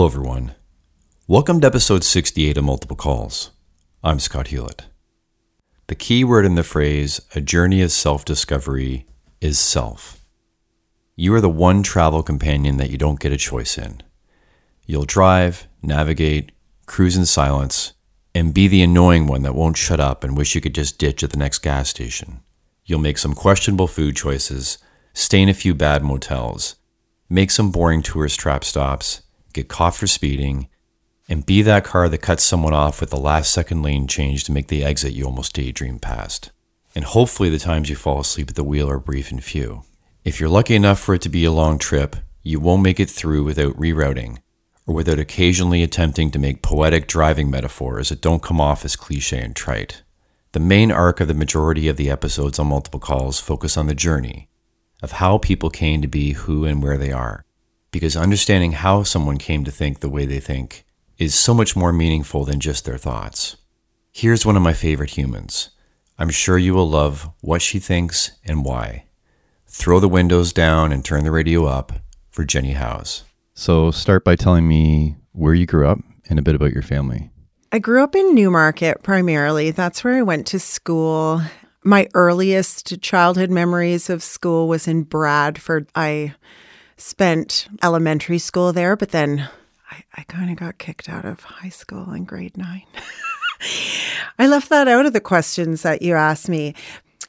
Hello, everyone. Welcome to episode 68 of Multiple Calls. I'm Scott Hewlett. The key word in the phrase, a journey of self discovery, is self. You are the one travel companion that you don't get a choice in. You'll drive, navigate, cruise in silence, and be the annoying one that won't shut up and wish you could just ditch at the next gas station. You'll make some questionable food choices, stay in a few bad motels, make some boring tourist trap stops, get caught for speeding, and be that car that cuts someone off with the last second lane change to make the exit you almost daydream past. And hopefully, the times you fall asleep at the wheel are brief and few. If you're lucky enough for it to be a long trip, you won't make it through without rerouting, or without occasionally attempting to make poetic driving metaphors that don't come off as cliche and trite. The main arc of the majority of the episodes on multiple calls focus on the journey of how people came to be who and where they are. Because understanding how someone came to think the way they think is so much more meaningful than just their thoughts. Here's one of my favorite humans. I'm sure you will love what she thinks and why. Throw the windows down and turn the radio up for Jenny Howes. So, start by telling me where you grew up and a bit about your family. I grew up in Newmarket primarily. That's where I went to school. My earliest childhood memories of school was in Bradford. I spent elementary school there, but then I, I kind of got kicked out of high school in grade nine. I left that out of the questions that you asked me.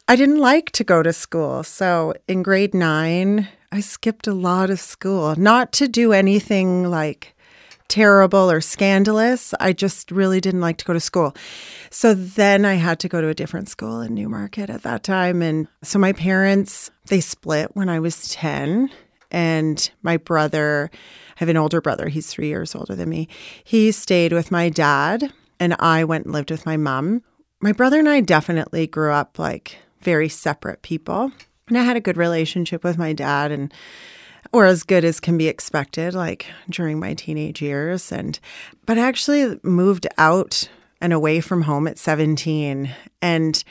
I didn't like to go to school. So in grade nine, I skipped a lot of school, not to do anything like terrible or scandalous. I just really didn't like to go to school. So then I had to go to a different school in Newmarket at that time. And so my parents, they split when I was 10. And my brother, I have an older brother, he's three years older than me. He stayed with my dad, and I went and lived with my mom. My brother and I definitely grew up like very separate people. And I had a good relationship with my dad and or as good as can be expected like during my teenage years and but I actually moved out and away from home at 17 and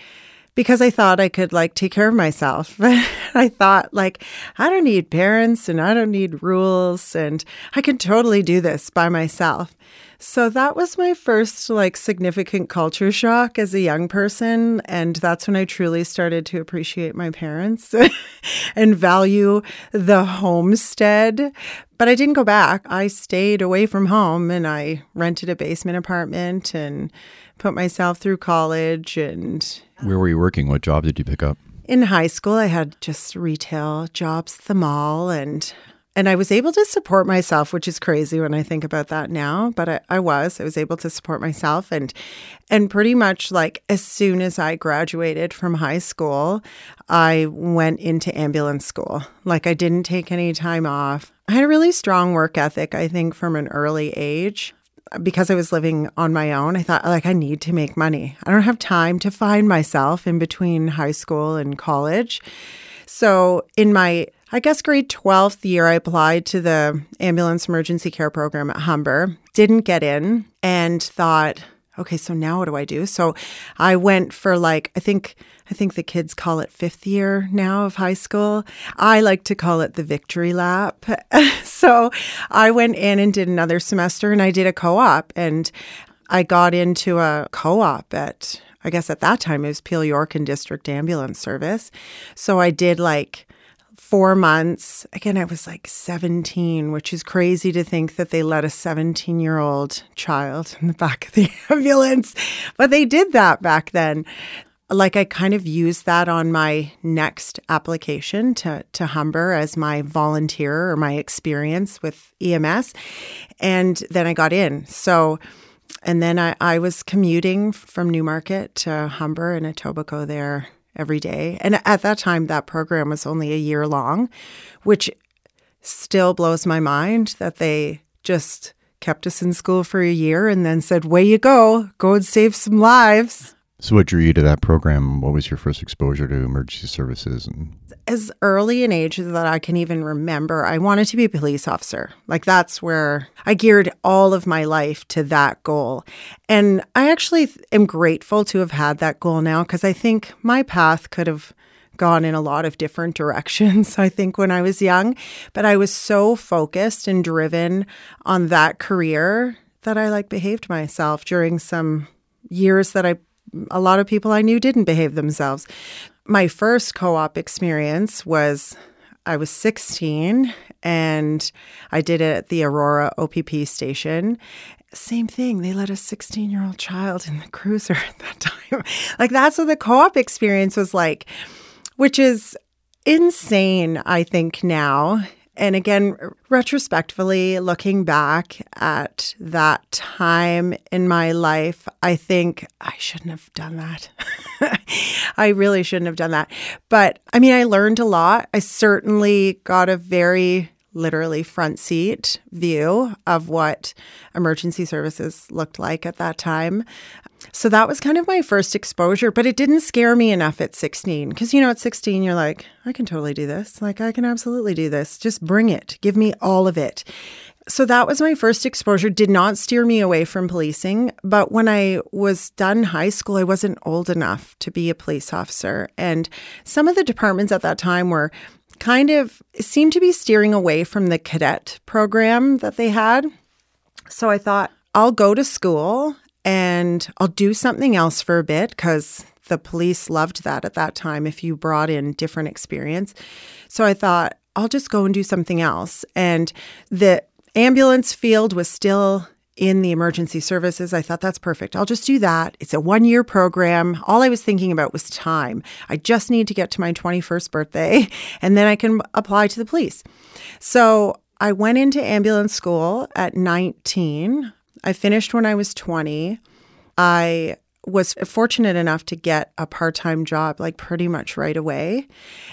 because I thought I could like take care of myself. I thought like I don't need parents and I don't need rules and I can totally do this by myself. So that was my first like significant culture shock as a young person and that's when I truly started to appreciate my parents and value the homestead. But I didn't go back. I stayed away from home and I rented a basement apartment and put myself through college and Where were you working? What job did you pick up? in high school I had just retail jobs the mall and and I was able to support myself, which is crazy when I think about that now. But I, I was. I was able to support myself and and pretty much like as soon as I graduated from high school, I went into ambulance school. Like I didn't take any time off. I had a really strong work ethic, I think, from an early age because I was living on my own, I thought like I need to make money. I don't have time to find myself in between high school and college. So in my I guess grade 12th year I applied to the ambulance emergency care program at Humber. Didn't get in and thought, okay, so now what do I do? So I went for like I think I think the kids call it fifth year now of high school. I like to call it the victory lap. so I went in and did another semester and I did a co op and I got into a co op at, I guess at that time it was Peel York and District Ambulance Service. So I did like four months. Again, I was like 17, which is crazy to think that they let a 17 year old child in the back of the ambulance, but they did that back then like I kind of used that on my next application to to Humber as my volunteer or my experience with EMS. And then I got in. So and then I, I was commuting from Newmarket to Humber and Etobicoke there every day. And at that time that program was only a year long, which still blows my mind that they just kept us in school for a year and then said, Way you go, go and save some lives. So, what drew you to that program? What was your first exposure to emergency services? And as early an age as that I can even remember, I wanted to be a police officer. Like that's where I geared all of my life to that goal. And I actually am grateful to have had that goal now because I think my path could have gone in a lot of different directions, I think, when I was young. But I was so focused and driven on that career that I like behaved myself during some years that I, a lot of people I knew didn't behave themselves. My first co op experience was I was 16 and I did it at the Aurora OPP station. Same thing. They let a 16 year old child in the cruiser at that time. like, that's what the co op experience was like, which is insane, I think, now. And again, retrospectively, looking back at that time in my life, I think I shouldn't have done that. I really shouldn't have done that. But I mean, I learned a lot. I certainly got a very literally front seat view of what emergency services looked like at that time. So that was kind of my first exposure, but it didn't scare me enough at 16 because you know at 16 you're like, I can totally do this. Like I can absolutely do this. Just bring it. Give me all of it. So that was my first exposure. Did not steer me away from policing, but when I was done high school, I wasn't old enough to be a police officer. And some of the departments at that time were kind of seemed to be steering away from the cadet program that they had. So I thought, I'll go to school and I'll do something else for a bit because the police loved that at that time if you brought in different experience. So I thought, I'll just go and do something else. And the ambulance field was still in the emergency services. I thought that's perfect. I'll just do that. It's a one year program. All I was thinking about was time. I just need to get to my 21st birthday and then I can apply to the police. So I went into ambulance school at 19. I finished when I was 20. I was fortunate enough to get a part-time job like pretty much right away.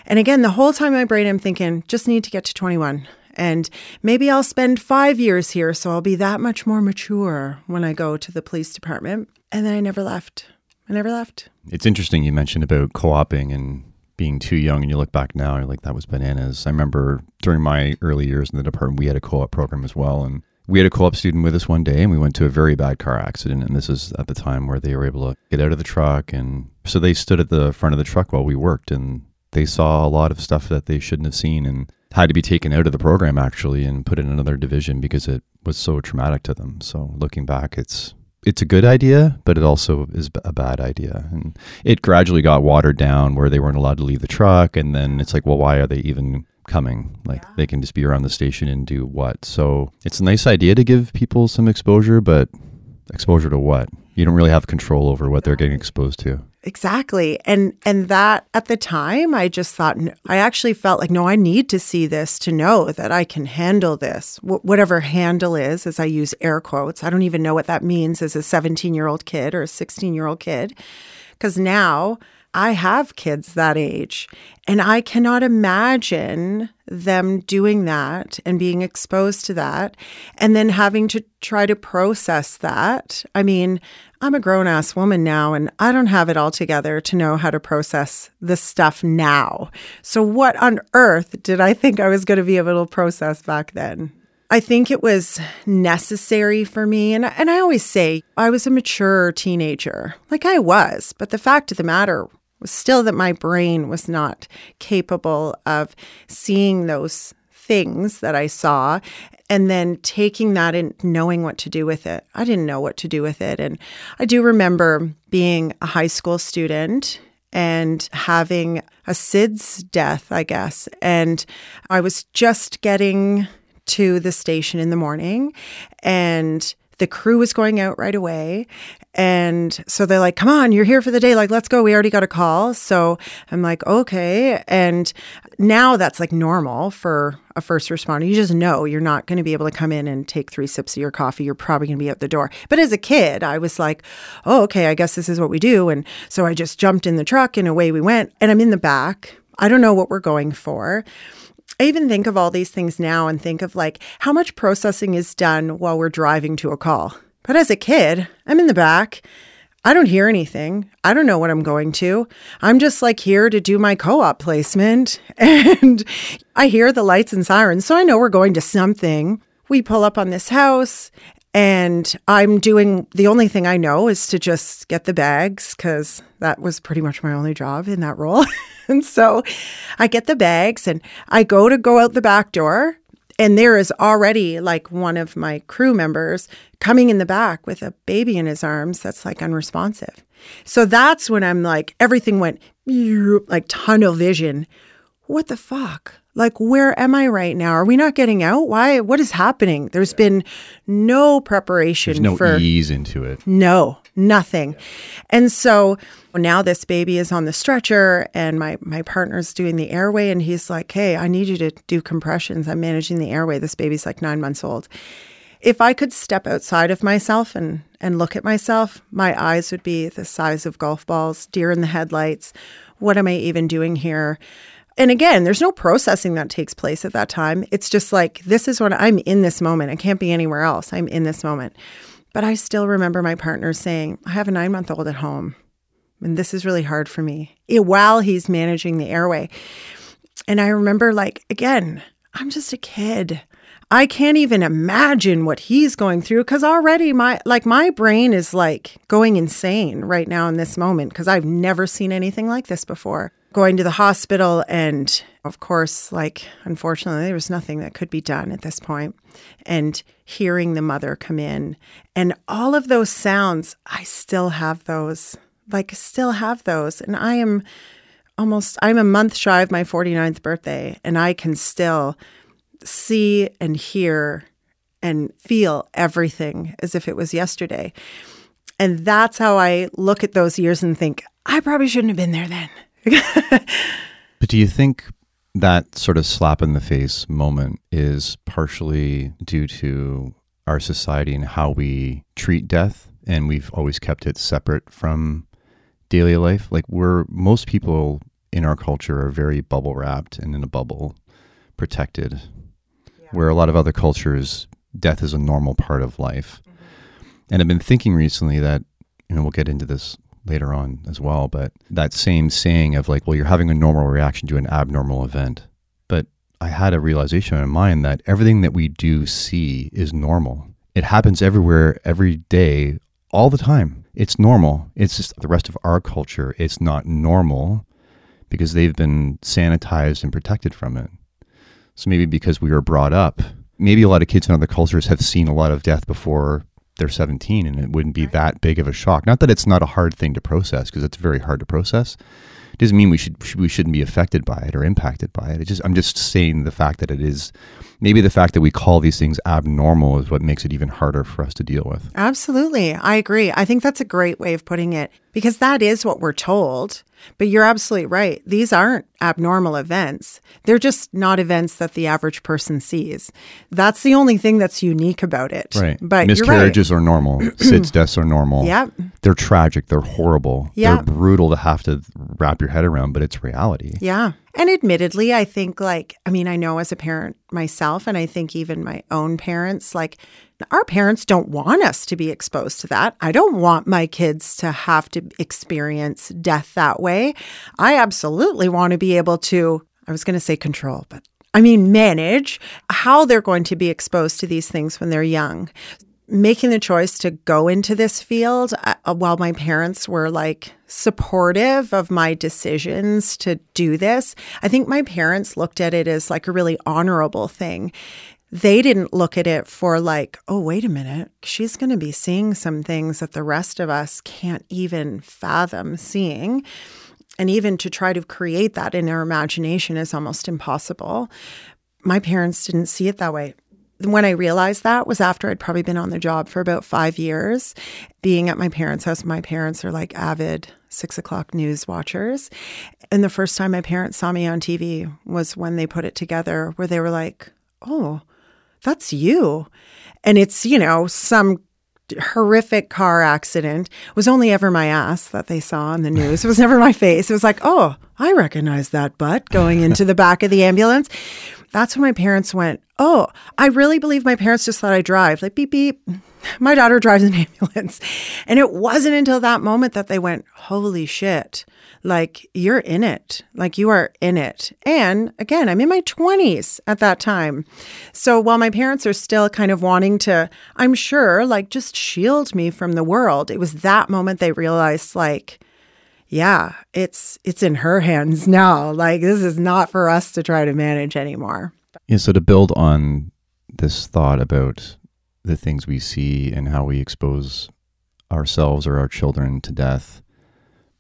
And again, the whole time my brain I'm thinking just need to get to 21 and maybe I'll spend 5 years here so I'll be that much more mature when I go to the police department. And then I never left. I never left. It's interesting you mentioned about co-oping and being too young and you look back now and you're like that was bananas. I remember during my early years in the department we had a co-op program as well and we had a co-op student with us one day and we went to a very bad car accident and this is at the time where they were able to get out of the truck and so they stood at the front of the truck while we worked and they saw a lot of stuff that they shouldn't have seen and had to be taken out of the program actually and put in another division because it was so traumatic to them so looking back it's it's a good idea, but it also is a bad idea. And it gradually got watered down where they weren't allowed to leave the truck. And then it's like, well, why are they even coming. Like yeah. they can just be around the station and do what. So it's a nice idea to give people some exposure, but exposure to what? You don't really have control over what they're getting exposed to. Exactly. And and that at the time I just thought I actually felt like no I need to see this to know that I can handle this. Wh- whatever handle is as I use air quotes. I don't even know what that means as a 17-year-old kid or a 16-year-old kid cuz now I have kids that age, and I cannot imagine them doing that and being exposed to that and then having to try to process that. I mean, I'm a grown ass woman now and I don't have it all together to know how to process this stuff now. So, what on earth did I think I was going to be able to process back then? I think it was necessary for me. And, and I always say I was a mature teenager, like I was. But the fact of the matter was still that my brain was not capable of seeing those things that I saw and then taking that and knowing what to do with it. I didn't know what to do with it. And I do remember being a high school student and having a SIDS death, I guess. And I was just getting to the station in the morning and the crew was going out right away. And so they're like, come on, you're here for the day. Like, let's go. We already got a call. So I'm like, okay. And now that's like normal for a first responder. You just know you're not going to be able to come in and take three sips of your coffee. You're probably going to be out the door. But as a kid, I was like, oh, okay, I guess this is what we do. And so I just jumped in the truck and away we went. And I'm in the back. I don't know what we're going for. I even think of all these things now and think of like how much processing is done while we're driving to a call. But as a kid, I'm in the back. I don't hear anything. I don't know what I'm going to. I'm just like here to do my co op placement. And I hear the lights and sirens. So I know we're going to something. We pull up on this house and I'm doing the only thing I know is to just get the bags because that was pretty much my only job in that role. and so I get the bags and I go to go out the back door. And there is already like one of my crew members coming in the back with a baby in his arms that's like unresponsive. So that's when I'm like, everything went like tunnel vision. What the fuck? Like, where am I right now? Are we not getting out? Why? What is happening? There's been no preparation There's no for ease into it. no, nothing. And so now this baby is on the stretcher and my my partner's doing the airway and he's like, "Hey, I need you to do compressions. I'm managing the airway. This baby's like 9 months old." If I could step outside of myself and and look at myself, my eyes would be the size of golf balls, deer in the headlights. What am I even doing here? And again, there's no processing that takes place at that time. It's just like, this is what I'm in this moment. I can't be anywhere else. I'm in this moment. But I still remember my partner saying, I have a nine month old at home, and this is really hard for me while he's managing the airway. And I remember, like, again, I'm just a kid. I can't even imagine what he's going through because already my like my brain is like going insane right now in this moment because I've never seen anything like this before. Going to the hospital and of course like unfortunately there was nothing that could be done at this point. and hearing the mother come in and all of those sounds I still have those like still have those and I am almost I'm a month shy of my 49th birthday and I can still see and hear and feel everything as if it was yesterday. And that's how I look at those years and think, I probably shouldn't have been there then. But do you think that sort of slap in the face moment is partially due to our society and how we treat death? And we've always kept it separate from daily life. Like, we're most people in our culture are very bubble wrapped and in a bubble, protected, where a lot of other cultures, death is a normal part of life. Mm-hmm. And I've been thinking recently that, you know, we'll get into this later on as well, but that same saying of like, well, you're having a normal reaction to an abnormal event. But I had a realization in mind that everything that we do see is normal. It happens everywhere, every day, all the time. It's normal. It's just the rest of our culture. It's not normal because they've been sanitized and protected from it. So maybe because we were brought up, maybe a lot of kids in other cultures have seen a lot of death before they're 17 and it wouldn't be that big of a shock. Not that it's not a hard thing to process because it's very hard to process. It doesn't mean we should we shouldn't be affected by it or impacted by it. It just I'm just saying the fact that it is maybe the fact that we call these things abnormal is what makes it even harder for us to deal with. Absolutely. I agree. I think that's a great way of putting it because that is what we're told. But you're absolutely right. These aren't abnormal events. They're just not events that the average person sees. That's the only thing that's unique about it. Right. But miscarriages are normal. SIDS deaths are normal. Yep. They're tragic. They're horrible. Yeah. They're brutal to have to wrap your head around, but it's reality. Yeah. And admittedly, I think, like, I mean, I know as a parent myself, and I think even my own parents, like, our parents don't want us to be exposed to that. I don't want my kids to have to experience death that way. I absolutely want to be able to, I was going to say control, but I mean, manage how they're going to be exposed to these things when they're young making the choice to go into this field uh, while my parents were like supportive of my decisions to do this, I think my parents looked at it as like a really honorable thing. They didn't look at it for like, oh, wait a minute, she's going to be seeing some things that the rest of us can't even fathom seeing. And even to try to create that in our imagination is almost impossible. My parents didn't see it that way when I realized that was after I'd probably been on the job for about five years, being at my parents' house. My parents are like avid six o'clock news watchers. And the first time my parents saw me on TV was when they put it together, where they were like, oh, that's you. And it's, you know, some horrific car accident it was only ever my ass that they saw on the news. It was never my face. It was like, oh, I recognize that butt going into the back of the ambulance. That's when my parents went, Oh, I really believe my parents just thought I drive. Like, beep, beep. My daughter drives an ambulance. And it wasn't until that moment that they went, Holy shit. Like, you're in it. Like, you are in it. And again, I'm in my 20s at that time. So while my parents are still kind of wanting to, I'm sure, like, just shield me from the world, it was that moment they realized, like, yeah, it's it's in her hands now. Like this is not for us to try to manage anymore. Yeah, so to build on this thought about the things we see and how we expose ourselves or our children to death,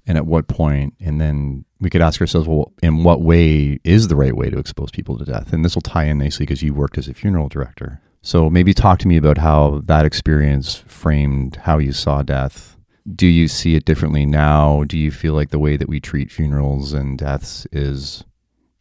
and at what point, and then we could ask ourselves, well, in what way is the right way to expose people to death? And this will tie in nicely because you worked as a funeral director. So maybe talk to me about how that experience framed how you saw death do you see it differently now? Do you feel like the way that we treat funerals and deaths is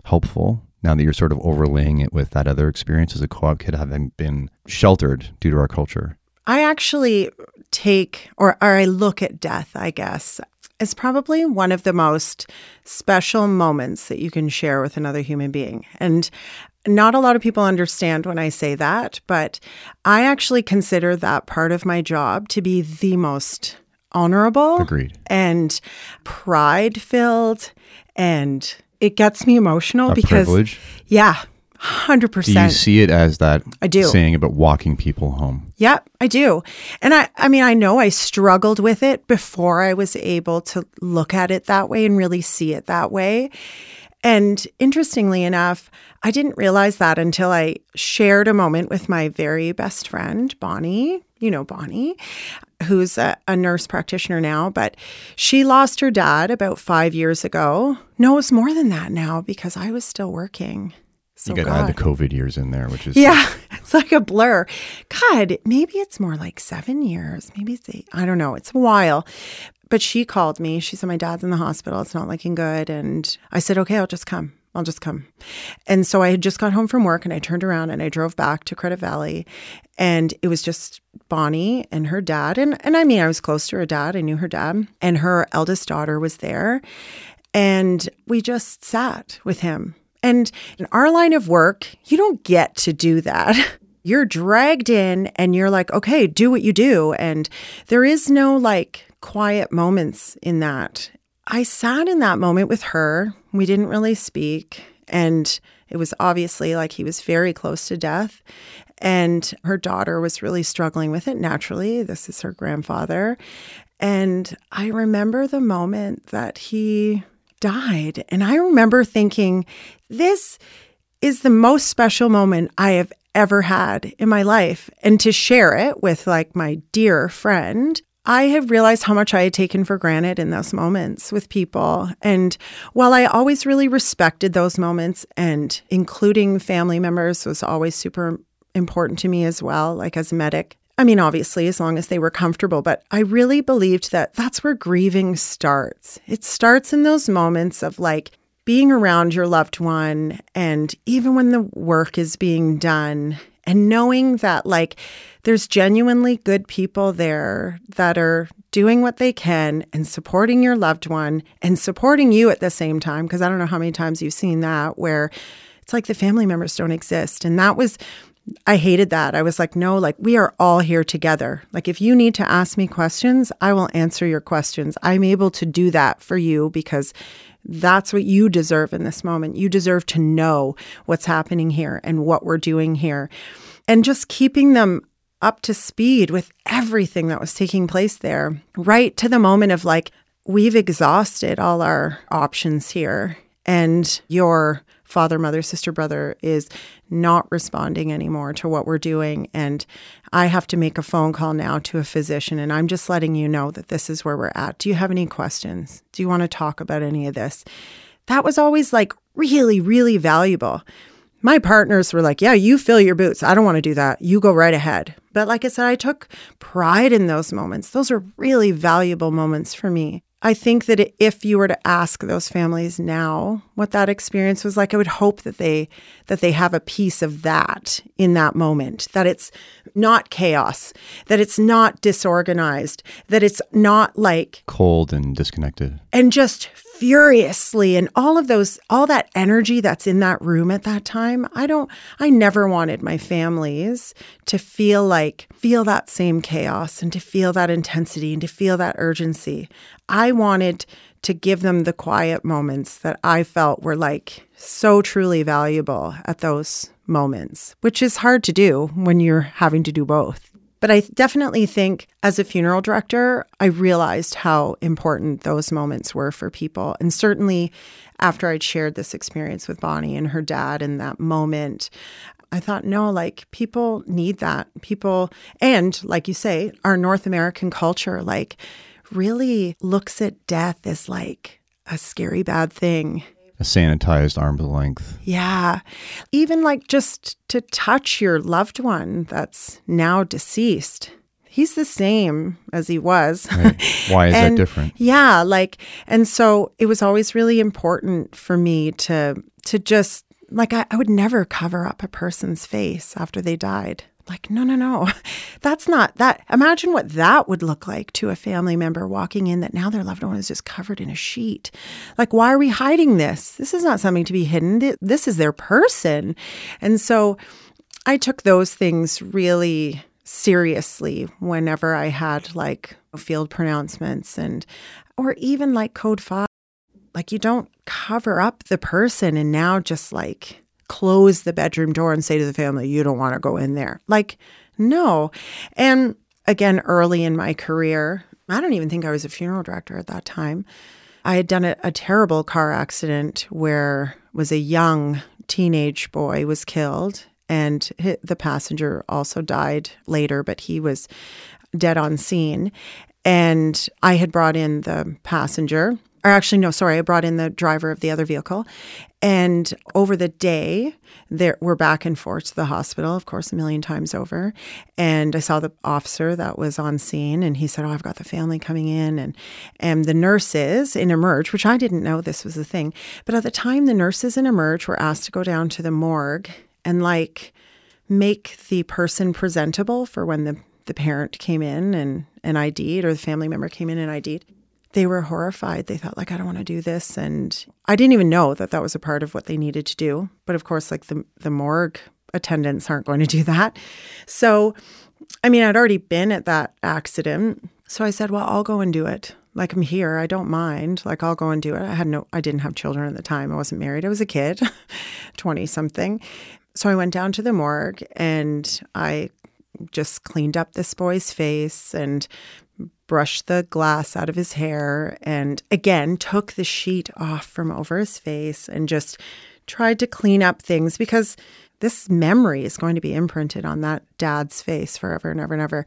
helpful now that you're sort of overlaying it with that other experience as a co op kid, having been sheltered due to our culture? I actually take, or, or I look at death, I guess, as probably one of the most special moments that you can share with another human being. And not a lot of people understand when I say that, but I actually consider that part of my job to be the most honorable Agreed. and pride filled and it gets me emotional A because privilege. yeah 100% Do you see it as that I do. saying about walking people home? Yeah, I do. And I I mean I know I struggled with it before I was able to look at it that way and really see it that way. And interestingly enough, I didn't realize that until I shared a moment with my very best friend, Bonnie. You know, Bonnie, who's a, a nurse practitioner now, but she lost her dad about five years ago. No, it's more than that now because I was still working. So you got to add the COVID years in there, which is Yeah, it's like a blur. God, maybe it's more like seven years. Maybe it's eight. I don't know. It's a while. But she called me. She said, My dad's in the hospital. It's not looking good. And I said, Okay, I'll just come. I'll just come. And so I had just got home from work and I turned around and I drove back to Credit Valley. And it was just Bonnie and her dad. And, and I mean, I was close to her dad. I knew her dad. And her eldest daughter was there. And we just sat with him. And in our line of work, you don't get to do that. You're dragged in and you're like, okay, do what you do. And there is no like quiet moments in that. I sat in that moment with her. We didn't really speak. And it was obviously like he was very close to death. And her daughter was really struggling with it naturally. This is her grandfather. And I remember the moment that he died. And I remember thinking, this is the most special moment I have ever had in my life. And to share it with like my dear friend, I have realized how much I had taken for granted in those moments with people. And while I always really respected those moments and including family members was always super important to me as well, like as a medic. I mean, obviously, as long as they were comfortable, but I really believed that that's where grieving starts. It starts in those moments of like being around your loved one, and even when the work is being done, and knowing that like there's genuinely good people there that are doing what they can and supporting your loved one and supporting you at the same time. Because I don't know how many times you've seen that where it's like the family members don't exist. And that was I hated that. I was like, no, like we are all here together. Like if you need to ask me questions, I will answer your questions. I'm able to do that for you because that's what you deserve in this moment. You deserve to know what's happening here and what we're doing here. And just keeping them up to speed with everything that was taking place there, right to the moment of like, we've exhausted all our options here. And your father, mother, sister, brother is not responding anymore to what we're doing. And I have to make a phone call now to a physician. And I'm just letting you know that this is where we're at. Do you have any questions? Do you want to talk about any of this? That was always like really, really valuable. My partners were like, Yeah, you fill your boots. I don't want to do that. You go right ahead. But like I said, I took pride in those moments. Those are really valuable moments for me. I think that if you were to ask those families now what that experience was like, I would hope that they that they have a peace of that in that moment, that it's not chaos, that it's not disorganized, that it's not like cold and disconnected. and just furiously and all of those all that energy that's in that room at that time i don't i never wanted my families to feel like feel that same chaos and to feel that intensity and to feel that urgency. I wanted to give them the quiet moments that i felt were like so truly valuable at those moments which is hard to do when you're having to do both But I definitely think as a funeral director, I realized how important those moments were for people. And certainly after I'd shared this experience with Bonnie and her dad in that moment, I thought, no, like people need that. People, and like you say, our North American culture, like, really looks at death as like a scary bad thing. A sanitized arm's length. Yeah. Even like just to touch your loved one that's now deceased. He's the same as he was. Right. Why is And- that different? Yeah, like and so it was always really important for me to to just like I, I would never cover up a person's face after they died. Like, no, no, no. That's not that imagine what that would look like to a family member walking in that now their loved one is just covered in a sheet. Like, why are we hiding this? This is not something to be hidden. This is their person. And so I took those things really seriously whenever I had like field pronouncements and or even like code 5 like you don't cover up the person and now just like close the bedroom door and say to the family you don't want to go in there. Like no. And again early in my career I don't even think I was a funeral director at that time I had done a, a terrible car accident where was a young teenage boy was killed and the passenger also died later but he was dead on scene. And I had brought in the passenger or actually no sorry I brought in the driver of the other vehicle. And over the day there we're back and forth to the hospital of course a million times over. And I saw the officer that was on scene and he said oh I've got the family coming in. And and the nurses in emerge which I didn't know this was a thing but at the time the nurses in emerge were asked to go down to the morgue and like make the person presentable for when the, the parent came in and, and ID'd or the family member came in and ID'd. They were horrified. They thought, like, I don't want to do this. And I didn't even know that that was a part of what they needed to do. But of course, like the, the morgue attendants aren't going to do that. So, I mean, I'd already been at that accident. So I said, well, I'll go and do it. Like, I'm here. I don't mind. Like, I'll go and do it. I had no, I didn't have children at the time. I wasn't married. I was a kid, 20 something. So I went down to the morgue and I just cleaned up this boy's face and brushed the glass out of his hair and again took the sheet off from over his face and just tried to clean up things because this memory is going to be imprinted on that dad's face forever and ever and ever.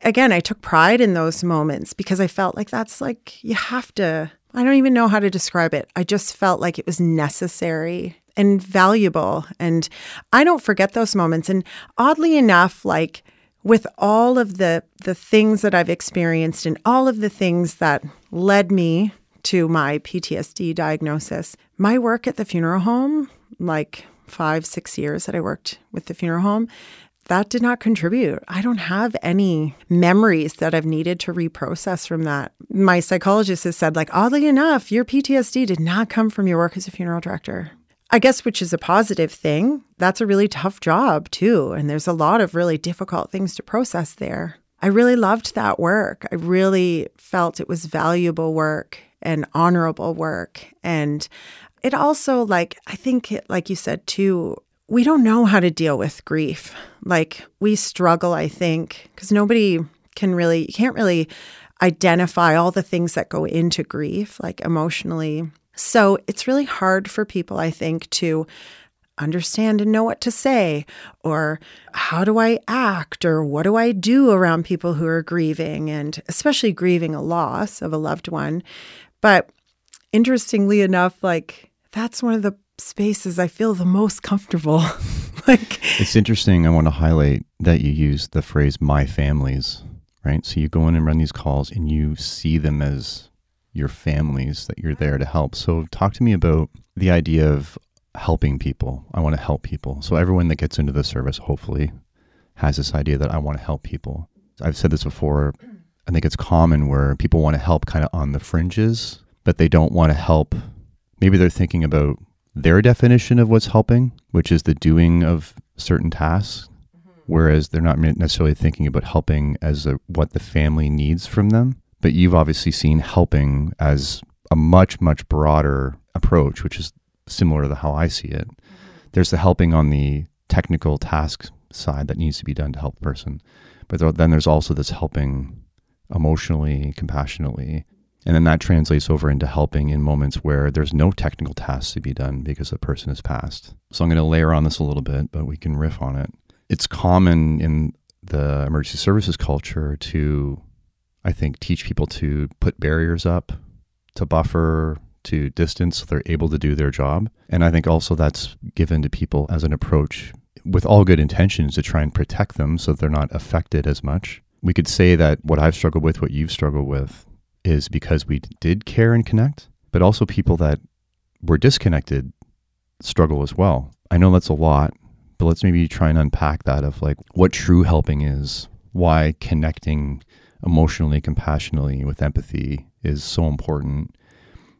Again, I took pride in those moments because I felt like that's like you have to I don't even know how to describe it. I just felt like it was necessary and valuable. And I don't forget those moments. And oddly enough, like with all of the the things that I've experienced and all of the things that led me to my PTSD diagnosis, my work at the funeral home, like five, six years that I worked with the funeral home, that did not contribute. I don't have any memories that I've needed to reprocess from that. My psychologist has said, like, oddly enough, your PTSD did not come from your work as a funeral director. I guess, which is a positive thing. That's a really tough job, too. And there's a lot of really difficult things to process there. I really loved that work. I really felt it was valuable work and honorable work. And it also, like, I think, it, like you said, too, we don't know how to deal with grief. Like, we struggle, I think, because nobody can really, you can't really identify all the things that go into grief, like emotionally. So it's really hard for people, I think, to understand and know what to say, or how do I act, or what do I do around people who are grieving, and especially grieving a loss of a loved one. But interestingly enough, like that's one of the spaces I feel the most comfortable. like, It's interesting. I want to highlight that you use the phrase my families, right? So you go in and run these calls and you see them as your families that you're there to help. So talk to me about the idea of helping people. I want to help people. So everyone that gets into the service hopefully has this idea that I want to help people. I've said this before. I think it's common where people want to help kind of on the fringes, but they don't want to help. Maybe they're thinking about their definition of what's helping, which is the doing of certain tasks, mm-hmm. whereas they're not necessarily thinking about helping as a, what the family needs from them. But you've obviously seen helping as a much, much broader approach, which is similar to how I see it. Mm-hmm. There's the helping on the technical task side that needs to be done to help the person. But then there's also this helping emotionally, compassionately. And then that translates over into helping in moments where there's no technical tasks to be done because the person has passed. So I'm going to layer on this a little bit, but we can riff on it. It's common in the emergency services culture to, I think, teach people to put barriers up, to buffer, to distance so they're able to do their job. And I think also that's given to people as an approach with all good intentions to try and protect them so they're not affected as much. We could say that what I've struggled with, what you've struggled with, is because we did care and connect, but also people that were disconnected struggle as well. I know that's a lot, but let's maybe try and unpack that of like what true helping is, why connecting emotionally, compassionately with empathy is so important.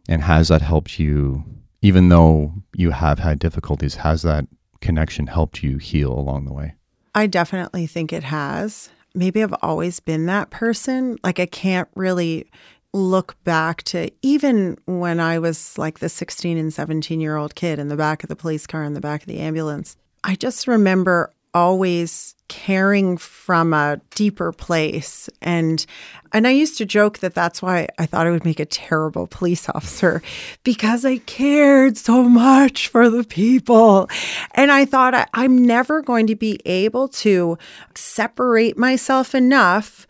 And has that helped you, even though you have had difficulties, has that connection helped you heal along the way? I definitely think it has. Maybe I've always been that person. Like, I can't really look back to even when I was like the 16 and 17 year old kid in the back of the police car, in the back of the ambulance. I just remember always caring from a deeper place. And and I used to joke that that's why I thought I would make a terrible police officer because I cared so much for the people. And I thought I, I'm never going to be able to separate myself enough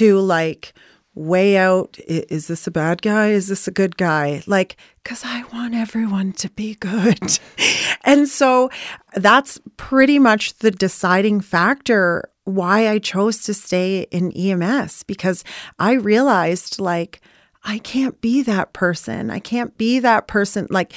to like weigh out is this a bad guy? Is this a good guy? Like, because I want everyone to be good. and so that's pretty much the deciding factor why I chose to stay in EMS because I realized like, I can't be that person. I can't be that person. Like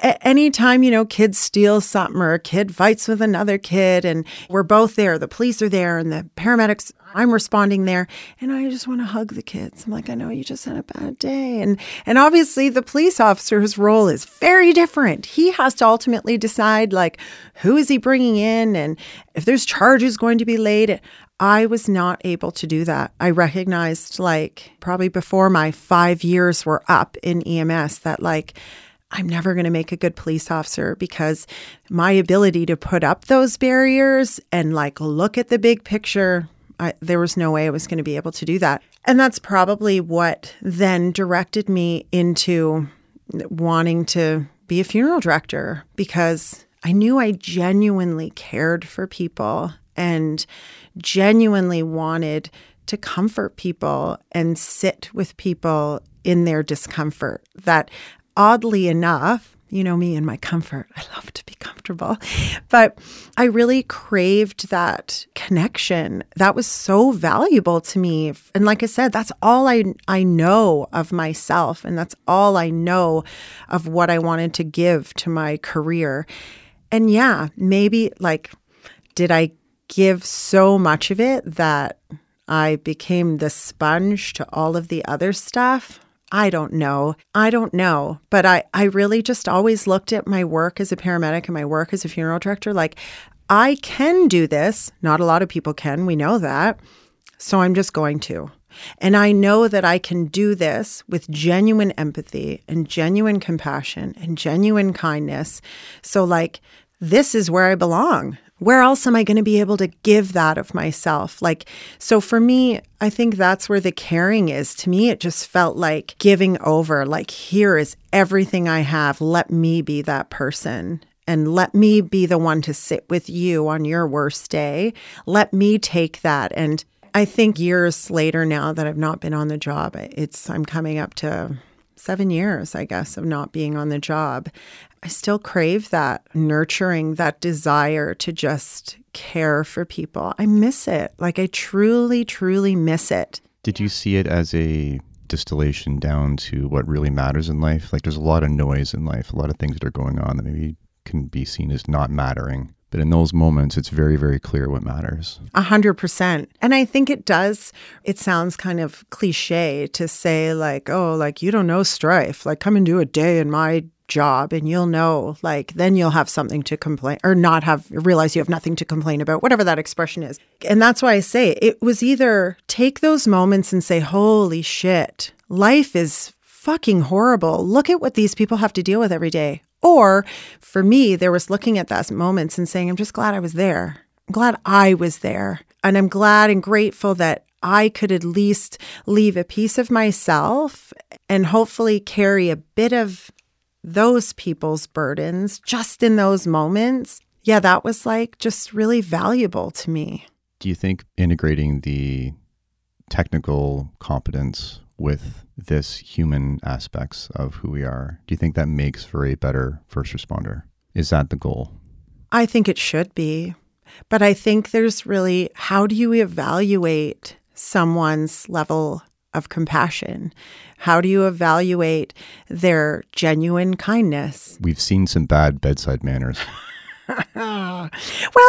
anytime, you know, kids steal something or a kid fights with another kid and we're both there, the police are there and the paramedics, I'm responding there and I just want to hug the kids. I'm like, I know you just had a bad day. And and obviously the police officer's role is very different. He has to ultimately decide like who is he bringing in and if there's charges going to be laid. I was not able to do that. I recognized, like, probably before my five years were up in EMS, that, like, I'm never going to make a good police officer because my ability to put up those barriers and, like, look at the big picture, I, there was no way I was going to be able to do that. And that's probably what then directed me into wanting to be a funeral director because I knew I genuinely cared for people and genuinely wanted to comfort people and sit with people in their discomfort. That oddly enough, you know me and my comfort, I love to be comfortable, but I really craved that connection. That was so valuable to me. And like I said, that's all I, I know of myself, and that's all I know of what I wanted to give to my career. And yeah, maybe like, did I give so much of it that I became the sponge to all of the other stuff. I don't know. I don't know. But I, I really just always looked at my work as a paramedic and my work as a funeral director like, I can do this. Not a lot of people can. We know that. So I'm just going to. And I know that I can do this with genuine empathy and genuine compassion and genuine kindness. So, like, this is where I belong where else am I going to be able to give that of myself? Like, so for me, I think that's where the caring is. To me, it just felt like giving over, like, here is everything I have. Let me be that person. And let me be the one to sit with you on your worst day. Let me take that. And I think years later now that I've not been on the job, it's, I'm coming up to seven years, I guess, of not being on the job. I still crave that nurturing, that desire to just care for people. I miss it. Like, I truly, truly miss it. Did you see it as a distillation down to what really matters in life? Like, there's a lot of noise in life, a lot of things that are going on that maybe can be seen as not mattering. But in those moments, it's very, very clear what matters. A hundred percent. And I think it does. It sounds kind of cliche to say, like, oh, like, you don't know strife. Like, come and do a day in my job and you'll know like then you'll have something to complain or not have realize you have nothing to complain about whatever that expression is. And that's why i say it was either take those moments and say holy shit life is fucking horrible. Look at what these people have to deal with every day. Or for me there was looking at those moments and saying i'm just glad i was there. I'm glad I was there. and I'm glad and grateful that I could at least leave a piece of myself and hopefully carry a bit of those people's burdens just in those moments. Yeah, that was like just really valuable to me. Do you think integrating the technical competence with this human aspects of who we are, do you think that makes for a better first responder? Is that the goal? I think it should be. But I think there's really how do you evaluate someone's level of compassion? How do you evaluate their genuine kindness? We've seen some bad bedside manners. well,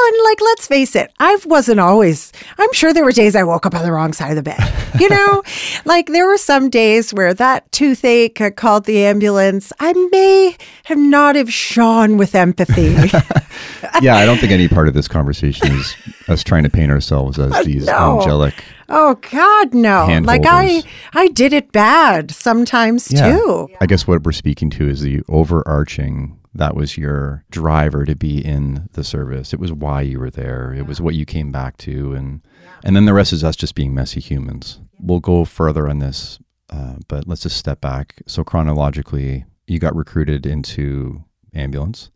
and like, let's face it, I wasn't always, I'm sure there were days I woke up on the wrong side of the bed. You know, like there were some days where that toothache called the ambulance. I may have not have shone with empathy. yeah, I don't think any part of this conversation is us trying to paint ourselves as these No. angelic. Oh God, no. Hand like I, holders. I did it bad sometimes too. I guess what we're speaking to is the overarching that was your driver to be in the service. It was why you were there. It was what you came back to and and then the rest is us just being messy humans. We'll go further on this, uh, but let's just step back. So chronologically, you got recruited into ambulance.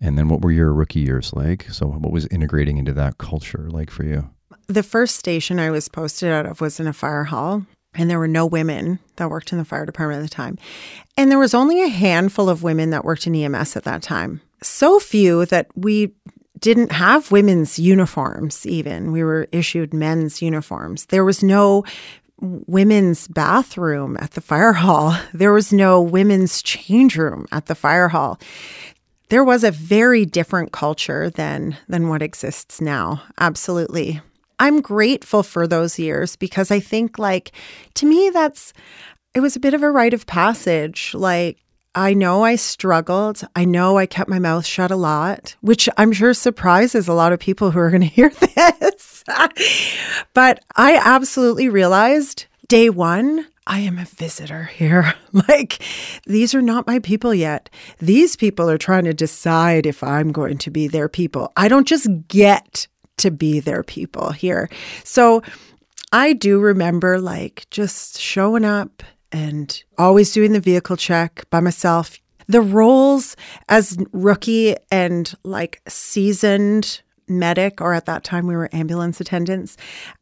And then what were your rookie years like? So what was integrating into that culture like for you? The first station I was posted out of was in a fire hall, and there were no women that worked in the fire department at the time. And there was only a handful of women that worked in EMS at that time. So few that we didn't have women's uniforms, even. We were issued men's uniforms. There was no women's bathroom at the fire hall, there was no women's change room at the fire hall there was a very different culture than than what exists now absolutely i'm grateful for those years because i think like to me that's it was a bit of a rite of passage like I know I struggled. I know I kept my mouth shut a lot, which I'm sure surprises a lot of people who are going to hear this. but I absolutely realized day one, I am a visitor here. like, these are not my people yet. These people are trying to decide if I'm going to be their people. I don't just get to be their people here. So I do remember like just showing up and always doing the vehicle check by myself. The roles as rookie and like seasoned medic, or at that time we were ambulance attendants,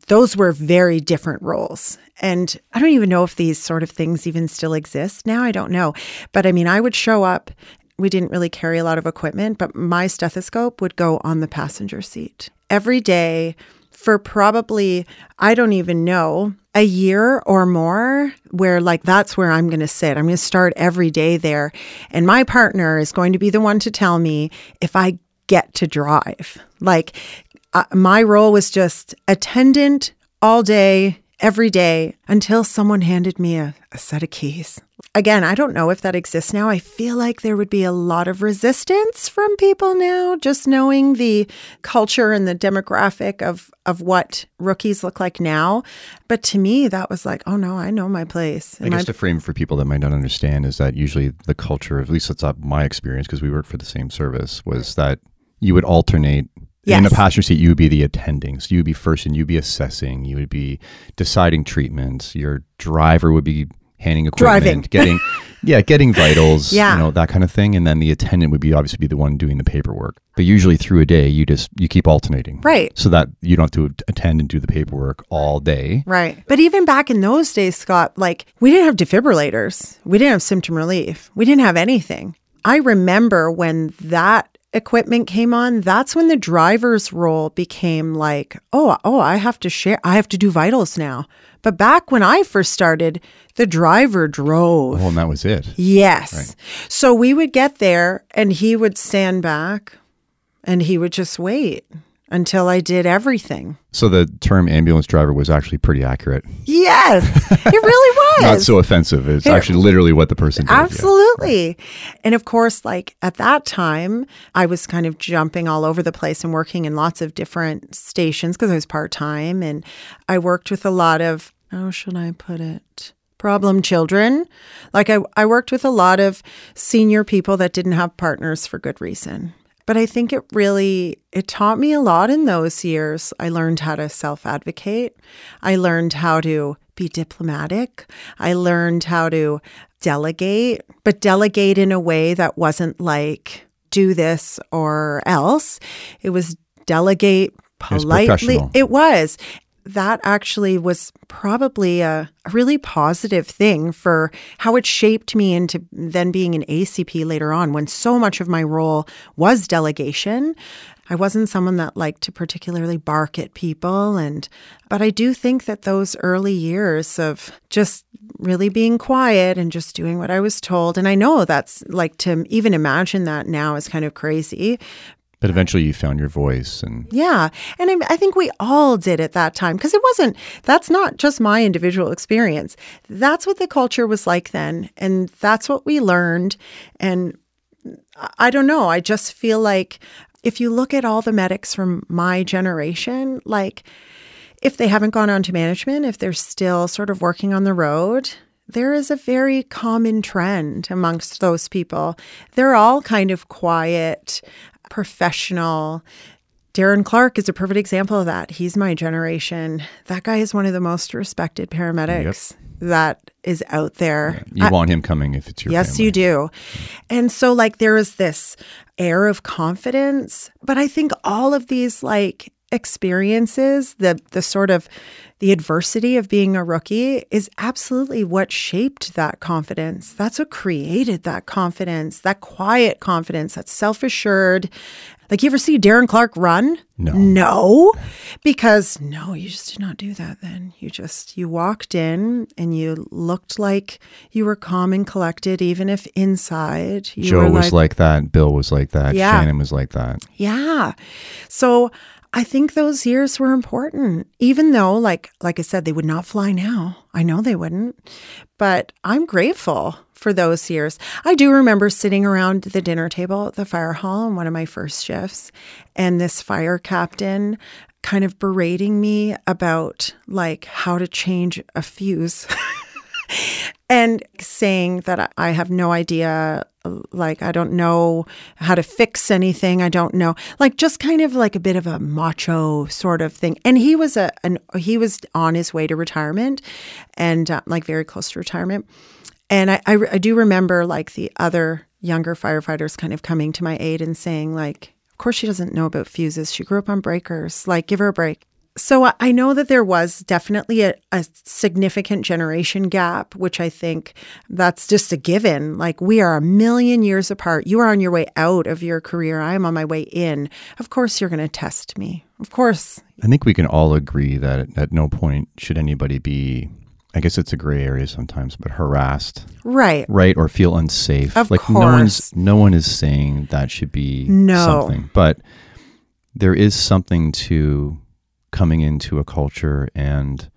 those were very different roles. And I don't even know if these sort of things even still exist now. I don't know. But I mean, I would show up. We didn't really carry a lot of equipment, but my stethoscope would go on the passenger seat every day for probably, I don't even know, a year or more, where like that's where I'm going to sit. I'm going to start every day there. And my partner is going to be the one to tell me if I get to drive. Like uh, my role was just attendant all day, every day until someone handed me a, a set of keys. Again, I don't know if that exists now. I feel like there would be a lot of resistance from people now, just knowing the culture and the demographic of, of what rookies look like now. But to me, that was like, oh no, I know my place. I And guess my- to frame for people that might not understand is that usually the culture, at least that's not my experience because we work for the same service, was that you would alternate. In the passenger seat, you would be the attending. So you would be first and you'd be assessing. You would be deciding treatments. Your driver would be handing equipment, Driving. getting, yeah, getting vitals, Yeah. you know, that kind of thing. And then the attendant would be obviously be the one doing the paperwork. But usually through a day, you just, you keep alternating. Right. So that you don't have to attend and do the paperwork all day. Right. But even back in those days, Scott, like we didn't have defibrillators. We didn't have symptom relief. We didn't have anything. I remember when that equipment came on, that's when the driver's role became like, oh, oh, I have to share, I have to do vitals now. But back when I first started, the driver drove. Well, and that was it. Yes. So we would get there and he would stand back and he would just wait until I did everything. So the term ambulance driver was actually pretty accurate. Yes, it really was. Not so offensive. It's actually literally what the person did. yeah. Absolutely. And of course, like at that time, I was kind of jumping all over the place and working in lots of different stations because I was part time. And I worked with a lot of, how should I put it? Problem children. Like I, I worked with a lot of senior people that didn't have partners for good reason. But I think it really it taught me a lot in those years. I learned how to self-advocate. I learned how to be diplomatic. I learned how to delegate, but delegate in a way that wasn't like do this or else. It was delegate politely. It was. That actually was probably a, really positive thing for how it shaped me into then being an ACP later on when so much of my role was delegation. I wasn't someone that liked to particularly bark at people and but I do think that those early years of just really being quiet and just doing what I was told and I know that's like to even imagine that now is kind of crazy, But eventually you found your voice and yeah. And I, I think we all did at that time because it wasn't, that's not just my individual experience. That's what the culture was like then. And that's what we learned. And I- don't know. I just feel like if you look at all the medics from my generation, like if they haven't gone on to management, if they're still sort of working on the road, there is a very common trend amongst those people. They're all kind of quiet, professional. Darren Clark is a perfect example of that. He's my generation. That guy is one of the most respected paramedics that is out there. you want him coming if it's your Yes, family. you do. And so, like, there is this air of confidence. But I think all of these, like, experiences, the, the sort of the adversity of being a rookie is absolutely what shaped that confidence. That's what created that confidence, that quiet confidence, that self assured. Like, you ever see Darren Clark run? No. No, because no, you just did not do that then. You just, you walked in and you looked like you were calm and collected, even if inside you Joe were was like that. Bill was like that. Yeah. Shannon was like that. yeah. So I think those years were important, even though, like, like I said, they would not fly now. I know they wouldn't, but I'm grateful for those years. I do remember sitting around the dinner table at the fire hall on one of my first shifts, and this fire captain kind of berating me about like how to change a fuse. and saying that I- have no idea, like, I don't know how to fix anything. I don't know, like, just kind of like a bit of a macho sort of thing. And he was a, an, he was on his way to retirement and uh, like very close to retirement. And I, I, I do remember like the other younger firefighters kind of coming to my aid and saying, like, of course she doesn't know about fuses. She grew up on breakers. Like, give her a break. So I- know that there was definitely a, a significant generation gap, which I think that's just a given. Like we are a million years apart. You are on your way out of your career. I am on my way in. Of course, you're going to test me. Of course. I think we can all agree that at no point should anybody be, I guess it's a gray area sometimes, but harassed, Right. right? Or feel unsafe. Of like no one's course. no one is saying that should be No. something. But there is something to coming into a culture and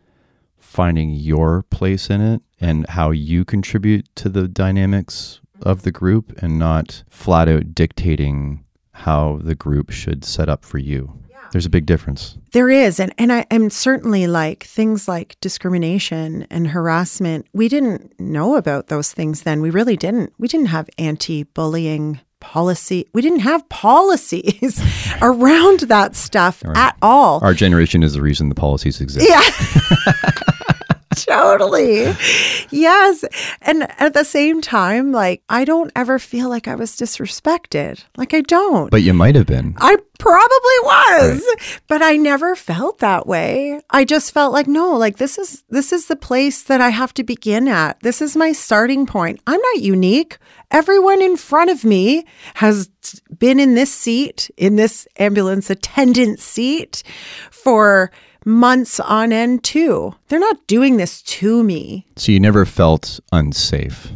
finding your place in it and how you contribute to the dynamics of the group and not flat out dictating how the group should set up for you. There's a big difference. There is. And, and I am certainly like things like discrimination and harassment. We didn't know about those things then. We really didn't. We didn't have anti bullying policy. We didn't have policies around that stuff at all. Our generation is the reason the policies exist. Yeah. totally. Yes. And at the same time, like, I don't ever feel like I was disrespected. Like, I don't. But you might have been. I probably was, but I never felt that way. I just felt like no, like this is this is the place that I have to begin at. This is my starting point. I'm not unique. Everyone in front of me has been in this seat, in this ambulance attendant seat for months on end too. They're not doing this to me. So you never felt unsafe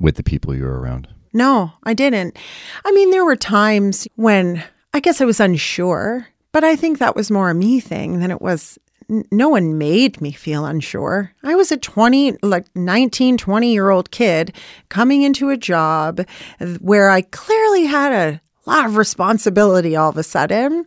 with the people you were around. No, I didn't. I mean, there were times when I guess I was unsure, but I think that was more a me thing than it was. No one made me feel unsure. I was a 20, like 19, 20 year old kid coming into a job where I clearly had a lot of responsibility all of a sudden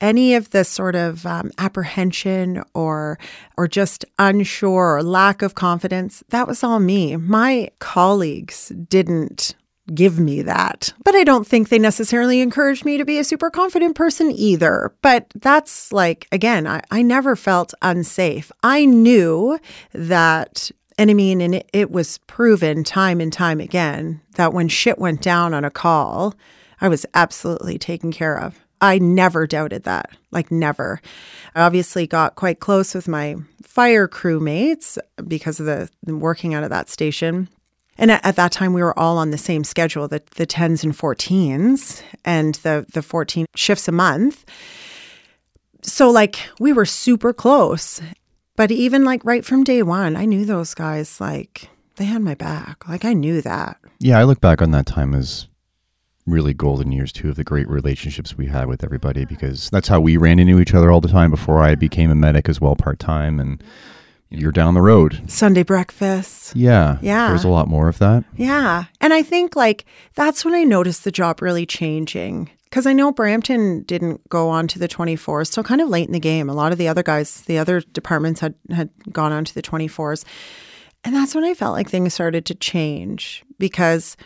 any of the sort of um, apprehension or or just unsure or lack of confidence that was all me my colleagues didn't give me that. But I don't think they necessarily encouraged me to be a super confident person either. But that's like, again, I, I never felt unsafe. I knew that and I mean, and it, it, was proven time and time again that when shit went down on a call, I was absolutely taken care of. I never doubted that, like never. I obviously got quite close with my fire crew mates because of the working out of that station. And at, at, that time, we were all on the same schedule, the, the 10s and 14s, and the, the 14 shifts a month. So, like, we were super close. But even like right from day one, I knew those guys, like, they had my back. Like, I knew that. Yeah, I look back on that time as really golden years too of the great relationships we had with everybody because that's how we ran into each other all the time before I became a medic as well part time and you're down the road. Sunday breakfast. Yeah. Yeah. There's a lot more of that. Yeah. And I think like that's when I noticed the job really changing. Because I know Brampton didn't go on to the 24s till kind of late in the game. A lot of the other guys, the other departments had, had gone on to the 24s. And that's when I felt like things started to change because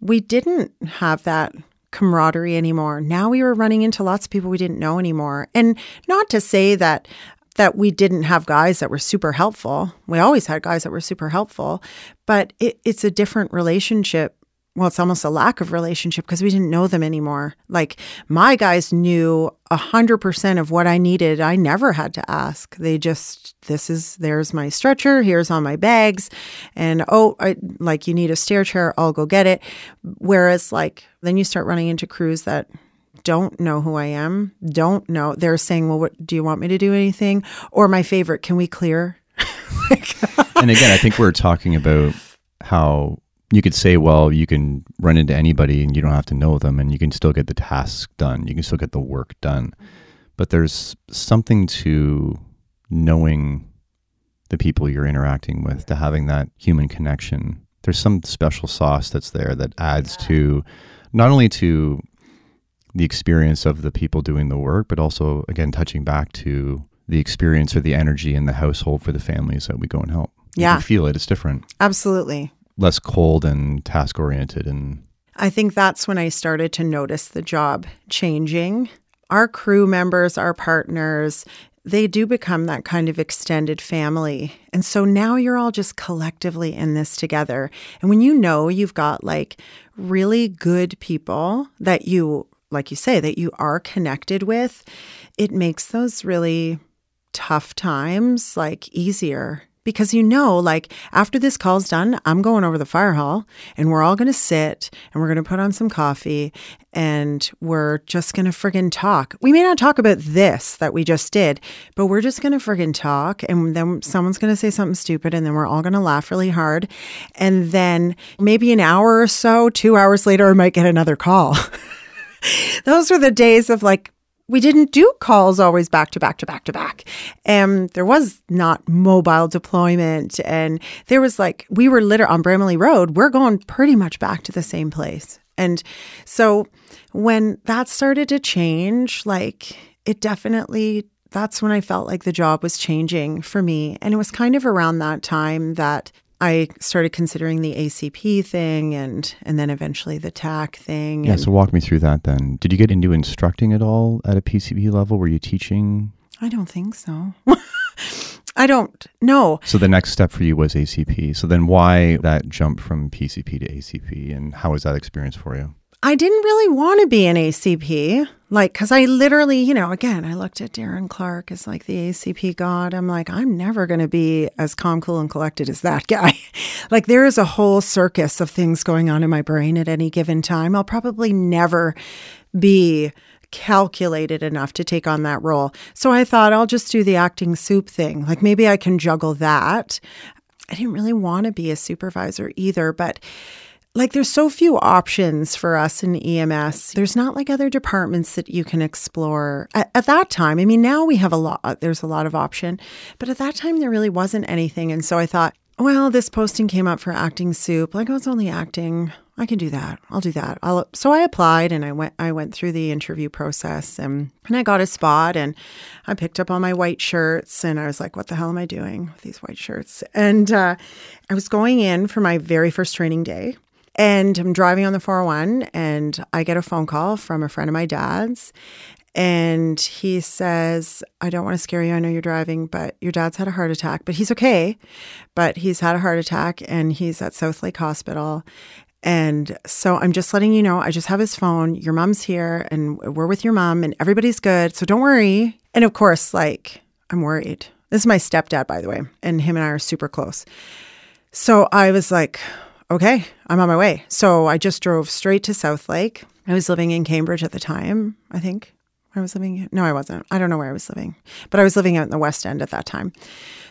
we didn't have that camaraderie anymore. Now we were running into lots of people we didn't know anymore. And not to say that that we didn't have guys that were super helpful. We always had guys that were super helpful, but it, it's a different relationship well, it's almost a lack of relationship because we didn't know them anymore. Like my guys knew a hundred percent of what I needed. I never had to ask. They just, this is, there's my stretcher. Here's all my bags. And oh, I, like you need a stair chair. I'll go get it. Whereas like, then you start running into crews that don't know who I am, don't know. They're saying, well, what, do you want me to do anything? Or my favorite, can we clear? and again, I think we're talking about how you could say, well, you can run into anybody and you don't have to know them and you can still get the task done. You can still get the work done. But there's something to knowing the people you're interacting with, to having that human connection. There's some special sauce that's there that adds to not only to the experience of the people doing the work, but also, again, touching back to the experience or the energy in the household for the families that we go and help. Yeah. You feel it. It's different. Absolutely less cold and task oriented and I think that's when I started to notice the job changing. Our crew members, our partners, they do become that kind of extended family. And so now you're all just collectively in this together. And when you know you've got like really good people that you, like you say, that you are connected with, it makes those really tough times like easier because you know, like after this call's done, I'm going over the fire hall and we're all going to sit and we're going to put on some coffee and we're just going to friggin' talk. We may not talk about this that we just did, but we're just going to friggin' talk. And then someone's going to say something stupid and then we're all going to laugh really hard. And then maybe an hour or so, two hours later, I might get another call. Those are the days of like we didn't do calls always back to back to back to back. And there was not mobile deployment. And there was like, we were literally on Bramalea Road, we're going pretty much back to the same place. And so when that started to change, like it definitely, that's when I felt like the job was changing for me. And it was kind of around that time that I started considering the ACP thing and and then eventually the TAC thing. Yeah, so walk me through that then. Did you get into instructing at all at a PCP level? Were you teaching? I don't think so. I don't know. So the next step for you was ACP. So then why that jump from PCP to ACP and how was that experience for you? I didn't really want to be an ACP. Like, because I literally, you know, again, I looked at Darren Clark as like the ACP god. I'm like, I'm never going to be as calm, cool, and collected as that guy. like, there is a whole circus of things going on in my brain at any given time. I'll probably never be calculated enough to take on that role. So I thought I'll just do the acting soup thing. Like, maybe I can juggle that. I didn't really want to be a supervisor either, but like there's so few options for us in EMS. There's not like other departments that you can explore. At, at, that time, I mean, now we have a lot, there's a lot of option, but at that time there really wasn't anything. And so I thought, well, this posting came up for acting soup. Like, oh, it's only acting. I can do that. I'll do that. I'll, so I applied and I went. I went through the interview process and and I got a spot and I picked up all my white shirts and I was like, "What the hell am I doing with these white shirts?" And uh, I was going in for my very first training day, And I'm driving on the 401 and I get a phone call from a friend of my dad's. And he says, I don't want to scare you. I know you're driving, but your dad's had a heart attack, but he's okay. But he's had a heart attack and he's at Southlake Hospital. And so I'm just letting you know, I just have his phone. Your mom's here and we're with your mom and everybody's good. So don't worry. And of course, like, I'm worried. This is my stepdad, by the way, and him and I are super close. So I was like, okay, I'm on my way. So I just drove straight to Southlake. I was living in Cambridge at the time, I think. I was living, no, I wasn't. I don't know where I was living, but I was living out in the West End at that time.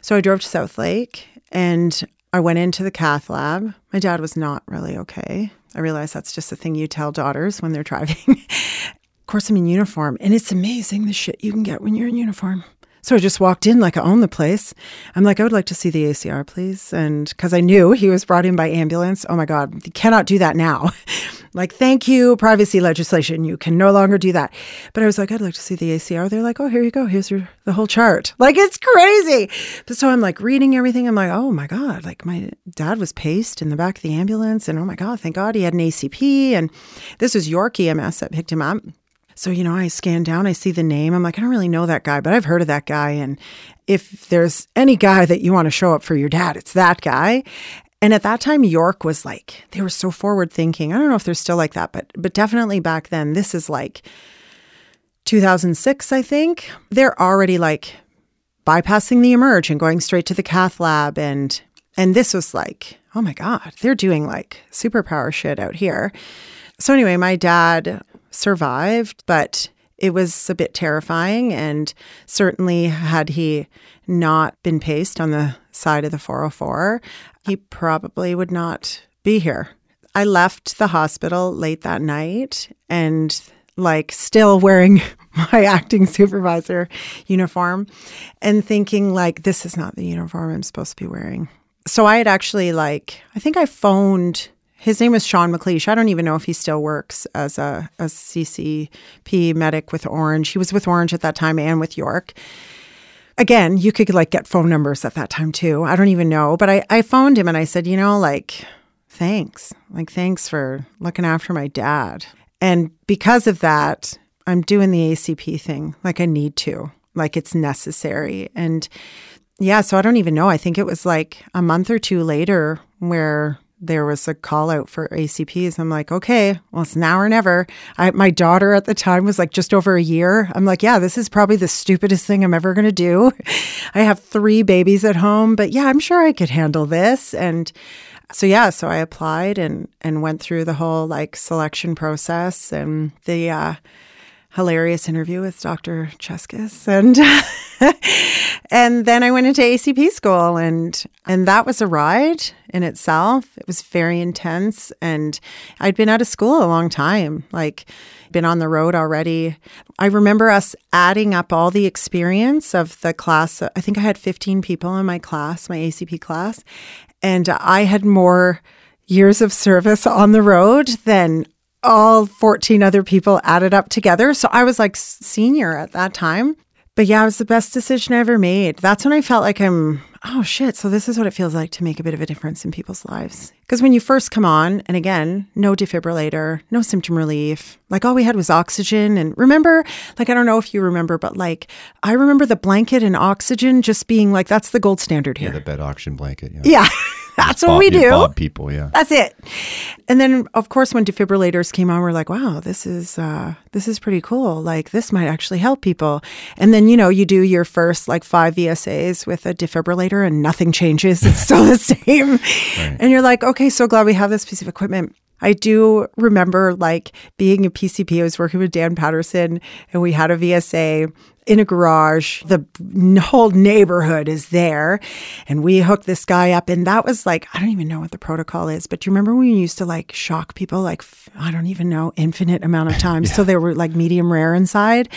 So I drove to Southlake and I went into the cath lab. My dad was not really okay. I realize that's just a thing you tell daughters when they're driving. of course, I'm in uniform, and it's amazing the shit you can get when you're in uniform. So I just walked in like I own the place. I'm like, I would like to see the ACR, please. And because I knew he was brought in by ambulance. Oh my God, you cannot do that now. like, thank you, privacy legislation. You can no longer do that. But I was like, I'd like to see the ACR. They're like, oh, here you go. Here's your, the whole chart. Like, it's crazy. But so I'm like reading everything. I'm like, oh my God. Like, my dad was paced in the back of the ambulance. And oh my God, thank God he had an ACP. And this was York EMS that picked him up. So, you know, I scan down, I see the name. I'm like, I don't really know that guy, but I've heard of that guy. And if there's any guy that you want to show up for your dad, it's that guy. And at that time, York was like, they were so forward thinking. I don't know if they're still like that, but but definitely back then, this is like 2006, I think. They're already like bypassing the emerge and going straight to the cath lab. And and this was like, oh my God, they're doing like superpower shit out here. So anyway, my dad survived, but it was a bit terrifying. And certainly, had he not been paced on the side of the 404, he probably would not be here. I left the hospital late that night and, like, still wearing my acting supervisor uniform and thinking, like, this is not the uniform I'm supposed to be wearing. So I had actually, like, I think I phoned his name was Sean McLeish. I don't even know if he still works as a, a CCP medic with Ornge. He was with Ornge at that time and with York. Again, you could like get phone numbers at that time too. I don't even know. But I, I phoned him and I said, you know, like, thanks. Like, thanks for looking after my dad. And because of that, I'm doing the ACP thing. Like, I need to. Like, it's necessary. And yeah, so I don't even know. I think it was like a month or two later where there was a call out for ACPs. I'm like, okay, well, it's now or never. I, my daughter at the time was like just over a year. I'm like, yeah, this is probably the stupidest thing I'm ever going to do. I have three babies at home, but yeah, I'm sure I could handle this. And so yeah, so I applied and and went through the whole like selection process and the uh, hilarious interview with Dr. Cheskes and and then I went into ACP school and and that was a ride in itself. It was very intense and I'd been out of school a long time, like been on the road already. I remember us adding up all the experience of the class. I think I had 15 people in my class, my ACP class, and I had more years of service on the road than all 14 other people added up together. So I was like senior at that time. But yeah, it was the best decision I ever made. That's when I felt like I'm, oh shit, so this is what it feels like to make a bit of a difference in people's lives. Because when you first come on, and again, no defibrillator, no symptom relief, like all we had was oxygen. And remember, like, I don't know if you remember, but like, I remember the blanket and oxygen just being like, that's the gold standard here. Yeah, the bed oxygen blanket. Yeah. Yeah. That's what Bob- we do. Bob people, yeah. That's it. And then, of course, when defibrillators came on, we're like, "Wow, this is uh, this is pretty cool. Like, this might actually help people." And then, you know, you do your first like five VSAs with a defibrillator, and nothing changes. It's still the same. And you're like, "Okay, so glad we have this piece of equipment." I do remember like being a PCP. I was working with Dan Patterson, and we had a VSA in a garage. The whole neighborhood is there. And we hooked this guy up. And that was like, I don't even know what the protocol is, but do you remember when we used to like shock people like, I don't even know, infinite amount of times. So they were like medium rare inside.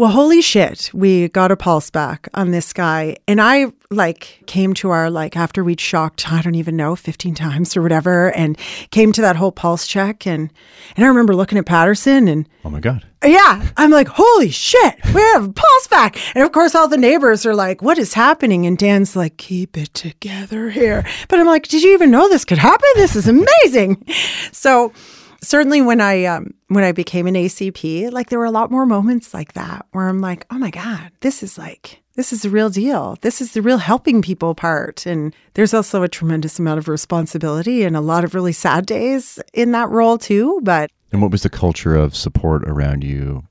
Well, holy shit, we got a pulse back on this guy. And I like came to our like after we'd shocked, I don't even know, 15 times or whatever, and came to that whole pulse check and and I remember looking at Patterson and Oh my God. yeah, I'm like, holy shit, we have a pulse back. And of course, all the neighbors are like, what is happening? And Dan's like, keep it together here. But I'm like, did you even know this could happen? This is amazing. So, certainly when I um, when I became an ACP, like there were a lot more moments like that where I'm like, oh my god, this is like this is the real deal. This is the real helping people part. And there's also a tremendous amount of responsibility and a lot of really sad days in that role too. But And what was the culture of support around you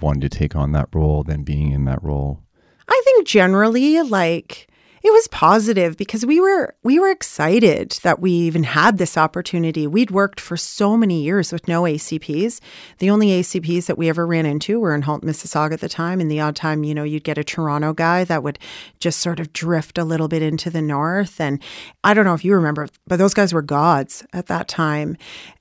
wanting to take on that role, then being in that role? I think generally like it was positive because we were we were excited that we even had this opportunity. We'd worked for so many years with no ACPs. The only ACPs that we ever ran into were in Holt, Mississauga at the time. And the odd time, you know, you'd get a Toronto guy that would just sort of drift a little bit into the north. And I don't know if you remember, but those guys were gods at that time.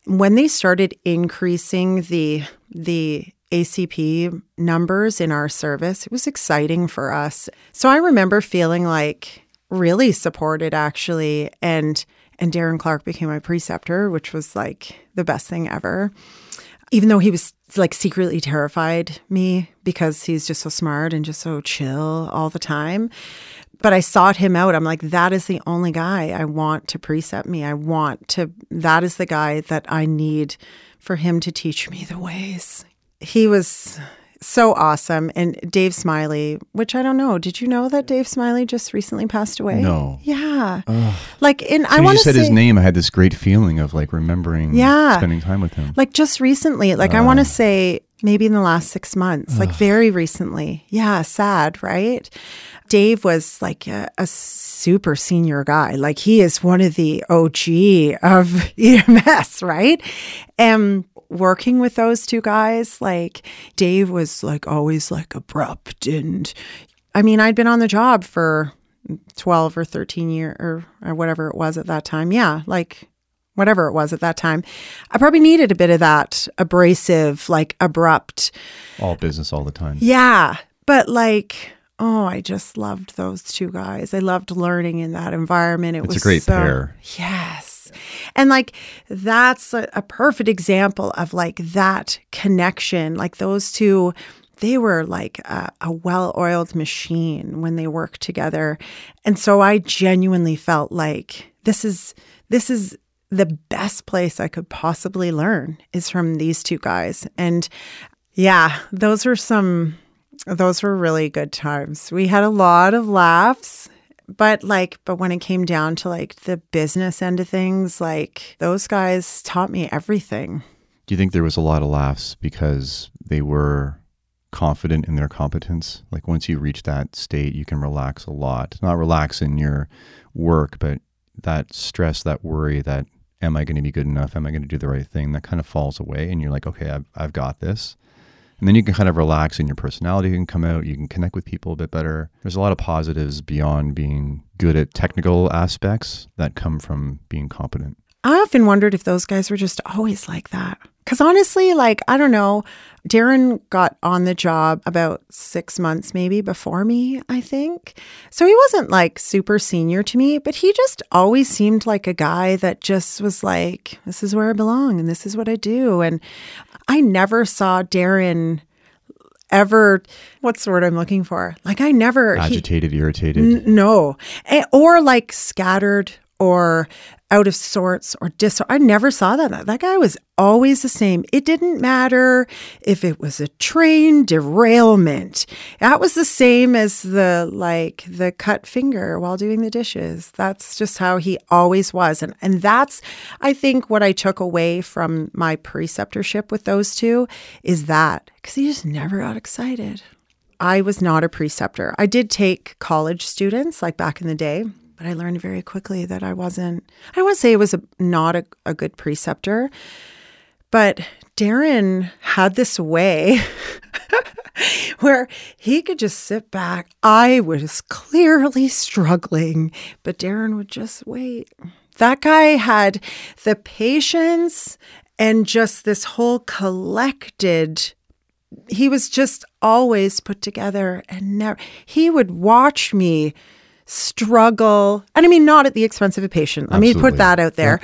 When they started increasing the the ACP numbers in our service. It was exciting for us. So I remember feeling like really supported actually and and Darren Clark became my preceptor, which was like the best thing ever. Even though he was like secretly terrified me because he's just so smart and just so chill all the time. But I sought him out. I'm like, that is the only guy I want to precept me. I want to, that is the guy that I need for him to teach me the ways he was so awesome. And Dave Smiley, which I don't know, did you know that Dave Smiley just recently passed away? No. Yeah. Like, in I want to said say, his name, I had this great feeling of like remembering Yeah. spending time with him. like just recently, like I want to say maybe in the last six months, like very recently. Yeah, sad, right? Dave was like a, a super senior guy. Like he is one of the OG of EMS, right? And working with those two guys, like Dave was like always like abrupt and I mean, I'd been on the job for 12 or 13 years or, or whatever it was at that time. Yeah, like whatever it was at that time. I probably needed a bit of that abrasive, like abrupt. All business all the time. Yeah. But like, oh, I just loved those two guys. I loved learning in that environment. It It's a great so- pair. Yes. And like that's a, a perfect example of like that connection. Like those two, they were like a, a well oiled machine when they worked together. And so I genuinely felt like this is, this is, the best place I could possibly learn is from these two guys. And yeah, those were some those were really good times. We had a lot of laughs, but like but when it came down to like the business end of things, like those guys taught me everything. Do you think there was a lot of laughs because they were confident in their competence? Like once you reach that state, you can relax a lot. Not relax in your work, but that stress, that worry, that am I going to be good enough? Am I going to do the right thing? That kind of falls away, and you're like, okay, I've, I've got this. And then you can kind of relax and your personality can come out. You can connect with people a bit better. There's a lot of positives beyond being good at technical aspects that come from being competent. I often wondered if those guys were just always like that. Because honestly, like, I don't know, Darren got on the job about six months maybe before me, I think. So he wasn't like super senior to me, but he just always seemed like a guy that just was like, this is where I belong and this is what I do. And I never saw Darren ever, what's the word I'm looking for? Like, I never, he, Agitated, irritated. N- no, or like scattered or out of sorts or dis. I never saw that. That guy was always the same. It didn't matter if it was a train derailment. That was the same as the like the cut finger while doing the dishes. That's just how he always was, and and that's I think what I took away from my preceptorship with those two is that because he just never got excited. I was not a preceptor. I did take college students like back in the day, but I learned very quickly that I wasn't, I don't want to say it was a, not a, a good preceptor, but Darren had this way where he could just sit back. I was clearly struggling, but Darren would just wait. That guy had the patience and just this whole collected he was just always put together and never, he would watch me struggle. And I mean, not at the expense of a patient. Let me put that out there.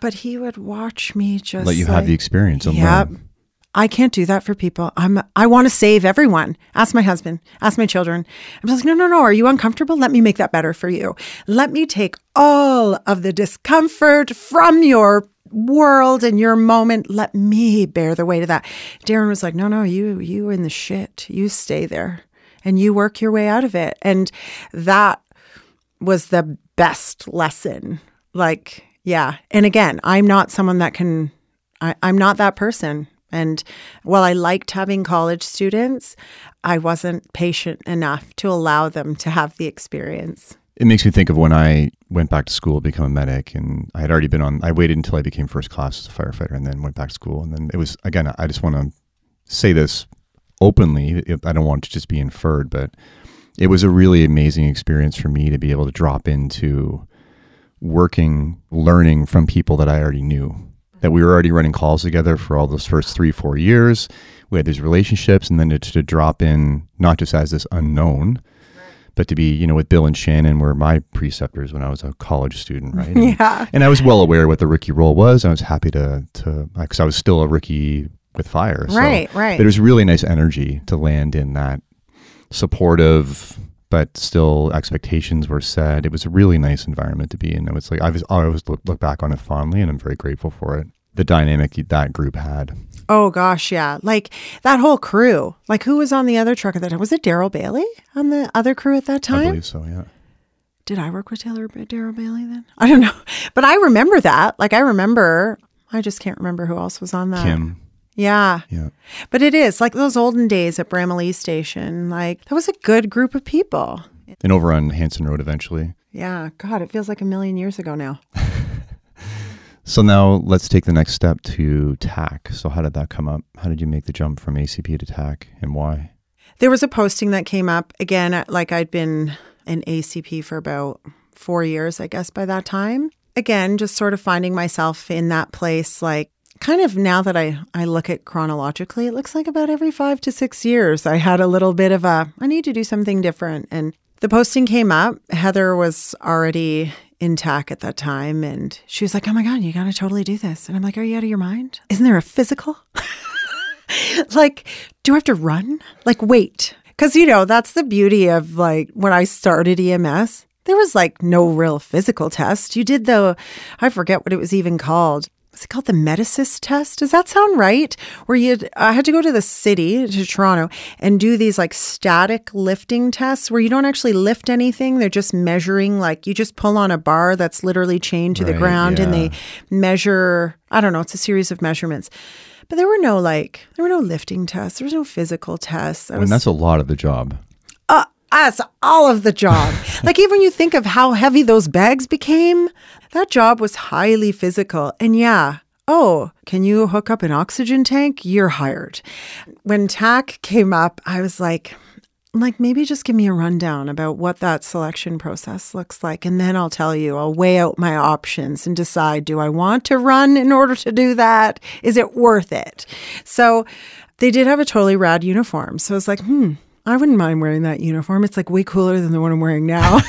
But he would watch me just Let you like, have the experience and Yep. learn. I can't do that for people. I'm I want to save everyone. Ask my husband, ask my children. I'm just like, no, no, no. Are you uncomfortable? Let me make that better for you. Let me take all of the discomfort from your world and your moment. Let me bear the weight of that. Darren was like, no, no, you you in the shit. You stay there and you work your way out of it. And that was the best lesson. Like, yeah. And again, I'm not someone that can, I, I'm not that person. And while I liked having college students, I wasn't patient enough to allow them to have the experience. It makes me think of when I went back to school to become a medic, and I had already been on. I waited until I became first class as a firefighter, and then went back to school. And then it was again. I just want to say this openly. I don't want it to just be inferred, but it was a really amazing experience for me to be able to drop into working, learning from people that I already knew. That we were already running calls together for all those first three, four years. We had these relationships, and then to, to drop in not just as this unknown, but to be, you know, with Bill and Shannon were my preceptors when I was a college student, right? And, Yeah. and I was well aware what the rookie role was. I was happy to, to, because I was still a rookie with fire. So Right, right. It was really nice energy to land in that supportive, but still expectations were set. It was a really nice environment to be in. It was like, I was, I always look, look back on it fondly and I'm very grateful for it. The dynamic that group had. Oh gosh, yeah. Like that whole crew. Like who was on the other truck at that time? Was it Daryl Bailey on the other crew at that time? I believe so, yeah. Did I work with Taylor Daryl Bailey then? I don't know. But I remember that. Like I remember I just can't remember who else was on that. Kim, Yeah. yeah. But it is like those olden days at Bramalea Station. Like that was a good group of people. And over on Hanson Road eventually. Yeah. God, it feels like a million years ago now. So now let's take the next step to TAC. So how did that come up? How did you make the jump from ACP to TAC and why? There was a posting that came up again, uh, like I'd been an ACP for about four years, I guess, by that time. Again, just sort of finding myself in that place, like kind of now that I, I look at chronologically, it looks like about every five to six years, I had a little bit of a, I need to do something different. And the posting came up. Heather was already in TAC at that time. And she was like, oh my God, you got to totally do this. And I'm like, are you out of your mind? Isn't there a physical? like, do I have to run? Like, wait. Because, you know, that's the beauty of like when I started EMS, there was like no real physical test. You did the, I forget what it was even called. Was it called the Medicist test? Does that sound right? Where you, I had to go to the city, to Toronto, and do these like static lifting tests where you don't actually lift anything. They're just measuring, like, you just pull on a bar that's literally chained to the Right, ground and they measure, I don't know, it's a series of measurements. But there were no like, there were no lifting tests. There was no physical tests. I I mean, was, that's a lot of the job. That's all of the job. like even you think of how heavy those bags became, that job was highly physical. And yeah, oh, can you hook up an oxygen tank? You're hired. When TAC came up, I was like, like maybe just give me a rundown about what that selection process looks like and then I'll tell you. I'll weigh out my options and decide do I want to run in order to do that? Is it worth it? So they did have a totally rad uniform. So I was like, hmm, I wouldn't mind wearing that uniform. It's like way cooler than the one I'm wearing now.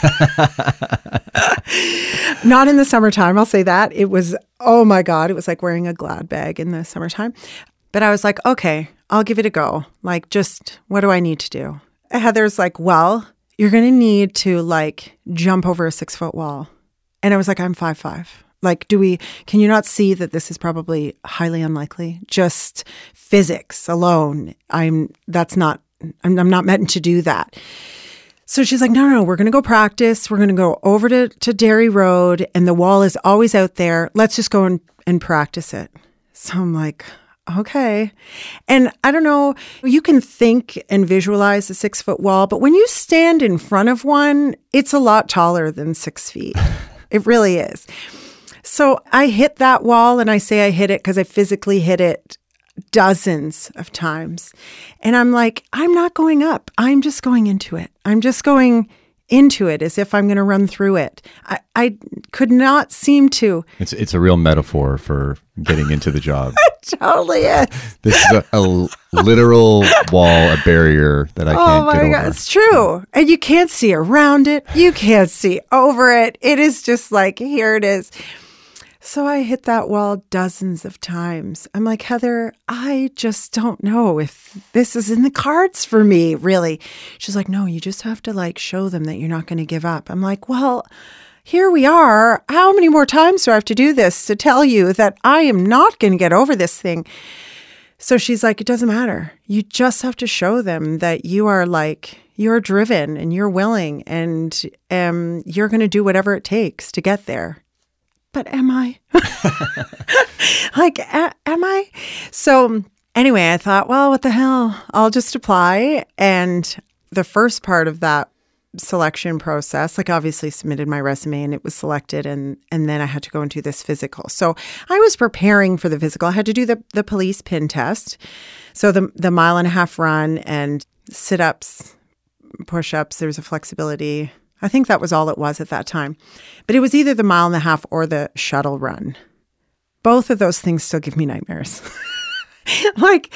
Not in the summertime, I'll say that. It was, oh my God, it was like wearing a glad bag in the summertime. But I was like, okay, I'll give it a go. Like, just what do I need to do? Heather's like, well, you're going to need to like jump over a six foot wall. And I was like, I'm five five. Like, do we, can you not see that this is probably highly unlikely? Just physics alone. I'm, that's not, I'm, I'm not meant to do that. So she's like, no, no, no, we're going to go practice. We're going to go over to, to Derry Road, and the wall is always out there. Let's just go and, and practice it. So I'm like, okay. And I don't know, you can think and visualize a six foot wall, but when you stand in front of one, it's a lot taller than six feet. it really is. So I hit that wall, and I say I hit it because I physically hit it dozens of times. And I'm like, I'm not going up. I'm just going into it. I'm just going into it as if I'm going to run through it. I, I could not seem to. It's it's a real metaphor for getting into the job. totally is. This is a, a literal wall, a barrier that I Oh can't my get God, over. it's true. And you can't see around it. You can't see over it. It is just like, here it is. So I hit that wall dozens of times. I'm like, Heather, I just don't know if this is in the cards for me, really. She's like, no, you just have to like show them that you're not going to give up. I'm like, well, here we are. How many more times do I have to do this to tell you that I am not going to get over this thing? So she's like, it doesn't matter. You just have to show them that you are like, you're driven and you're willing and um, you're going to do whatever it takes to get there. But am I? like, a- am I? So, anyway, I thought, well, what the hell? I'll just apply. And the first part of that selection process like obviously submitted my resume and it was selected and and then I had to go and do this physical. So I was preparing for the physical. I had to do the the police pin test. So the the mile and a half run and sit-ups, push-ups, there's a flexibility. I think that was all it was at that time. But it was either the mile and a half or the shuttle run. Both of those things still give me nightmares. like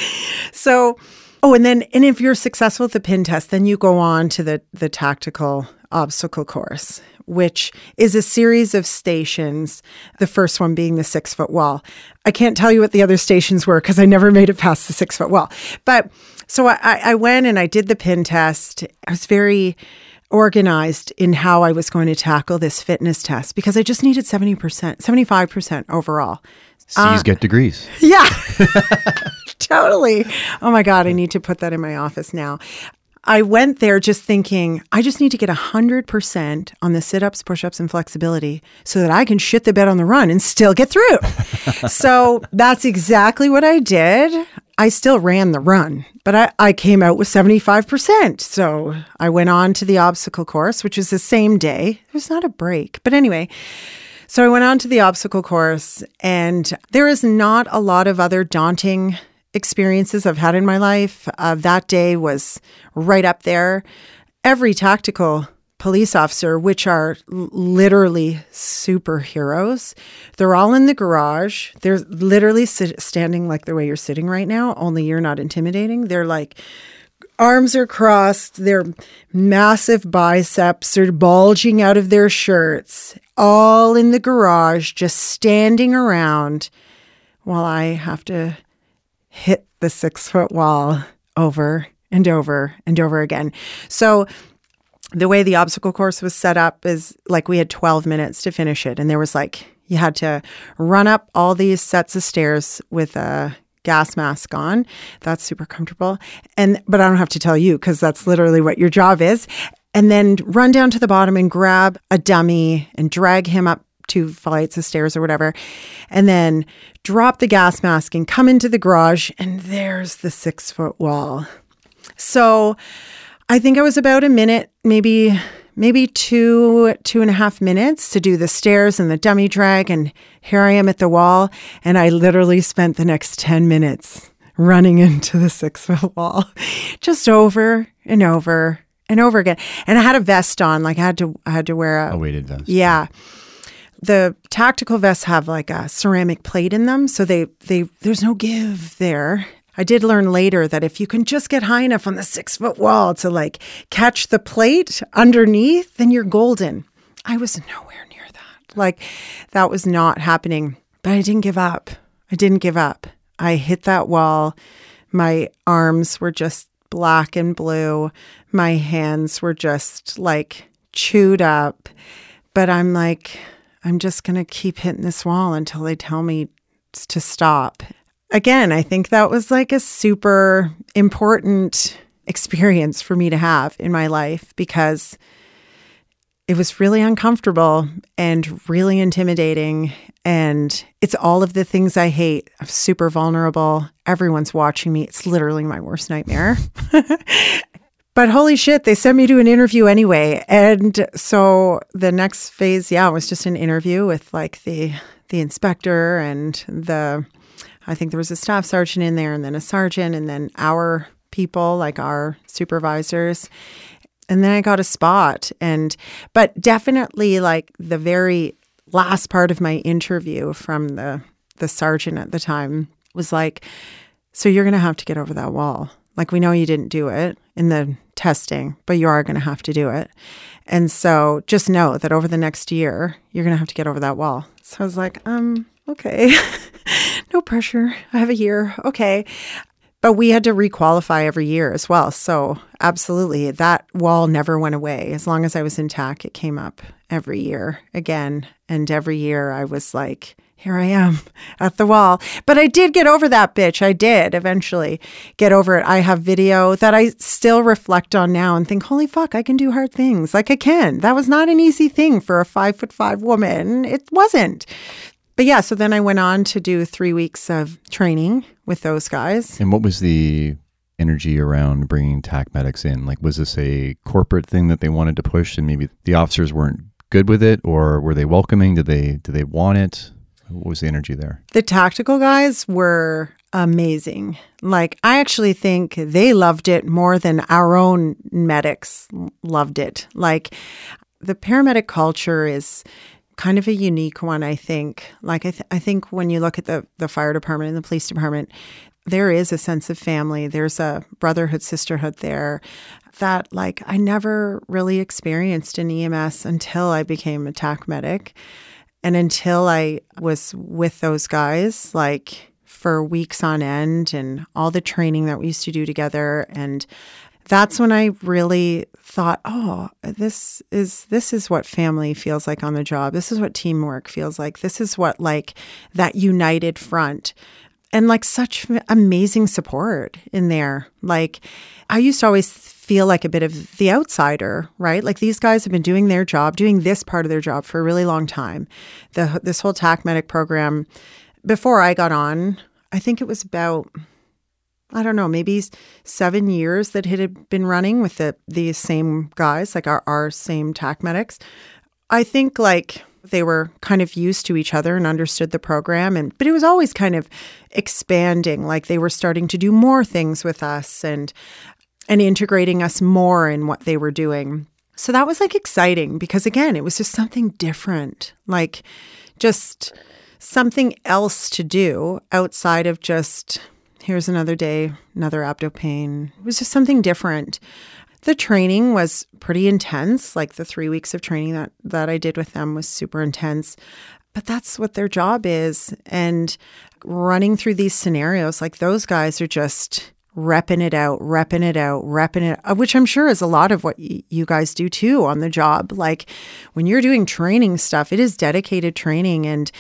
so oh and then and if you're successful with the pin test then you go on to the the tactical obstacle course which is a series of stations the first one being the six foot wall i can't tell you what the other stations were because i never made it past the six foot wall but so I, I went and i did the pin test i was very organized in how i was going to tackle this fitness test because i just needed 70% 75% overall C's uh, get degrees. yeah. totally. Oh my God, I need to put that in my office now. I went there just thinking, I just need to get 100% on the sit ups, push ups, and flexibility so that I can shit the bed on the run and still get through. so that's exactly what I did. I still ran the run, but I, I came out with 75%. So I went on to the obstacle course, which was the same day. There's not a break. But anyway, so I went on to the obstacle course, and there is not a lot of other daunting experiences I've had in my life. Uh, that day was right up there. Every tactical police officer, which are literally superheroes, they're all in the garage. They're literally sit- standing like the way you're sitting right now, only you're not intimidating. They're like, arms are crossed, their massive biceps are bulging out of their shirts, all in the garage, just standing around while I have to hit the six foot wall over and over and over again. So, the way the obstacle course was set up is like we had 12 minutes to finish it. And there was like, you had to run up all these sets of stairs with a gas mask on. That's super comfortable. And, but I don't have to tell you because that's literally what your job is. And then run down to the bottom and grab a dummy and drag him up two flights of stairs or whatever. And then drop the gas mask and come into the garage. And there's the six foot wall. So I think I was about a minute, maybe maybe two two and a half minutes to do the stairs and the dummy drag, and here I am at the wall, and I literally spent the next ten minutes running into the six foot wall, just over and over and over again. And I had a vest on, like I had to I had to wear a A weighted vest. yeah. The tactical vests have like a ceramic plate in them, so they they there's no give there. I did learn later that if you can just get high enough on the six foot wall to like catch the plate underneath, then you're golden. I was nowhere near that. Like that was not happening. But I didn't give up. I didn't give up. I hit that wall. My arms were just black and blue. My hands were just like chewed up. But I'm like, I'm just going to keep hitting this wall until they tell me to stop. Again, I think that was like a super important experience for me to have in my life because it was really uncomfortable and really intimidating. And it's all of the things I hate. I'm super vulnerable. Everyone's watching me. It's literally my worst nightmare. but holy shit, they sent me to an interview anyway. And so the next phase, yeah, was just an interview with like the the inspector and the I think there was a staff sergeant in there and then a sergeant and then our people, like our supervisors. and then I got a spot. And, but definitely like the very last part of my interview from the, the sergeant at the time was like, so you're going to have to get over that wall. Like, we know you didn't do it in the testing, but you are going to have to do it. And so just know that over the next year, you're going to have to get over that wall. So I was like, um, okay, no pressure. I have a year. Okay. But we had to requalify every year as well. So, absolutely, that wall never went away. As long as I was in TAC, it came up every year again. And every year I was like, here I am at the wall. But I did get over that bitch. I did eventually get over it. I have video that I still reflect on now and think, holy fuck, I can do hard things. Like I can. That was not an easy thing for a five foot five woman. It wasn't. But yeah, so then I went on to do three weeks of training with those guys. And what was the energy around bringing TAC medics in? Like, was this a corporate thing that they wanted to push, and maybe the officers weren't good with it, or were they welcoming? Did they did they want it? What was the energy there? The tactical guys were amazing. Like, I actually think they loved it more than our own medics loved it. Like, the paramedic culture is kind of a unique one, I think. Like, I, th- I think when you look at the, the fire department and the police department, there is a sense of family. There's a brotherhood, sisterhood there that, like, I never really experienced in EMS until I became a TAC medic. And until I was with those guys, like for weeks on end and all the training that we used to do together and that's when I really thought, oh, this is this is what family feels like on the job. This is what teamwork feels like. This is what like that united front and like such amazing support in there. Like I used to always feel like a bit of the outsider, right? Like these guys have been doing their job, doing this part of their job for a really long time. The this whole TAC medic program before I got on, I think it was about I don't know, maybe seven years that it had been running with the these same guys, like our, our same TAC medics. I think like they were kind of used to each other and understood the program and but it was always kind of expanding like they were starting to do more things with us and and integrating us more in what they were doing. So that was like exciting because again, it was just something different. Like just something else to do outside of just here's another day, another abdo pain. It was just something different. The training was pretty intense. Like the three weeks of training that, that I did with them was super intense. But that's what their job is. And running through these scenarios, like those guys are just repping it out, repping it out, repping it, which I'm sure is a lot of what y- you guys do too on the job. Like when you're doing training stuff, it is dedicated training and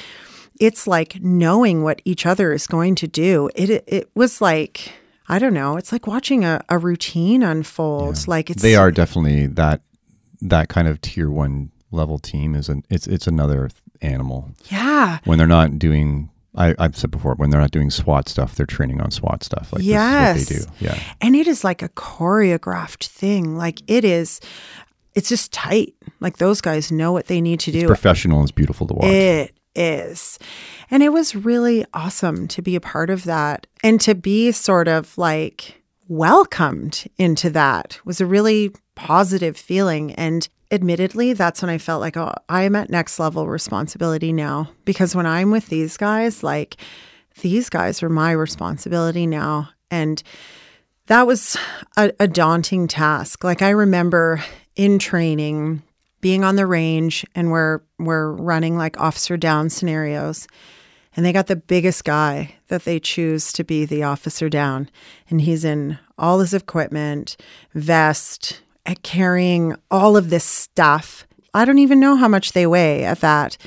it's like knowing what each other is going to do. It it was like I don't know. It's like watching a, a routine unfold. Yeah. Like it's they are definitely that that kind of tier one level team is an it's it's another animal. Yeah. When they're not doing I, have said before, when they're not doing SWAT stuff, they're training on SWAT stuff. Like yes. is they do. Yeah. And it is like a choreographed thing. Like it is it's just tight. Like those guys know what they need to do. It's professional and it's beautiful to watch. It is. And it was really awesome to be a part of that and to be sort of like welcomed into that was a really positive feeling. And admittedly, that's when I felt like, oh, I am at next level responsibility now. Because when I'm with these guys, like these guys are my responsibility now. And that was a, a daunting task. Like I remember in training, being on the range and we're we're running like officer down scenarios. And they got the biggest guy that they choose to be the officer down. And he's in all his equipment vest eh, carrying all of this stuff. I don't even know how much they weigh at that.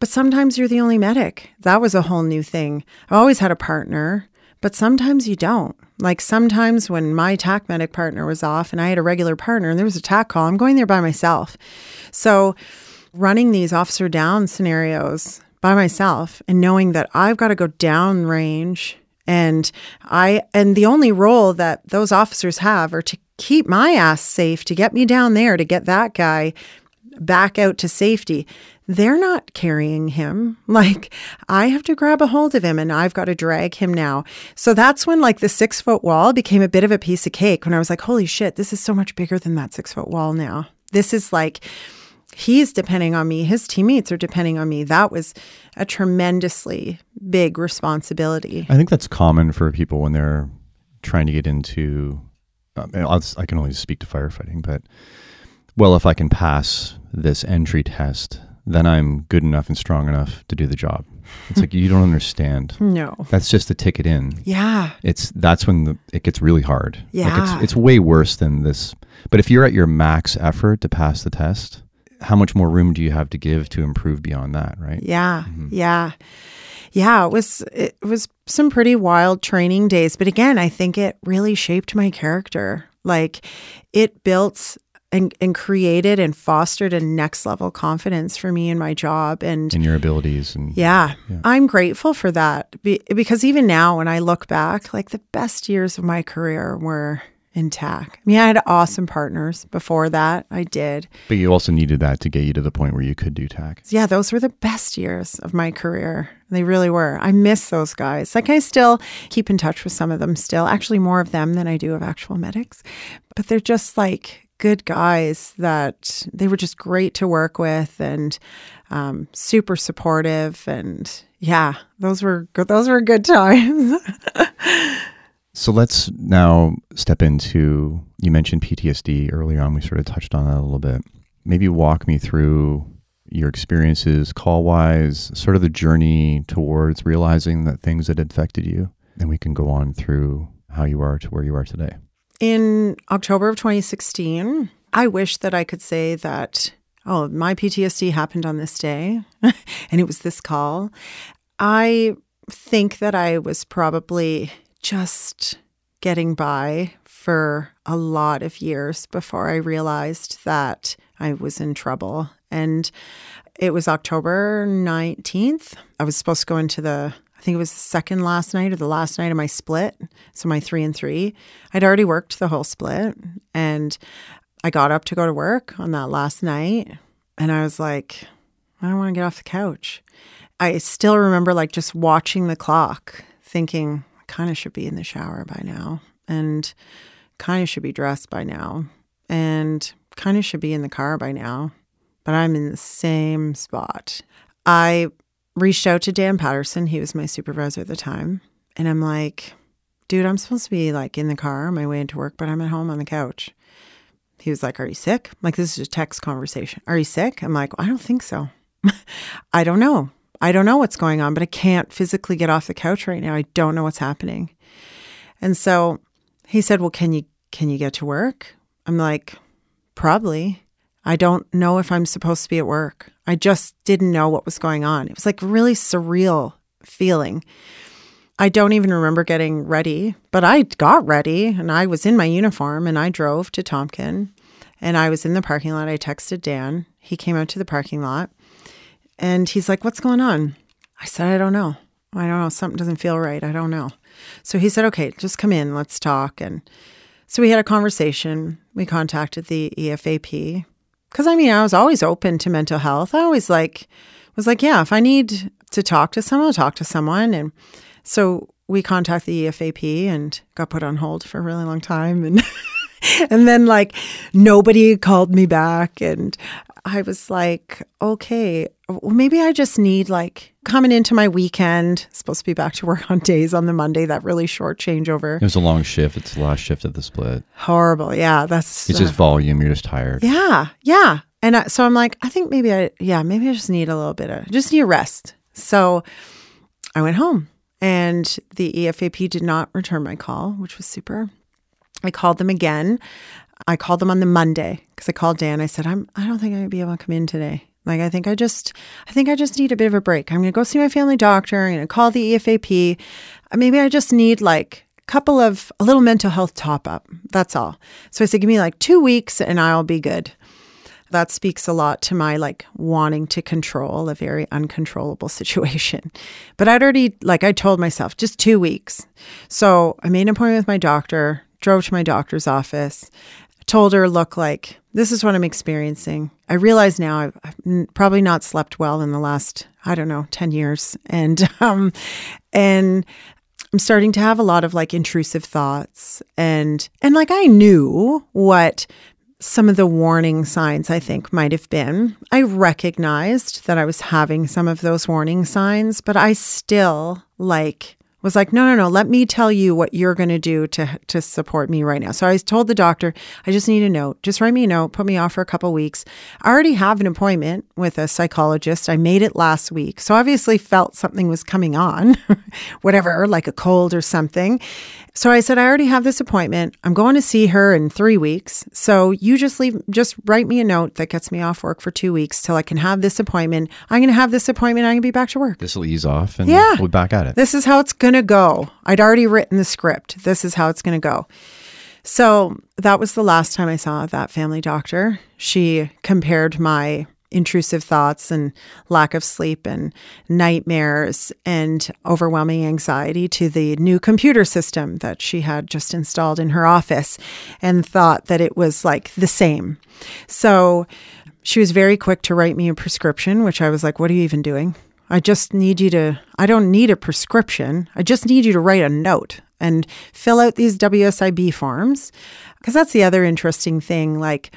But sometimes you're the only medic. That was a whole new thing. I always had a partner but sometimes you don't like sometimes when my TAC medic partner was off and I had a regular partner and there was a TAC call, I'm going there by myself. So running these officer down scenarios by myself and knowing that I've got to go down range and I and the only role that those officers have are to keep my ass safe, to get me down there, to get that guy back out to safety, they're not carrying him. Like I have to grab a hold of him and I've got to drag him now. So that's when like the six foot wall became a bit of a piece of cake when I was like, holy shit, this is so much bigger than that six foot wall now. This is like, he's depending on me. His teammates are depending on me. That was a tremendously big responsibility. I think that's common for people when they're trying to get into. Um, I can only speak to firefighting, but well, if I can pass this entry test, then I'm good enough and strong enough to do the job. It's like you don't understand. No, that's just the ticket in. Yeah, it's that's when the, it gets really hard. Yeah, like it's, it's way worse than this. But if you're at your max effort to pass the test, how much more room do you have to give to improve beyond that, right? Yeah, mm-hmm. yeah, yeah. It was it was some pretty wild training days, but again, I think it really shaped my character. Like it built and, and created and fostered a next level confidence for me in my job and in your abilities and yeah, yeah. i'm grateful for that Be, because even now when i look back like the best years of my career were in TAC. I mean, I had awesome partners before that. I did. But you also needed that to get you to the point where you could do TAC. Yeah, those were the best years of my career. They really were. I miss those guys. Like, I still keep in touch with some of them still, actually, more of them than I do of actual medics. But they're just like good guys that they were just great to work with and um, super supportive and yeah those were good those were good times. So let's now step into you mentioned ptsd earlier on. We sort of touched on that a little bit. Maybe walk me through your experiences call wise sort of the journey towards realizing that things had affected you. And we can go on through how you are to where you are today in October of 2016, I wish that I could say that, oh, my PTSD happened on this day and it was this call. I think that I was probably just getting by for a lot of years before I realized that I was in trouble. And it was October 19th. I was supposed to go into the I think it was the second last night or the last night of my split. So my three and three. I'd already worked the whole split and I got up to go to work on that last night and I was like, I don't want to get off the couch. I still remember like just watching the clock, thinking, I kind of should be in the shower by now and kind of should be dressed by now and kind of should be in the car by now, but I'm in the same spot. I reached out to Dan Patterson. He was my supervisor at the time. And I'm like, dude, I'm supposed to be like in the car on my way into work, but I'm at home on the couch. He was like, Are you sick? I'm like, this is a text conversation. Are you sick? I'm like, I don't think so. I don't know. I don't know what's going on, but I can't physically get off the couch right now. I don't know what's happening. And so he said, Well, can you can you get to work? I'm like, probably. I don't know if I'm supposed to be at work. I just didn't know what was going on. It was like really surreal feeling. I don't even remember getting ready, but I got ready and I was in my uniform and I drove to Tomken and I was in the parking lot. I texted Dan. He came out to the parking lot and he's like, What's going on? I said, I don't know. I don't know. Something doesn't feel right. I don't know. So he said, Okay, just come in. Let's talk. And so we had a conversation. We contacted the EFAP because I mean, I was always open to mental health. I always like was like, yeah, if I need to talk to someone, I'll talk to someone. And so we contacted the EFAP and got put on hold for a really long time. And and then like nobody called me back. And I was like, okay, well, maybe I just need like coming into my weekend, supposed to be back to work on days on the Monday, that really short changeover. It was a long shift. It's the last shift of the split. Horrible. Yeah. That's it's uh, just volume. You're just tired. Yeah. Yeah. And I, so I'm like, I think maybe I, yeah, maybe I just need a little bit of, just need a rest. So I went home and the EFAP did not return my call, which was super. I called them again. I called them on the Monday because I called Dan. I said, I'm, I don't think I'm gonna be able to come in today. Like, I think I just, I think I just need a bit of a break. I'm going to go see my family doctor. I'm to call the EFAP. Uh, maybe I just need like a couple of, a little mental health top up. That's all. So I said, give me like two weeks and I'll be good. That speaks a lot to my like wanting to control a very uncontrollable situation. But I'd already, like, I told myself just two weeks. So I made an appointment with my doctor, drove to my doctor's office, told her, look, like, this is what I'm experiencing. I realize now I've, I've probably not slept well in the last, I don't know, 10 years. And, um, and I'm starting to have a lot of like intrusive thoughts and, and like I knew what some of the warning signs I think might have been. I recognized that I was having some of those warning signs, but I still like was like, no, no, no, let me tell you what you're going to do to to support me right now. So I told the doctor, I just need a note. Just write me a note, put me off for a couple weeks. I already have an appointment with a psychologist. I made it last week. So obviously felt something was coming on, whatever, like a cold or something. So I said, I already have this appointment. I'm going to see her in three weeks. So you just leave, just write me a note that gets me off work for two weeks till I can have this appointment. I'm going to have this appointment. I'm going to be back to work. This will ease off and Yeah. we'll be back at it. This is how it's going to go. I'd already written the script. This is how it's going to go. So that was the last time I saw that family doctor. She compared my intrusive thoughts and lack of sleep and nightmares and overwhelming anxiety to the new computer system that she had just installed in her office and thought that it was like the same. So she was very quick to write me a prescription, which I was like, What are you even doing? I just need you to, I don't need a prescription. I just need you to write a note and fill out these WSIB forms. Because that's the other interesting thing. Like,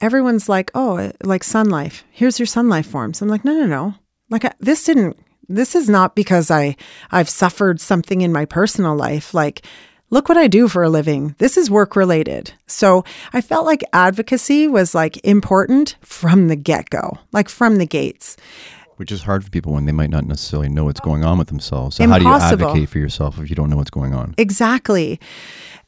everyone's like, oh, uh, like Sun Life. Here's your Sun Life forms. I'm like, no, no, no. Like, I, this didn't, this is not because I, I've suffered something in my personal life. Like, look what I do for a living. This is work related. So I felt like advocacy was like important from the get go, like from the gates. Which is hard for people when they might not necessarily know what's going on with themselves. So how do you advocate for yourself if you don't know what's going on? Exactly.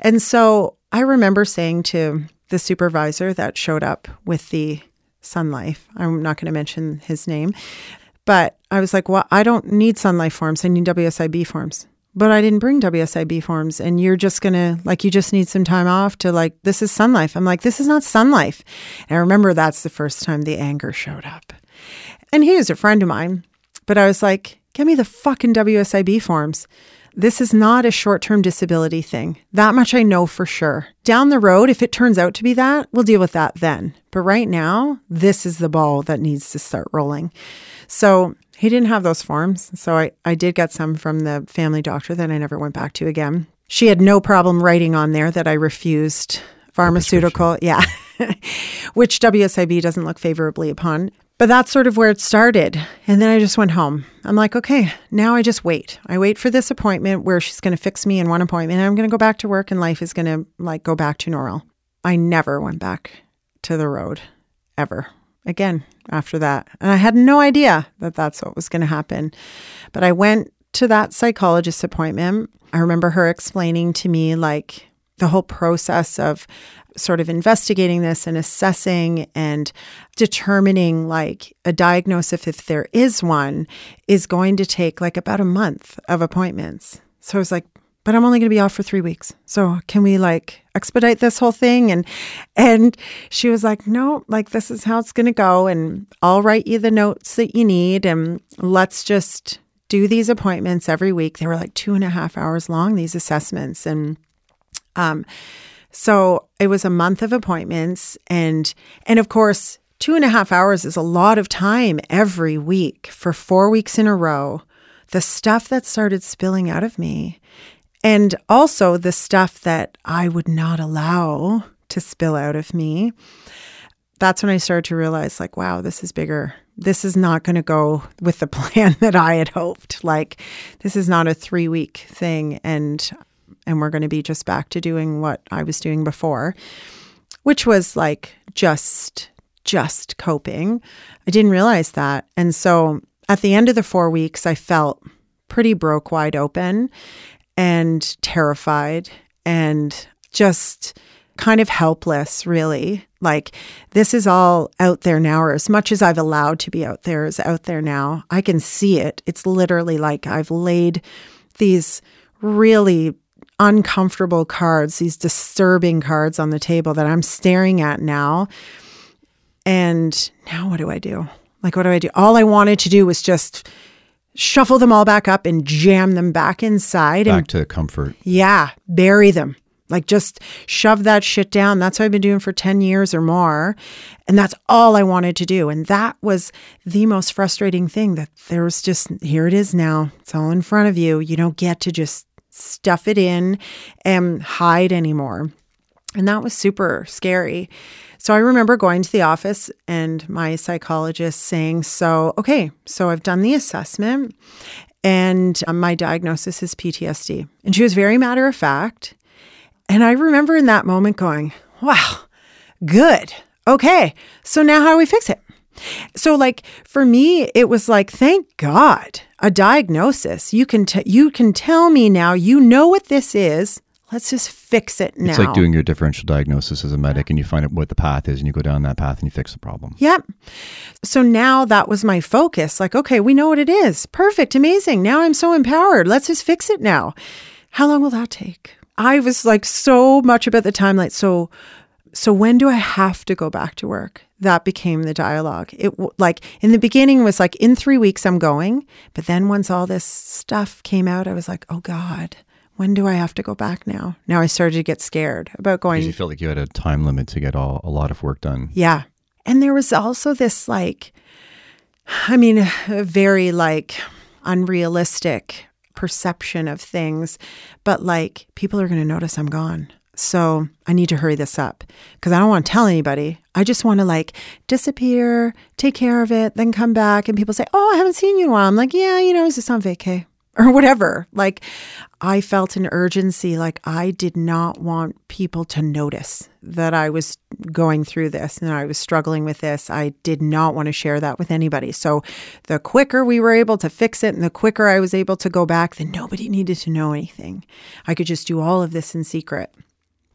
And so I remember saying to the supervisor that showed up with the Sun Life, I'm not going to mention his name, but I was like, well, I don't need Sun Life forms. I need WSIB forms. But I didn't bring WSIB forms. And you're just going to, like, you just need some time off to, like, this is Sun Life. I'm like, this is not Sun Life. And I remember that's the first time the anger showed up. And he was a friend of mine, but I was like, get me the fucking WSIB forms. This is not a short term disability thing. That much I know for sure. Down the road, if it turns out to be that, we'll deal with that then. But right now, this is the ball that needs to start rolling. So he didn't have those forms. So I, I did get some from the family doctor that I never went back to again. She had no problem writing on there that I refused pharmaceutical. Yeah. Which WSIB doesn't look favorably upon. But that's sort of where it started. And then I just went home. I'm like, okay, now I just wait. I wait for this appointment where she's going to fix me in one appointment. I'm going to go back to work and life is going to like go back to normal. I never went back to the road ever again after that. And I had no idea that that's what was going to happen. But I went to that psychologist appointment. I remember her explaining to me like the whole process of sort of investigating this and assessing and determining like a diagnosis if there is one is going to take like about a month of appointments. So I was like, but I'm only going to be off for 3 weeks. So can we like expedite this whole thing and and she was like, "No, like this is how it's going to go and I'll write you the notes that you need and let's just do these appointments every week." They were like two and a half hours long, these assessments. And um so it was a month of appointments and and of course two and a half hours is a lot of time every week for four weeks in a row. The stuff that started spilling out of me and also the stuff that I would not allow to spill out of me. That's when I started to realize, like, wow, this is bigger. This is not going to go with the plan that I had hoped. Like, this is not a three week thing, and and we're going to be just back to doing what I was doing before, which was like just just coping. I didn't realize that, and so at the end of the four weeks, I felt pretty broke wide open and terrified and just kind of helpless, really. Like, this is all out there now, or as much as I've allowed to be out there is out there now. I can see it. It's literally like I've laid these really uncomfortable cards, these disturbing cards on the table that I'm staring at now. And now what do I do? Like, what do I do? All I wanted to do was just shuffle them all back up and jam them back inside and Back to comfort. yeah, bury them, Like just shove that shit down. That's what I've been doing for 10 years or more. And that's all I wanted to do. And that was the most frustrating thing that there was just, here it is now. It's all in front of you. You don't get to just stuff it in and hide anymore. And that was super scary. So I remember going to the office and my psychologist saying, So, okay, so I've done the assessment and um, my diagnosis is PTSD. And she was very matter of fact. And I remember in that moment going, wow, good. Okay. So now how do we fix it? So like for me it was like thank God a diagnosis. You can t- you can tell me now you know what this is. Let's just fix it now. It's like doing your differential diagnosis as a medic and you find out what the path is and you go down that path and you fix the problem. Yep. So now that was my focus. Like, okay, we know what it is. Perfect. Amazing. Now I'm so empowered. Let's just fix it now. How long will that take? I was like so much about the timeline. So, so when do I have to go back to work? That became the dialogue. It like in the beginning was like in three weeks I'm going, but then once all this stuff came out, I was like, oh God, when do I have to go back now? Now I started to get scared about going. Because you felt like you had a time limit to get all a lot of work done. Yeah, and there was also this like, I mean, a very like unrealistic perception of things, but like people are going to notice I'm gone. So I need to hurry this up because I don't want to tell anybody. I just want to like disappear, take care of it, then come back. And people say, Oh, I haven't seen you in a while. I'm like, Yeah, you know, I was just on vacay or whatever. Like I felt an urgency, like I did not want people to notice that I was going through this and I was struggling with this. I did not want to share that with anybody. So the quicker we were able to fix it and the quicker I was able to go back, then nobody needed to know anything. I could just do all of this in secret.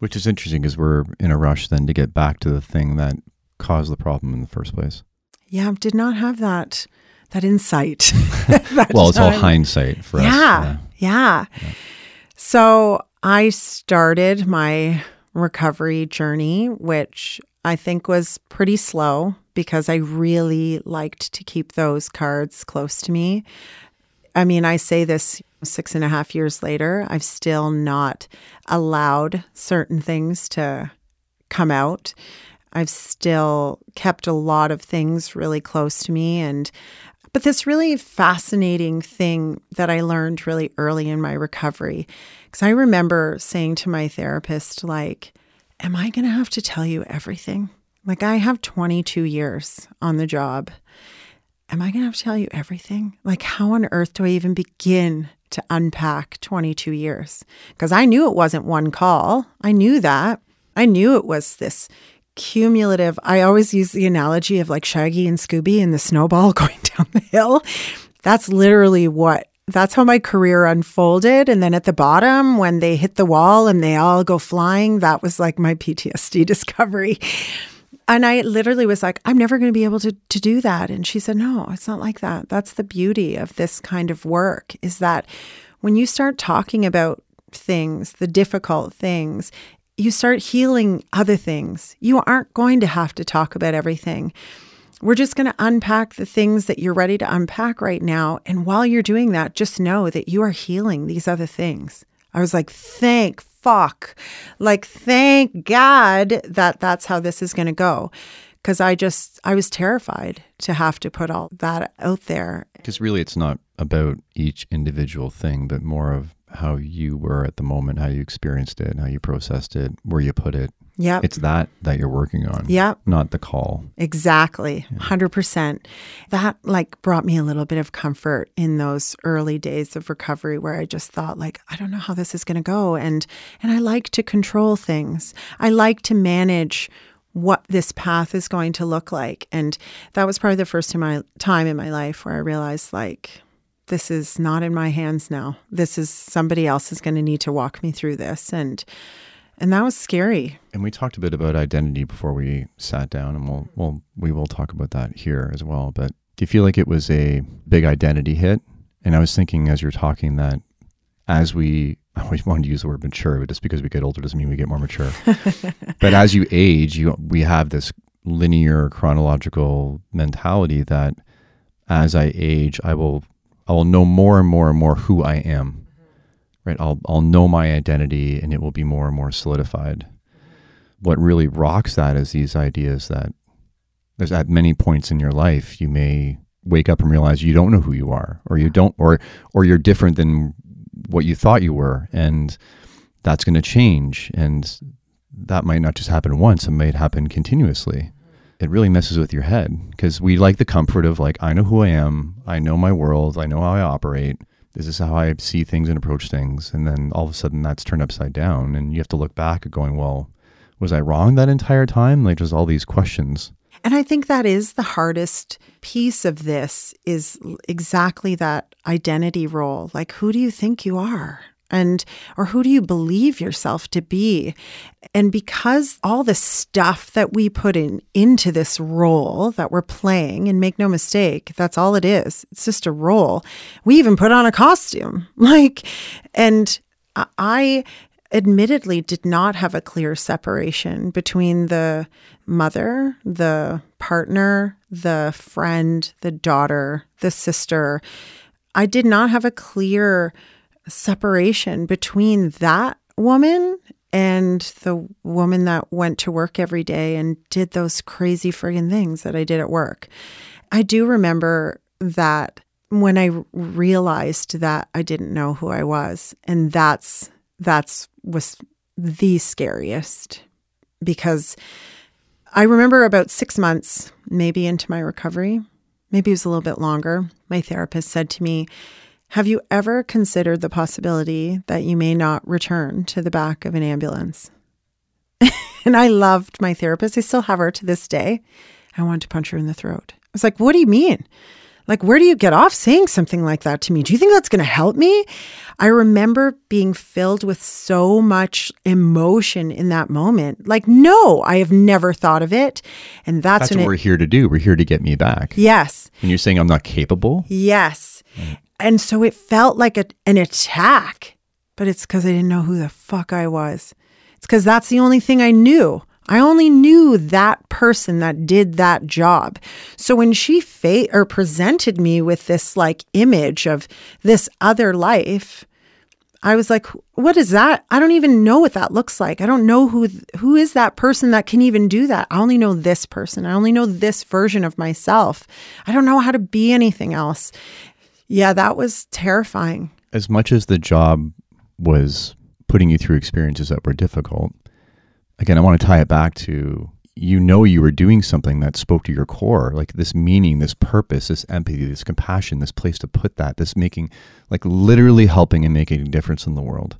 Which is interesting because we're in a rush then to get back to the thing that caused the problem in the first place. Yeah, did not have that that insight. that well, it's time. all hindsight for yeah, us. Yeah, yeah. So I started my recovery journey, which I think was pretty slow because I really liked to keep those cards close to me. I mean, I say this six and a half years later, I've still not allowed certain things to come out. I've still kept a lot of things really close to me. And but this really fascinating thing that I learned really early in my recovery, because I remember saying to my therapist, like, Am I going to have to tell you everything? Like, I have 22 years on the job. Am I going to have to tell you everything? Like, how on earth do I even begin to unpack 22 years? Because I knew it wasn't one call. I knew that. I knew it was this cumulative. I always use the analogy of like Shaggy and Scooby and the snowball going down the hill. That's literally what that's how my career unfolded. And then at the bottom, when they hit the wall and they all go flying, that was like my PTSD discovery. And I literally was like, I'm never going to be able to, to do that. And she said, No, it's not like that. That's the beauty of this kind of work is that when you start talking about things, the difficult things, you start healing other things. You aren't going to have to talk about everything. We're just going to unpack the things that you're ready to unpack right now. And while you're doing that, just know that you are healing these other things. I was like, thank fuck. Like, thank God that that's how this is going to go. Because I just, I was terrified to have to put all that out there. Because really, it's not about each individual thing, but more of how you were at the moment, how you experienced it, how you processed it, where you put it. Yeah. It's that that you're working on. Yeah. Not the call. Exactly. Yeah. 100%. That like brought me a little bit of comfort in those early days of recovery where I just thought like I don't know how this is going to go and and I like to control things. I like to manage what this path is going to look like. And that was probably the first time, my, time in my life where I realized like this is not in my hands now. This is somebody else is going to need to walk me through this and and that was scary. And we talked a bit about identity before we sat down and we'll mm-hmm. we'll we will talk about that here as well, but do you feel like it was a big identity hit? And I was thinking as you're talking that as we I always wanted to use the word mature, but just because we get older doesn't mean we get more mature. but as you age, you we have this linear chronological mentality that as I age, I will I will know more and more and more who I am. Right? I'll, I'll know my identity and it will be more and more solidified. What really rocks that is these ideas that there's at many points in your life, you may wake up and realize you don't know who you are or you don't, or, or you're different than what you thought you were. And that's going to change. And that might not just happen once, it might happen continuously. It really messes with your head because we like the comfort of like, I know who I am, I know my world, I know how I operate. This is how I see things and approach things. And then all of a sudden that's turned upside down. And you have to look back at going, well, was I wrong that entire time? Like, just all these questions. And I think that is the hardest piece of this is exactly that identity role. Like, who do you think you are? And or who do you believe yourself to be? And because all the stuff that we put in into this role that we're playing and make no mistake that's all it is. It's just a role. We even put on a costume. Like and i admittedly did not have a clear separation between the mother the partner the friend the daughter the sister. I did not have a clear separation between that woman and the woman that went to work every day and did those crazy friggin' things that I did at work. I do remember that when I realized that I didn't know who I was and that's that's was the scariest because I remember about 6 months maybe into my recovery, maybe it was a little bit longer, my therapist said to me, have you ever considered the possibility that you may not return to the back of an ambulance? and I loved my therapist. I still have her to this day. I wanted to punch her in the throat. I was like, what do you mean? Like, where do you get off saying something like that to me? Do you think that's going to help me? I remember being filled with so much emotion in that moment. Like, no, I have never thought of it. And that's, that's what it, we're here to do. We're here to get me back. Yes. And you're saying I'm not capable? Yes. Mm. And so it felt like a, an attack, but it's because I didn't know who the fuck I was. It's because that's the only thing I knew. I only knew that person that did that job. So when she fa- or presented me with this like image of this other life, I was like, what is that? I don't even know what that looks like. I don't know who who is that person that can even do that. I only know this person. I only know this version of myself. I don't know how to be anything else. Yeah, that was terrifying. As much as the job was putting you through experiences that were difficult, again, I want to tie it back to you know you were doing something that spoke to your core, like this meaning, this purpose, this empathy, this compassion, this place to put that, this making, like literally helping and making a difference in the world.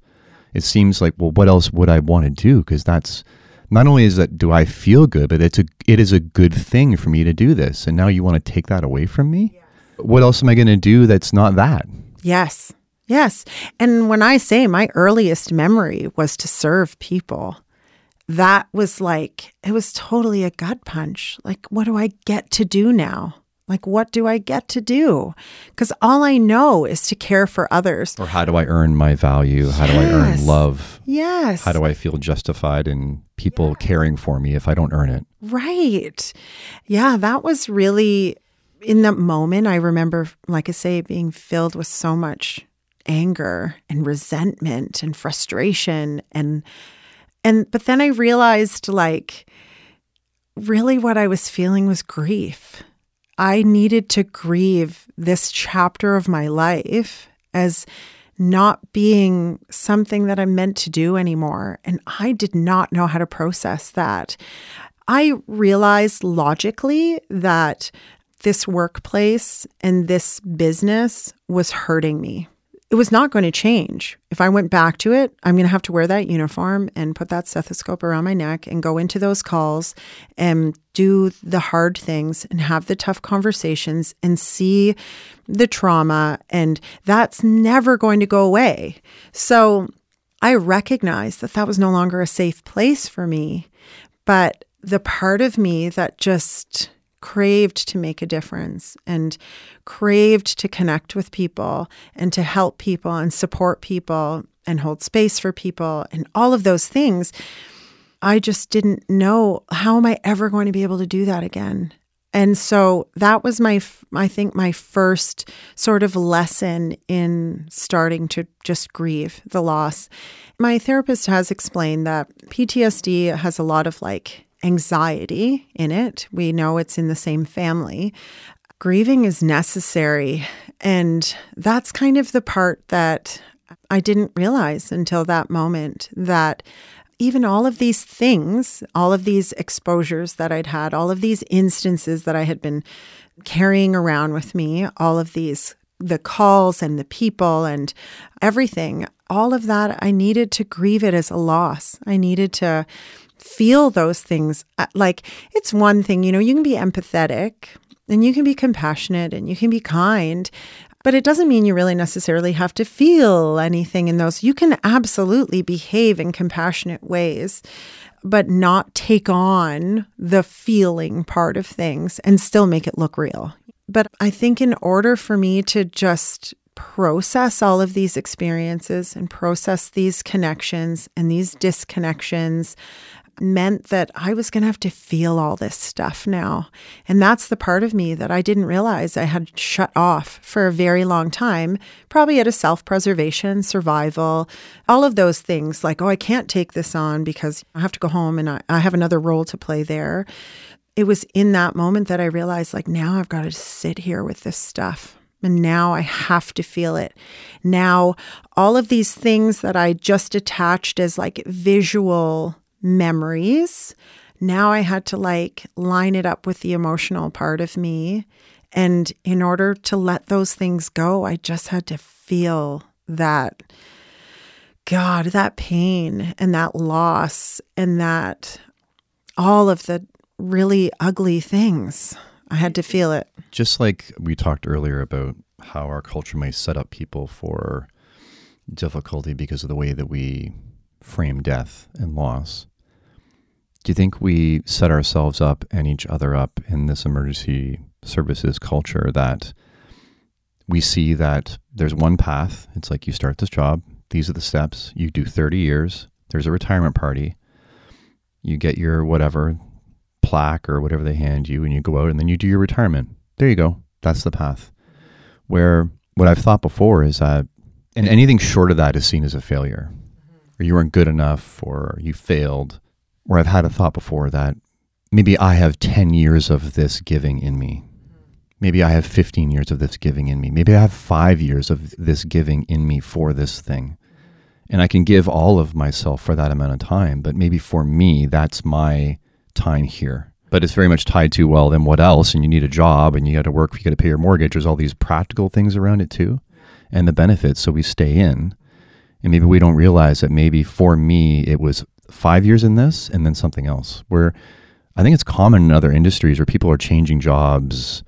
It seems like, well, what else would I want to do? Because that's not only is that do I feel good, but it's a it is a good thing for me to do this. And now you want to take that away from me? What else am I going to do that's not that? Yes. Yes. And when I say my earliest memory was to serve people, that was like, it was totally a gut punch. Like, what do I get to do now? Like, what do I get to do? Because all I know is to care for others. Or how do I earn my value? How yes. do I earn love? Yes. How do I feel justified in people yeah. caring for me if I don't earn it? Right. Yeah, that was really in that moment, I remember, like I say, being filled with so much anger and resentment and frustration and and but then I realized like really what I was feeling was grief. I needed to grieve this chapter of my life as not being something that I'm meant to do anymore. And I did not know how to process that. I realized logically that this workplace and this business was hurting me. It was not going to change. If I went back to it, I'm going to have to wear that uniform and put that stethoscope around my neck and go into those calls and do the hard things and have the tough conversations and see the trauma. And that's never going to go away. So I recognized that that was no longer a safe place for me. But the part of me that just craved to make a difference and craved to connect with people and to help people and support people and hold space for people and all of those things. I just didn't know how am I ever going to be able to do that again? And so that was my, I think, my first sort of lesson in starting to just grieve the loss. My therapist has explained that PTSD has a lot of like anxiety in it. We know it's in the same family. Grieving is necessary. And that's kind of the part that I didn't realize until that moment that even all of these things, all of these exposures that I'd had, all of these instances that I had been carrying around with me, all of these, the calls and the people and everything, all of that, I needed to grieve it as a loss. I needed to feel those things. Uh, like it's one thing, you know, you can be empathetic and you can be compassionate and you can be kind. But it doesn't mean you really necessarily have to feel anything in those. You can absolutely behave in compassionate ways, but not take on the feeling part of things and still make it look real. But I think in order for me to just process all of these experiences and process these connections and these disconnections meant that I was going to have to feel all this stuff now. And that's the part of me that I didn't realize I had shut off for a very long time, probably out of self preservation, survival, all of those things like, oh, I can't take this on because I have to go home and I, I have another role to play there. It was in that moment that I realized, like, now I've got to sit here with this stuff. And now I have to feel it. Now, all of these things that I just attached as like visual memories. Now I had to like line it up with the emotional part of me. And in order to let those things go, I just had to feel that, God, that pain and that loss and that all of the really ugly things. I had to feel it. Just like we talked earlier about how our culture may set up people for difficulty because of the way that we frame death and loss. Do you think we set ourselves up and each other up in this emergency services culture that we see that there's one path? It's like you start this job, these are the steps, you do 30 years, there's a retirement party, you get your whatever plaque or whatever they hand you, and you go out and then you do your retirement. There you go. That's the path. Where what I've thought before is that, and anything short of that is seen as a failure, mm-hmm. or you weren't good enough, or you failed where I've had a thought before that maybe I have 10 years of this giving in me. Maybe I have 15 years of this giving in me. Maybe I have five years of this giving in me for this thing. And I can give all of myself for that amount of time. But maybe for me, that's my time here. But it's very much tied to, well, then what else? And you need a job and you got to work, you got to pay your mortgage. There's all these practical things around it too, and the benefits. So we stay in. And maybe we don't realize that maybe for me, it was five years in this and then something else. Where I think it's common in other industries where people are changing jobs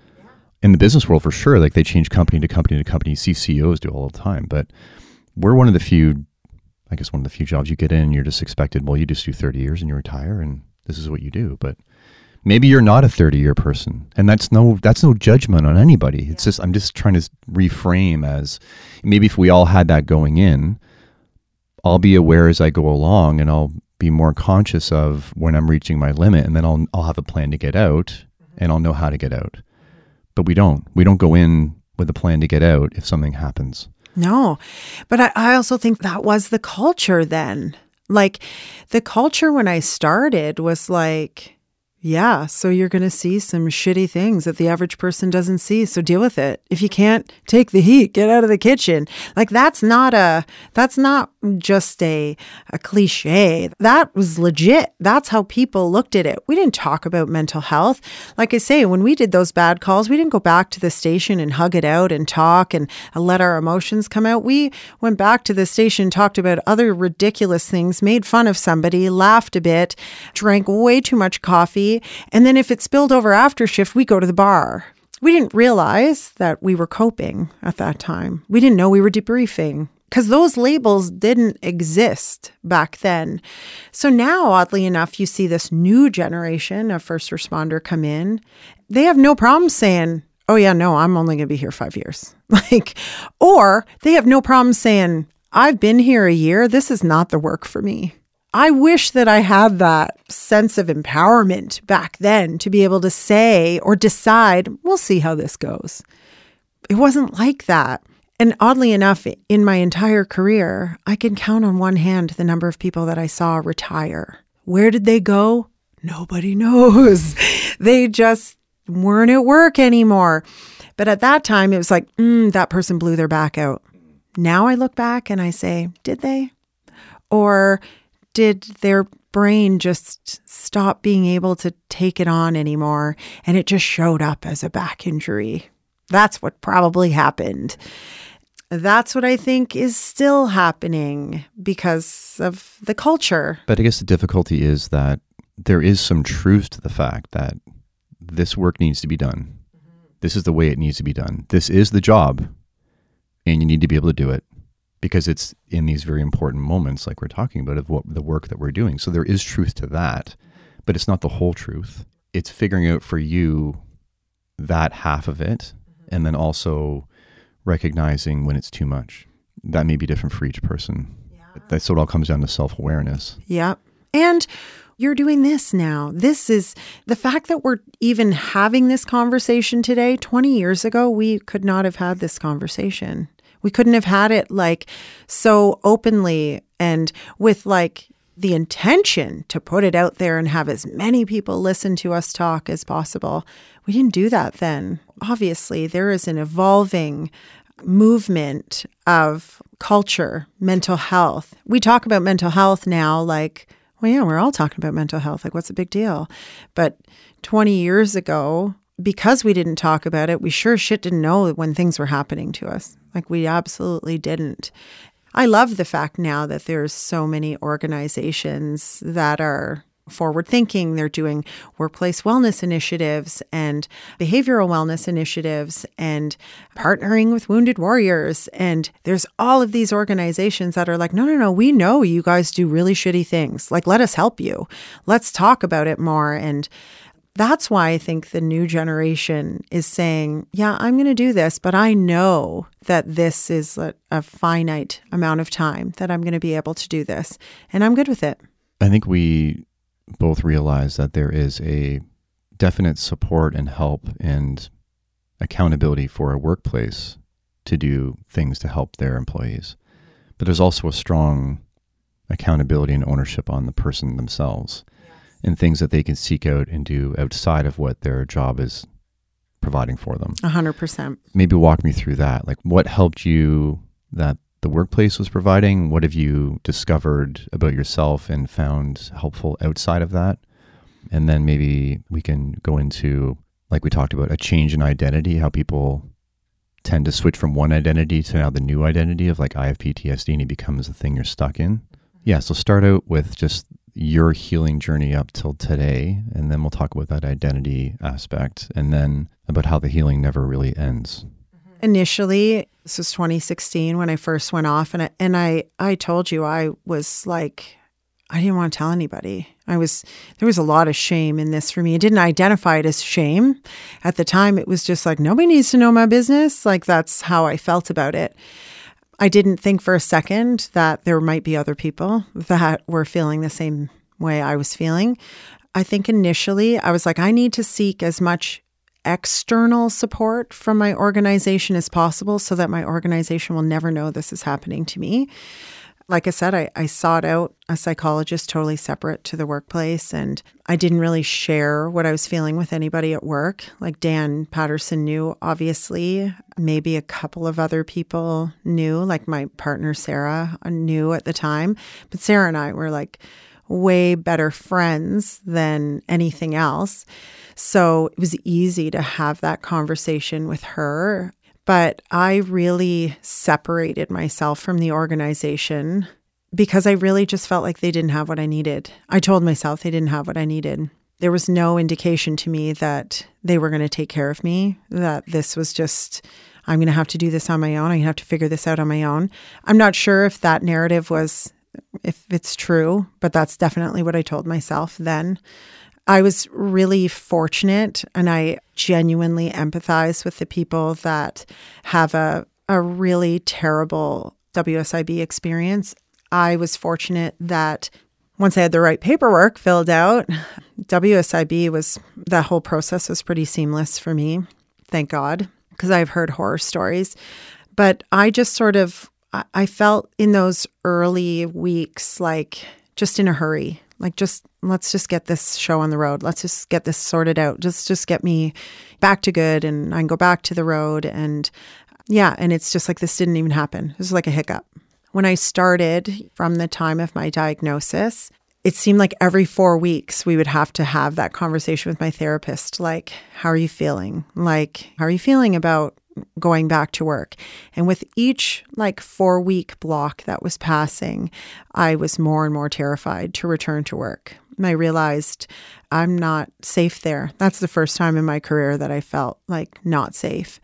in the business world for sure. Like they change company to company to company. CCOs do all the time, but we're one of the few. I guess one of the few jobs you get in, you're just expected. Well, you just do 30 years and you retire, and this is what you do. But maybe you're not a 30 year person, and that's no that's no judgment on anybody. It's just I'm just trying to reframe as maybe if we all had that going in, I'll be aware as I go along, and I'll be more conscious of when I'm reaching my limit, and then I'll I'll have a plan to get out, mm-hmm. and I'll know how to get out. But we don't. We don't go in with a plan to get out if something happens. No, but I, I also think that was the culture then. Like the culture when I started was like yeah, so you're going to see some shitty things that the average person doesn't see, so deal with it. If you can't take the heat, get out of the kitchen. Like that's not a that's not just a a cliche. That was legit. That's how people looked at it. We didn't talk about mental health. Like I say, when we did those bad calls, we didn't go back to the station and hug it out and talk and let our emotions come out. We went back to the station, talked about other ridiculous things, made fun of somebody, laughed a bit, drank way too much coffee and then if it spilled over after shift, we go to the bar. We didn't realize that we were coping at that time. We didn't know we were debriefing because those labels didn't exist back then. So now, oddly enough, you see this new generation of first responder come in. They have no problem saying, Oh, yeah, no, I'm only going to be here five years. Like, or they have no problem saying, I've been here a year. This is not the work for me. I wish that I had that sense of empowerment back then to be able to say or decide, we'll see how this goes. It wasn't like that. And oddly enough, in my entire career, I can count on one hand the number of people that I saw retire. Where did they go? Nobody knows. they just weren't at work anymore. But at that time, it was like, mm, that person blew their back out. Now I look back and I say, did they? Or did their brain just stop being able to take it on anymore and it just showed up as a back injury? That's what probably happened. That's what I think is still happening because of the culture. But I guess the difficulty is that there is some truth to the fact that this work needs to be done. Mm-hmm. This is the way it needs to be done. This is the job, and you need to be able to do it because it's in these very important moments, like we're talking about, of what the work that we're doing. So there is truth to that, but it's not the whole truth. It's figuring out for you that half of it, and then also recognizing when it's too much. That may be different for each person. Yeah. That's what all comes down to self awareness. Yep. And you're doing this now. This is the fact that we're even having this conversation today. 20 years ago, we could not have had this conversation. We couldn't have had it like so openly and with like the intention to put it out there and have as many people listen to us talk as possible. We didn't do that then. Obviously, there is an evolving movement of culture, mental health. We talk about mental health now like well, yeah, we're all talking about mental health. Like, what's a big deal? But 20 years ago, because we didn't talk about it, we sure shit didn't know when things were happening to us. Like, we absolutely didn't. I love the fact now that there's so many organizations that are forward thinking. They're doing workplace wellness initiatives and behavioral wellness initiatives and partnering with wounded warriors. And there's all of these organizations that are like, no, no, no, we know you guys do really shitty things. Like, let us help you. Let's talk about it more. And that's why I think the new generation is saying, yeah, I'm going to do this, but I know that this is a, a finite amount of time that I'm going to be able to do this. And I'm good with it. I think we both realize that there is a definite support and help and accountability for a workplace to do things to help their employees. But there's also a strong accountability and ownership on the person themselves. And things that they can seek out and do outside of what their job is providing for them. A hundred percent. Maybe walk me through that. Like what helped you that the workplace was providing? What have you discovered about yourself and found helpful outside of that? And then maybe we can go into, like we talked about, a change in identity, how people tend to switch from one identity to now the new identity of like I have PTSD and it becomes the thing you're stuck in. Yeah, so start out with just your healing journey up till today, and then we'll talk about that identity aspect and then about how the healing never really ends. Mm-hmm. Initially, this was 2016 when I first went off, and I, and I I told you I was like I didn't want to tell anybody. I was there was a lot of shame in this for me. I didn't identify it as shame at the time. It was just like nobody needs to know my business. Like that's how I felt about it. I didn't think for a second that there might be other people that were feeling the same way I was feeling. I think initially I was like, I need to seek as much external support from my organization as possible so that my organization will never know this is happening to me. Like I said, I, I sought out a psychologist totally separate to the workplace, and I didn't really share what I was feeling with anybody at work. Like Dan Patterson knew, obviously. Maybe a couple of other people knew, like my partner Sarah knew at the time. But Sarah and I were like, way better friends than anything else. So it was easy to have that conversation with her. But I really separated myself from the organization because I really just felt like they didn't have what I needed. I told myself they didn't have what I needed. There was no indication to me that they were going to take care of me, that this was just, I'm going to have to do this on my own. I have to figure this out on my own. I'm not sure if that narrative was if it's true, but that's definitely what I told myself then. I was really fortunate and I genuinely empathize with the people that have a, a really terrible WSIB experience. I was fortunate that once I had the right paperwork filled out, WSIB was that whole process was pretty seamless for me. Thank God, because I've heard horror stories. But I just sort of I felt in those early weeks like just in a hurry. Like just let's just get this show on the road. Let's just get this sorted out. Just just get me back to good and I can go back to the road and yeah, and it's just like this didn't even happen. It was like a hiccup. When I started from the time of my diagnosis, it seemed like every four weeks we would have to have that conversation with my therapist like, how are you feeling? Like, how are you feeling about going back to work. And with each like four week block that was passing, I was more and more terrified to return to work. I realized I'm not safe there. That's the first time in my career that I felt like not safe.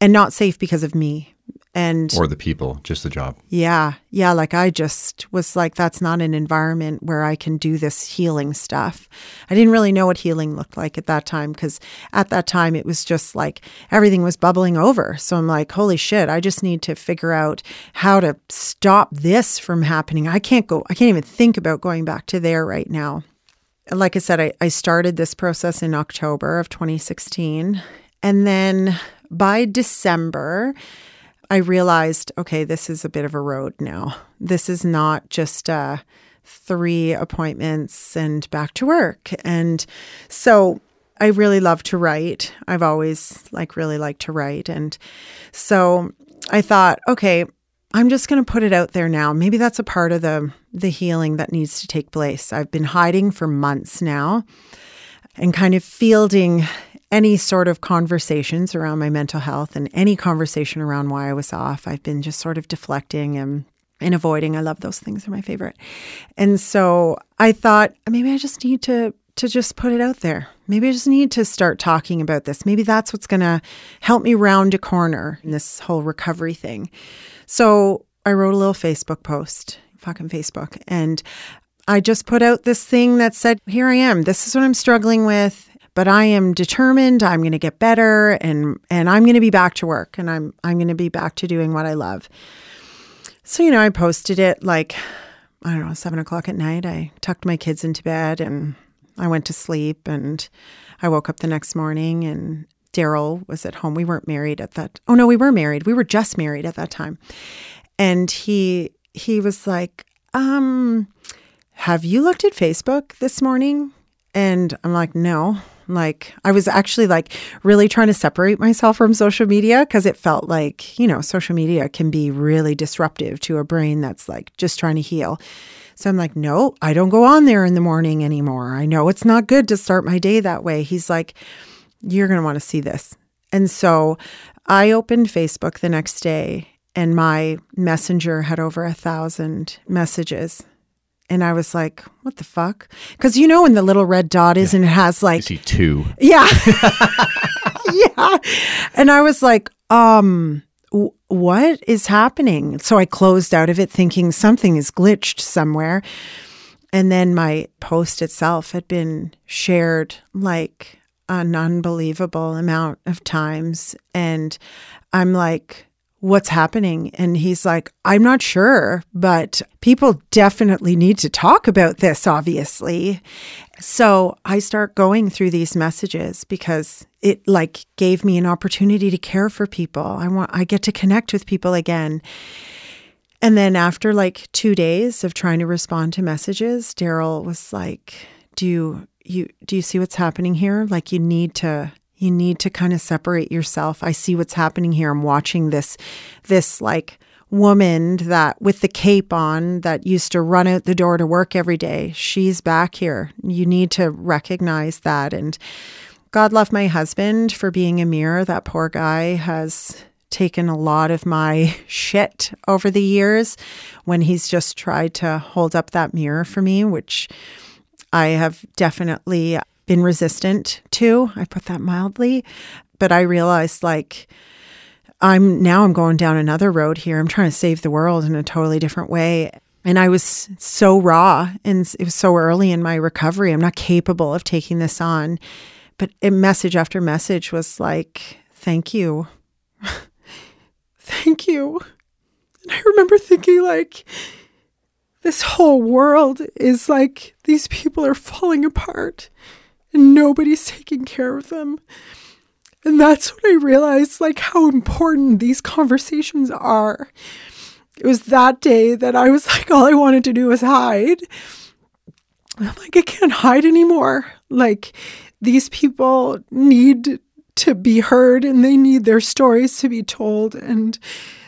And not safe because of me, and or the people, just the job. Yeah. Yeah. Like I just was like, that's not an environment where I can do this healing stuff. I didn't really know what healing looked like at that time because at that time it was just like everything was bubbling over. So I'm like, holy shit, I just need to figure out how to stop this from happening. I can't go, I can't even think about going back to there right now. Like I said, I, I started this process in October of 2016. And then by December, I realized, okay, this is a bit of a road now. This is not just uh, three appointments and back to work. And so I really love to write. I've always like really liked to write. And so I thought, okay, I'm just going to put it out there now. Maybe that's a part of the the healing that needs to take place. I've been hiding for months now and kind of fielding any sort of conversations around my mental health and any conversation around why I was off. I've been just sort of deflecting and and avoiding. I love those things; they're my favorite. And so I thought maybe I just need to to just put it out there. Maybe I just need to start talking about this. Maybe that's what's going to help me round a corner in this whole recovery thing. So I wrote a little Facebook post, fucking Facebook, and I just put out this thing that said, Here I am. This is what I'm struggling with but I am determined I'm going to get better and and I'm going to be back to work and I'm I'm going to be back to doing what I love. So, you know, I posted it like, I don't know, seven o'clock at night. I tucked my kids into bed and I went to sleep and I woke up the next morning and Daryl was at home. We weren't married at that. Oh no, we were married. We were just married at that time. And he he was like, um, have you looked at Facebook this morning? And I'm like, no. Like I was actually like really trying to separate myself from social media because it felt like, you know, social media can be really disruptive to a brain that's like just trying to heal. So I'm like, no, I don't go on there in the morning anymore. I know it's not good to start my day that way. He's like, you're going to want to see this. And so I opened Facebook the next day and my messenger had over a thousand messages and I was like, what the fuck? Because you know when the little red dot is yeah. and it has like. see two. Yeah. yeah. And I was like, um, w- what is happening? So I closed out of it thinking something is glitched somewhere. And then my post itself had been shared like an unbelievable amount of times. And I'm like, what's happening? And he's like, I'm not sure, but people definitely need to talk about this, obviously. So I start going through these messages because it like gave me an opportunity to care for people. I want, I get to connect with people again. And then after like two days of trying to respond to messages, Daryl was like, do you, you, do you see what's happening here? Like you need to you need to kind of separate yourself. I see what's happening here. I'm watching this, this like woman that with the cape on that used to run out the door to work every day. She's back here. You need to recognize that. And God love my husband for being a mirror. That poor guy has taken a lot of my shit over the years when he's just tried to hold up that mirror for me, which I have definitely been resistant to. I put that mildly. But I realized like I'm now I'm going down another road here. I'm trying to save the world in a totally different way. And I was so raw and it was so early in my recovery. I'm not capable of taking this on. But message after message was like, thank you. thank you. And I remember thinking like, this whole world is like these people are falling apart and nobody's taking care of them. And that's when I realized like how important these conversations are. It was that day that I was like, all I wanted to do was hide. I'm like, I can't hide anymore. Like, these people need to be heard and they need their stories to be told and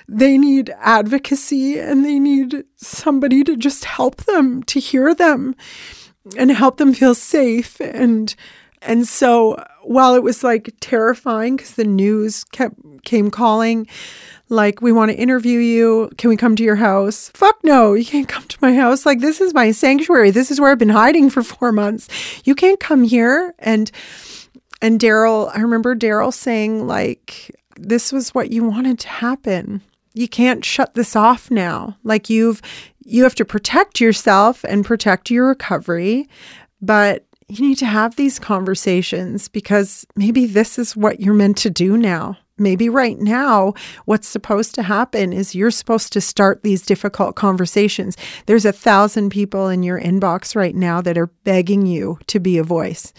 they need advocacy and they need somebody to just help them to hear them and help them feel safe. And and so while it was like terrifying cuz the news kept came calling like we want to interview you. Can we come to your house? Fuck no you can't come to my house. Like this is my sanctuary. This is where i've been hiding for 4 months. You can't come here. And and Daryl, I remember Daryl saying, like, this was what you wanted to happen. You can't shut this off now. Like, you've, you have to protect yourself and protect your recovery, but you need to have these conversations because maybe this is what you're meant to do now. Maybe right now, what's supposed to happen is you're supposed to start these difficult conversations. There's a thousand people in your inbox right now that are begging you to be a voice.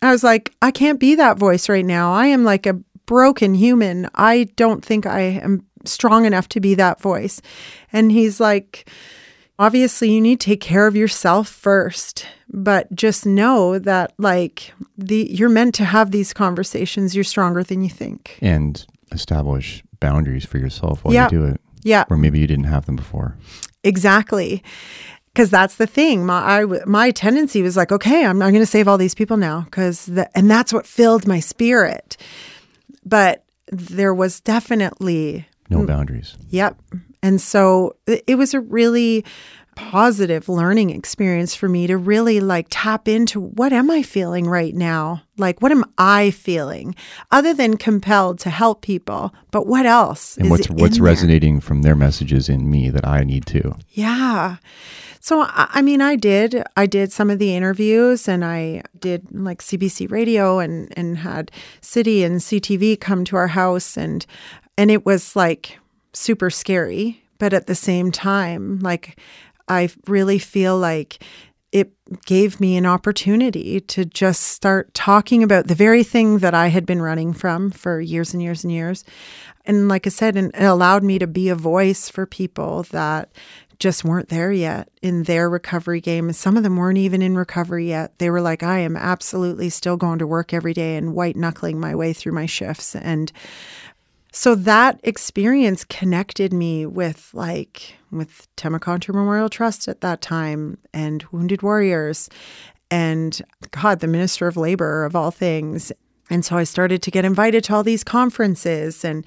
I was like, I can't be that voice right now. I am like a broken human. I don't think I am strong enough to be that voice. And he's like, obviously, you need to take care of yourself first, but just know that like the you're meant to have these conversations. You're stronger than you think. And establish boundaries for yourself while you do it. Yeah, Or maybe you didn't have them before. exactly. Because that's the thing. My I my tendency was like, okay, I'm not going to save all these people now, because and that's what filled my spirit. But there was definitely No mm. boundaries. Yep. And so it was a really positive learning experience for me to really like tap into what am I feeling right now? Like, what am I feeling other than compelled to help people? But what else? And is what's in what's there? resonating from their messages in me that I need to. Yeah. So I I mean, I did. I did some of the interviews, and I did like CBC Radio, and and had City and CTV come to our house, and and it was like super scary, but at the same time, like I really feel like it gave me an opportunity to just start talking about the very thing that I had been running from for years and years and years. And like I said, it allowed me to be a voice for people that just weren't there yet in their recovery game. And some of them weren't even in recovery yet. They were like, I am absolutely still going to work every day and white knuckling my way through my shifts. And so that experience connected me with like with Tema Conter Memorial Trust at that time and Wounded Warriors and God, the Minister of Labor of all things. And so I started to get invited to all these conferences and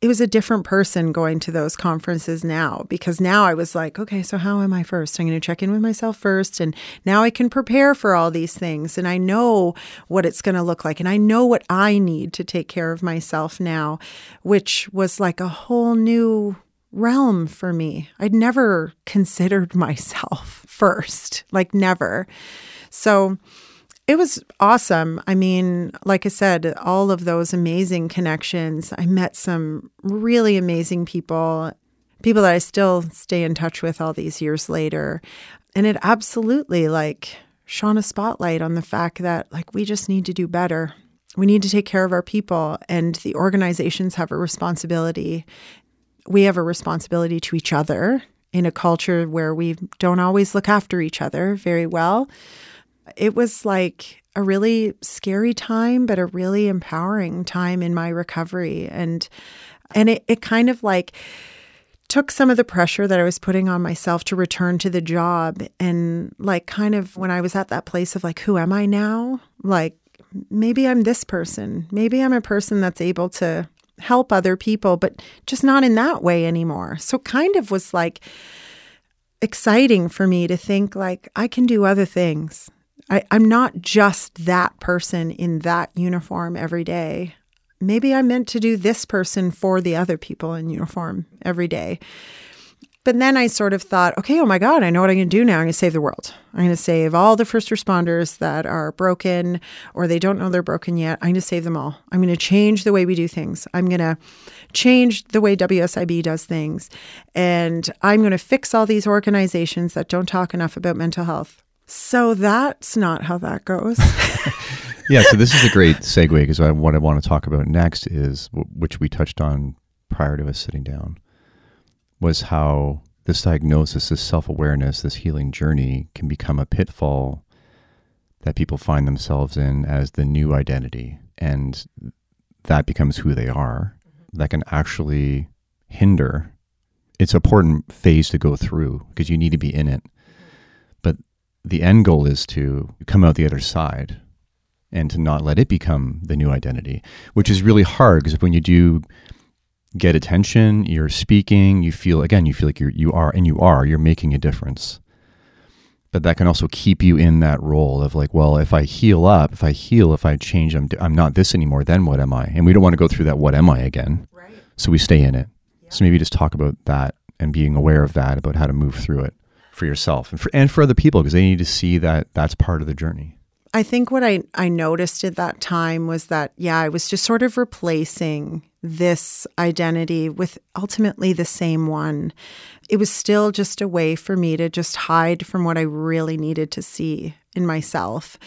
it was a different person going to those conferences now because now I was like, okay, so how am I first? I'm going to check in with myself first. And now I can prepare for all these things. And I know what it's going to look like. And I know what I need to take care of myself now, which was like a whole new realm for me. I'd never considered myself first, like never. So, it was awesome. I mean, like I said, all of those amazing connections. I met some really amazing people, people that I still stay in touch with all these years later. And it absolutely like shone a spotlight on the fact that like we just need to do better. We need to take care of our people and the organizations have a responsibility. We have a responsibility to each other in a culture where we don't always look after each other very well it was like a really scary time but a really empowering time in my recovery. And and it, it kind of like took some of the pressure that I was putting on myself to return to the job and like kind of when I was at that place of like who am I now? Like maybe I'm this person. Maybe I'm a person that's able to help other people but just not in that way anymore. So kind of was like exciting for me to think like I can do other things I, I'm not just that person in that uniform every day. Maybe I'm meant to do this person for the other people in uniform every day. But then I sort of thought, okay, oh my God, I know what I'm going to do now. I'm going to save the world. I'm going to save all the first responders that are broken or they don't know they're broken yet. I'm going to save them all. I'm going to change the way we do things. I'm going to change the way WSIB does things. And I'm going to fix all these organizations that don't talk enough about mental health. So that's not how that goes. yeah, so this is a great segue because what I want to talk about next is, which we touched on prior to us sitting down was how this diagnosis, this self awareness, this healing journey can become a pitfall that people find themselves in as the new identity. And that becomes who they are. Mm-hmm. That can actually hinder. It's an important phase to go through because you need to be in it. The end goal is to come out the other side and to not let it become the new identity, which is really hard because when you do get attention, you're speaking, you feel again, you feel like you're you are and you are, you're making a difference. But that can also keep you in that role of like, well, if I heal up, if I heal, if I change, I'm I'm not this anymore. Then what am I? And we don't want to go through that. What am I again? Right. So we stay in it. Yeah. So maybe just talk about that and being aware of that, about how to move through it for yourself and for and for other people because they need to see that that's part of the journey. I think what I, I noticed at that time was that, yeah, I was just sort of replacing this identity with ultimately the same one. It was still just a way for me to just hide from what I really needed to see in myself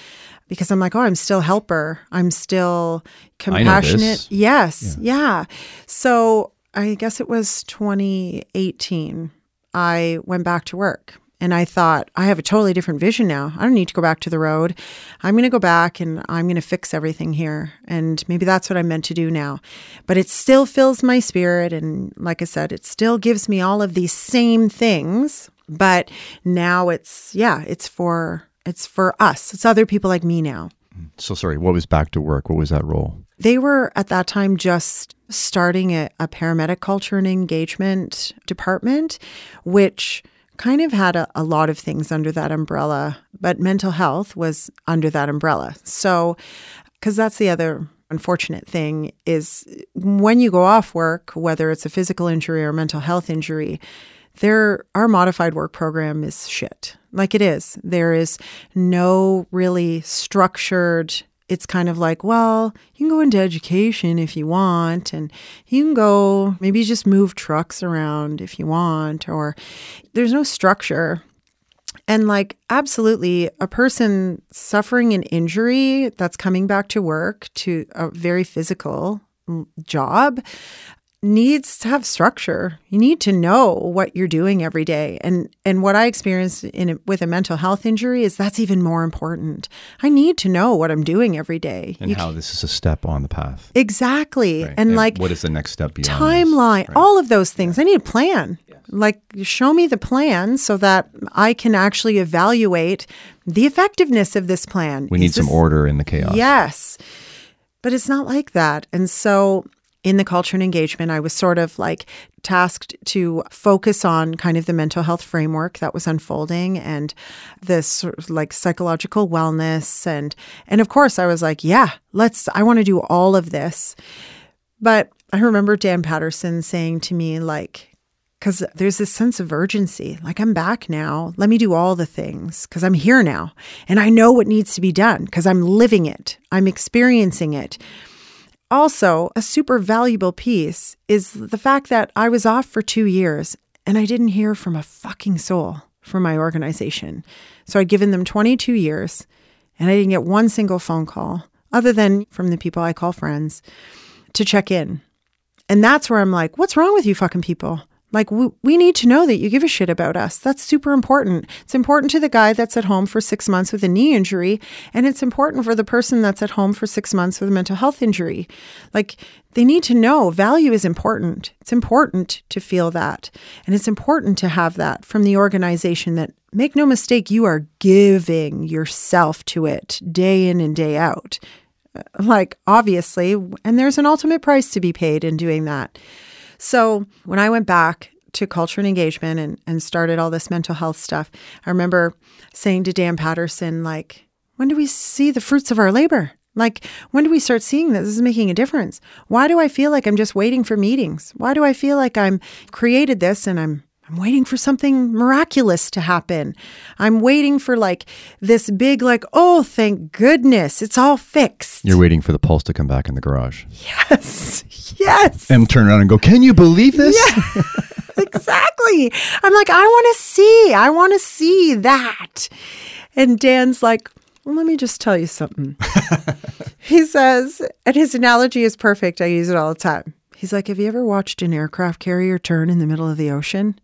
because I'm like, oh, I'm still helper. I'm still compassionate. Yes. Yeah. yeah. So I guess it was 2018. I went back to work and I thought, I have a totally different vision now. I don't need to go back to the road. I'm going to go back and I'm going to fix everything here. And maybe that's what I'm meant to do now. But it still fills my spirit. And like I said, it still gives me all of these same things. But now it's, yeah, it's for, it's for us. It's other people like me now. So sorry, what was back to work? What was that role? They were at that time just starting a, a paramedic culture and engagement department, which kind of had a, a lot of things under that umbrella, but mental health was under that umbrella. So, because that's the other unfortunate thing is when you go off work, whether it's a physical injury or mental health injury, there our modified work program is shit. Like it is. There is no really structured it's kind of like, well, you can go into education if you want, and you can go maybe just move trucks around if you want, or there's no structure. And like, absolutely, a person suffering an injury that's coming back to work to a very physical mm, job needs to have structure. You need to know what you're doing every day. And and what I experienced in a, with a mental health injury is that's even more important. I need to know what I'm doing every day. And you how this is a step on the path. Exactly. Right. And, and, like what is the next step timeline, right. all of those things. I need a plan. Yes. Like show me the plan so that I can actually evaluate the effectiveness of this plan. We is need this, some order in the chaos. Yes. But it's not like that. And so in the culture and engagement, I was sort of like tasked to focus on kind of the mental health framework that was unfolding and this sort of like psychological wellness and and of course I was like, yeah, let's I want to do all of this. But I remember Dan Patterson saying to me like because there's this sense of urgency. Like, I'm back now. Let me do all the things because I'm here now and I know what needs to be done because I'm living it, I'm experiencing it. Also, a super valuable piece is the fact that I was off for two years and I didn't hear from a fucking soul from my organization. So I'd given them 22 years and I didn't get one single phone call other than from the people I call friends to check in. And that's where I'm like, what's wrong with you fucking people? Like, we, we need to know that you give a shit about us. That's super important. It's important to the guy that's at home for six months with a knee injury, and it's important for the person that's at home for six months with a mental health injury. Like, they need to know value is important. It's important to feel that. And it's important to have that from the organization that, make no mistake, you are giving yourself to it day in and day out. Uh, like, obviously, and there's an ultimate price to be paid in doing that. So when I went back to culture and engagement and, and started all this mental health stuff, I remember saying to Dan Patterson, like, when do we see the fruits of our labor? Like, when do we start seeing that this is making a difference? Why do I feel like I'm just waiting for meetings? Why do I feel like I'm created this and I'm I'm waiting for something miraculous to happen. I'm waiting for like this big, like, oh, thank goodness, it's all fixed. You're waiting for the pulse to come back in the garage. Yes. Yes. And turn around and go, Can you believe this? Yeah. exactly. I'm like, I want to see. I want to see that. And Dan's like, well, let me just tell you something. he says, and his analogy is perfect. I use it all the time. He's like, Have you ever watched an aircraft carrier turn in the middle of the ocean?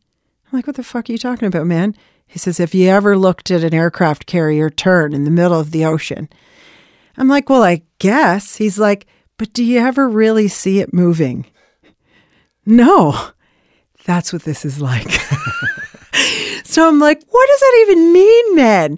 I'm like, What the fuck are you talking about, man? He says, Have you ever looked at an aircraft carrier turn in the middle of the ocean? I'm like, Well, I guess. He's like, But do you ever really see it moving? No. That's what this is like. so I'm like, What does that even mean, man?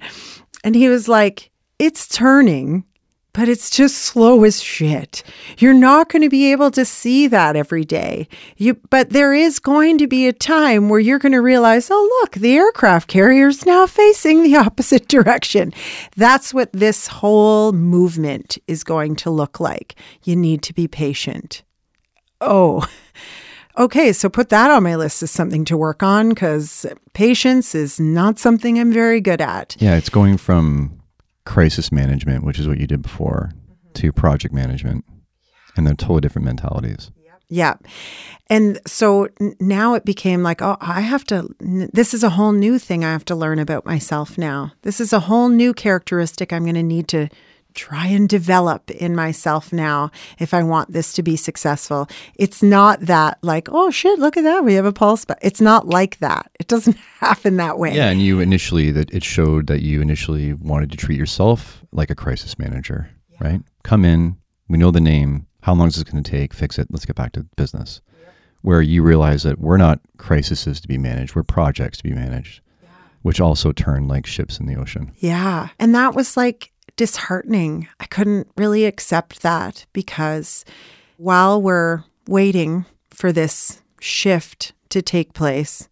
And he was like, It's turning but it's just slow as shit. You're not going to be able to see that every day. You, but there is going to be a time where you're going to realize, oh, look, the aircraft carrier is now facing the opposite direction. That's what this whole movement is going to look like. You need to be patient. Oh, okay. So put that on my list as something to work on because patience is not something I'm very good at. Yeah, it's going from crisis management, which is what you did before, mm-hmm. to project management. And they're totally different mentalities. Yeah. And so now it became like, oh, I have to, this is a whole new thing I have to learn about myself now. This is a whole new characteristic I'm going to need to try and develop in myself now if I want this to be successful. It's not that like, oh shit, look at that, we have a pulse. But it's not like that. It doesn't happen that way. Yeah, and you initially that it showed that you initially wanted to treat yourself like a crisis manager, yeah. right? Come in, we know the name, how long is this going to take? Fix it. Let's get back to business. Yeah. Where you realize that we're not crises to be managed, we're projects to be managed. Which also turn like ships in the ocean. Yeah. And that was like disheartening. I couldn't really accept that because while we're waiting for this shift to take place,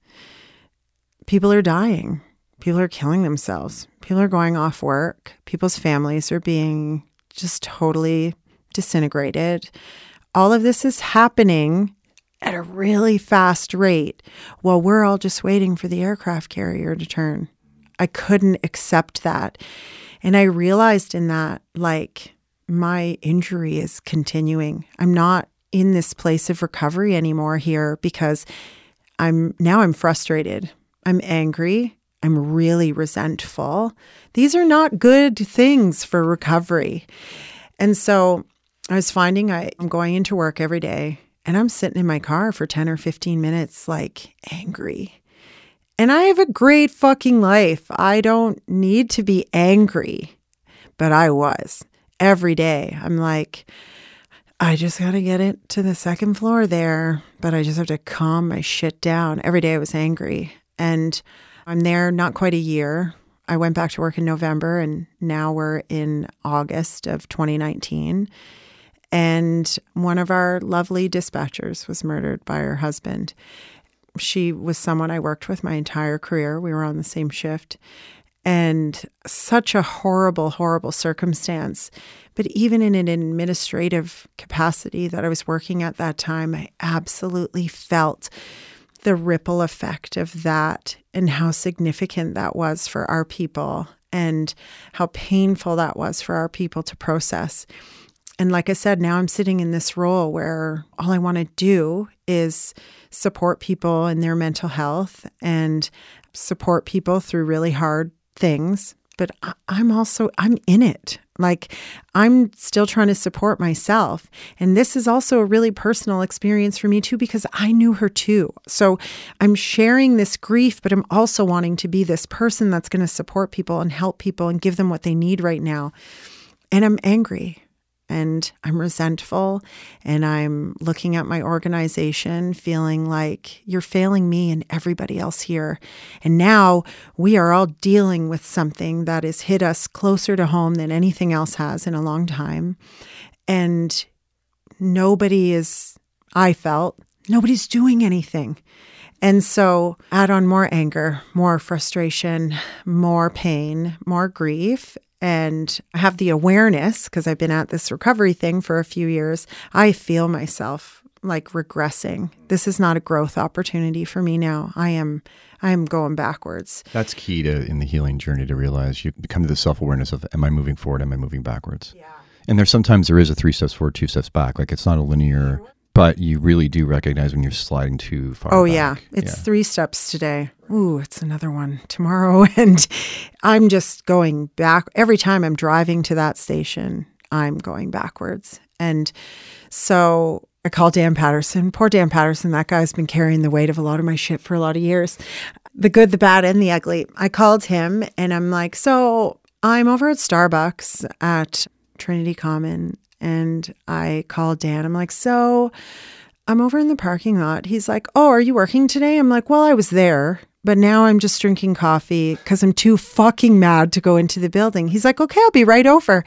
people are dying. People are killing themselves. People are going off work. People's families are being just totally disintegrated. All of this is happening at a really fast rate while we're all just waiting for the aircraft carrier to turn. I couldn't accept that. And I realized in that, like, my injury is continuing. I'm not in this place of recovery anymore here because I'm now I'm frustrated. I'm angry. I'm really resentful. These are not good things for recovery. And so I was finding I, I'm going into work every day and I'm sitting in my car for 10 or 15 minutes, like angry and I have a great fucking life. I don't need to be angry, but I was every day. I'm like, I just got to get it to the second floor there, but I just have to calm my shit down. Every day I was angry. And I'm there not quite a year. I went back to work in November and now we're in August of 2019. And one of our lovely dispatchers was murdered by her husband she was someone I worked with my entire career. We were on the same shift. And such a horrible, horrible circumstance. But even in an administrative capacity that I was working at that time, I absolutely felt the ripple effect of that and how significant that was for our people and how painful that was for our people to process. And like I said, now I'm sitting in this role where all I want to do is support people in their mental health and support people through really hard things. But I'm also, I'm in it. Like, I'm still trying to support myself. And this is also a really personal experience for me, too, because I knew her too. So I'm sharing this grief, but I'm also wanting to be this person that's going to support people and help people and give them what they need right now. And I'm angry and I'm resentful and I'm looking at my organization feeling like you're failing me and everybody else here. And now we are all dealing with something that has hit us closer to home than anything else has in a long time. And nobody is, I felt, nobody's doing anything. And so add on more anger, more frustration, more pain, more grief and I have the awareness because I've been at this recovery thing for a few years. I feel myself like regressing. This is not a growth opportunity for me now. I am I am going backwards. That's key to in the healing journey to realize you come to the self awareness of am I moving forward? Am I moving backwards? Yeah. And there's sometimes there is a three steps forward, two steps back. Like it's not a linear, but you really do recognize when you're sliding too far. Oh back. yeah, it's yeah. three steps today. Ooh, it's another one tomorrow, and I'm just going back every time I'm driving to that station. I'm going backwards, and so I call Dan Patterson. Poor Dan Patterson. That guy's been carrying the weight of a lot of my shit for a lot of years. The good, the bad, and the ugly. I called him and I'm like, so I'm over at Starbucks at Trinity Common. And I called Dan. I'm like, so I'm over in the parking lot. He's like, oh, are you working today? I'm like, well, I was there, but now I'm just drinking coffee because I'm too fucking mad to go into the building. He's like, okay, I'll be right over.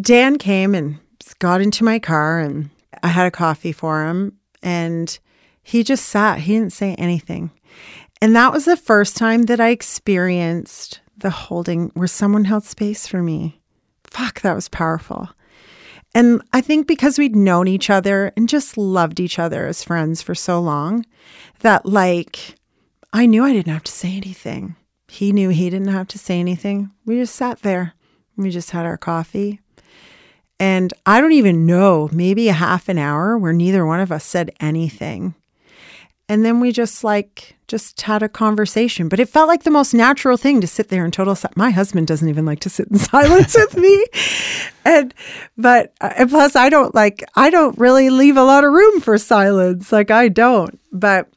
Dan came and got into my car and I had a coffee for him and he just sat. He didn't say anything. And that was the first time that I experienced the holding where someone held space for me. Fuck, that was powerful. And I think because we'd known each other and just loved each other as friends for so long, that like I knew I didn't have to say anything. He knew he didn't have to say anything. We just sat there. We just had our coffee. And I don't even know, maybe a half an hour where neither one of us said anything. And then we just like just had a conversation, but it felt like the most natural thing to sit there in total. Si- My husband doesn't even like to sit in silence with me, and but uh, and plus I don't like I don't really leave a lot of room for silence. Like I don't, but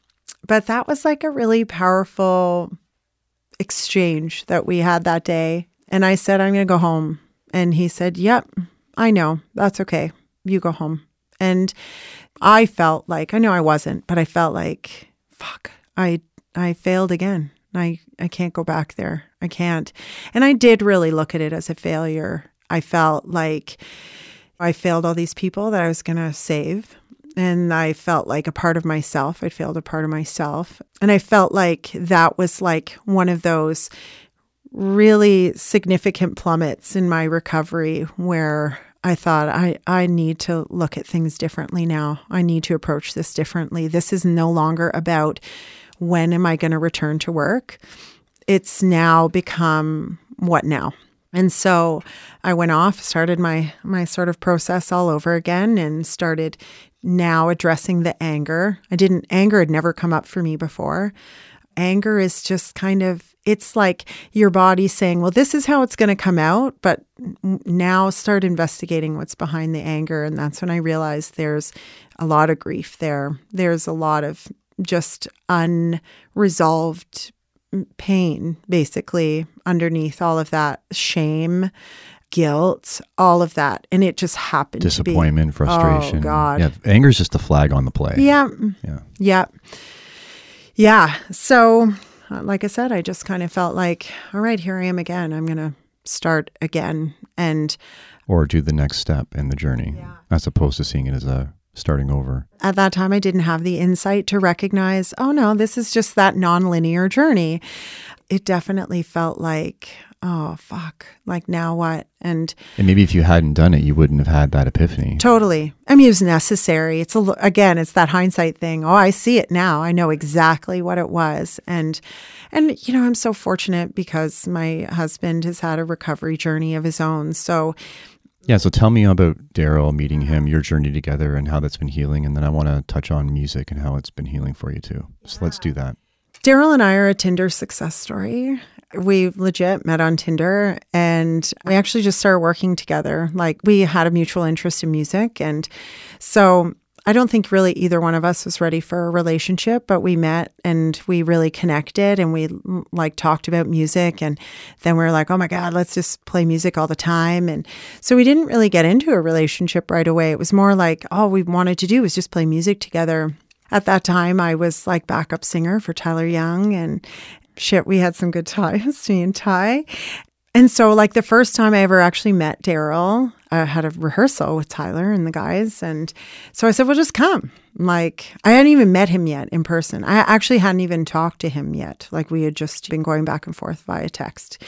but that was like a really powerful exchange that we had that day. And I said I'm going to go home, and he said, "Yep." I know. That's okay. You go home. And I felt like I know I wasn't, but I felt like fuck. I I failed again. I I can't go back there. I can't. And I did really look at it as a failure. I felt like I failed all these people that I was going to save. And I felt like a part of myself. I failed a part of myself. And I felt like that was like one of those really significant plummets in my recovery where I thought I, I need to look at things differently now. I need to approach this differently. This is no longer about when am I going to return to work. It's now become what now? And so I went off, started my my sort of process all over again and started now addressing the anger. I didn't anger had never come up for me before. Anger is just kind of it's like your body saying, well, this is how it's going to come out, but now start investigating what's behind the anger. And that's when I realized there's a lot of grief there. There's a lot of just unresolved pain, basically, underneath all of that shame, guilt, all of that. And it just happened Disappointment, oh, frustration. Oh, God. Yeah, anger is just a flag on the play. Yeah. Yeah. Yeah. Yeah. So Uh, like I said, I just kind of felt like, all right, here I am again. I'm going to start again. And or do the next step in the journey yeah. as opposed to seeing it as a starting over. At that time, I didn't have the insight to recognize, oh no, this is just that nonlinear journey. It definitely felt like oh fuck. Like now what? And and maybe if you hadn't done it you wouldn't have had that epiphany. Totally. I mean it was necessary. It's a again it's that hindsight thing. Oh i see it now. I know exactly what it was. And and you know i'm so fortunate because my husband has had a recovery journey of his own. So yeah so tell me about daryl meeting him your journey together and how that's been healing. And then i want to touch on music and how it's been healing for you too. So let's do that Daryl and I are a Tinder success story we legit met on Tinder and we actually just started working together. Like we had a mutual interest in music. And so I don't think really either one of us was ready for a relationship, but we met and we really connected and we like talked about music. And then we were like, oh my God, let's just play music all the time. And so we didn't really get into a relationship right away. It was more like all we wanted to do was just play music together at that time I was like backup singer for Tyler Young and shit, we had some good times, me and Ty. And so, like, the first time I ever actually met Daryl, I had a rehearsal with Tyler and the guys. And so I said, well, just come. Like, I hadn't even met him yet in person. I actually hadn't even talked to him yet. Like, we had just been going back and forth via text.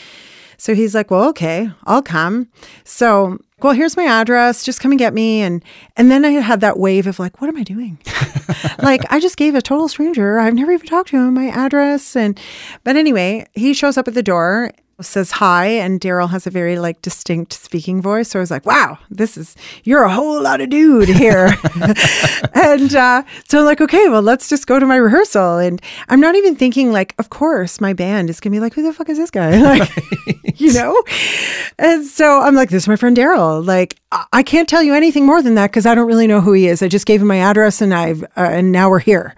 So he's like, "Well, okay, I'll come." So, well, here's my address. Just come and get me. And and then I had that wave of like, what am I doing? like I just gave a total stranger. I've never even talked to him my address. And but anyway, he shows up at the door says hi and daryl has a very like distinct speaking voice. So i was like wow this is you're a whole lot of dude here. And uh, so i'm like okay well let's just go to my rehearsal. And i'm not even thinking like of course my band is gonna be like who the fuck is this guy? Like you know? And so i'm like this is my friend daryl. Like i can't tell you anything more than that because i don't really know who he is. I just gave him my address and i've uh, and now we're here.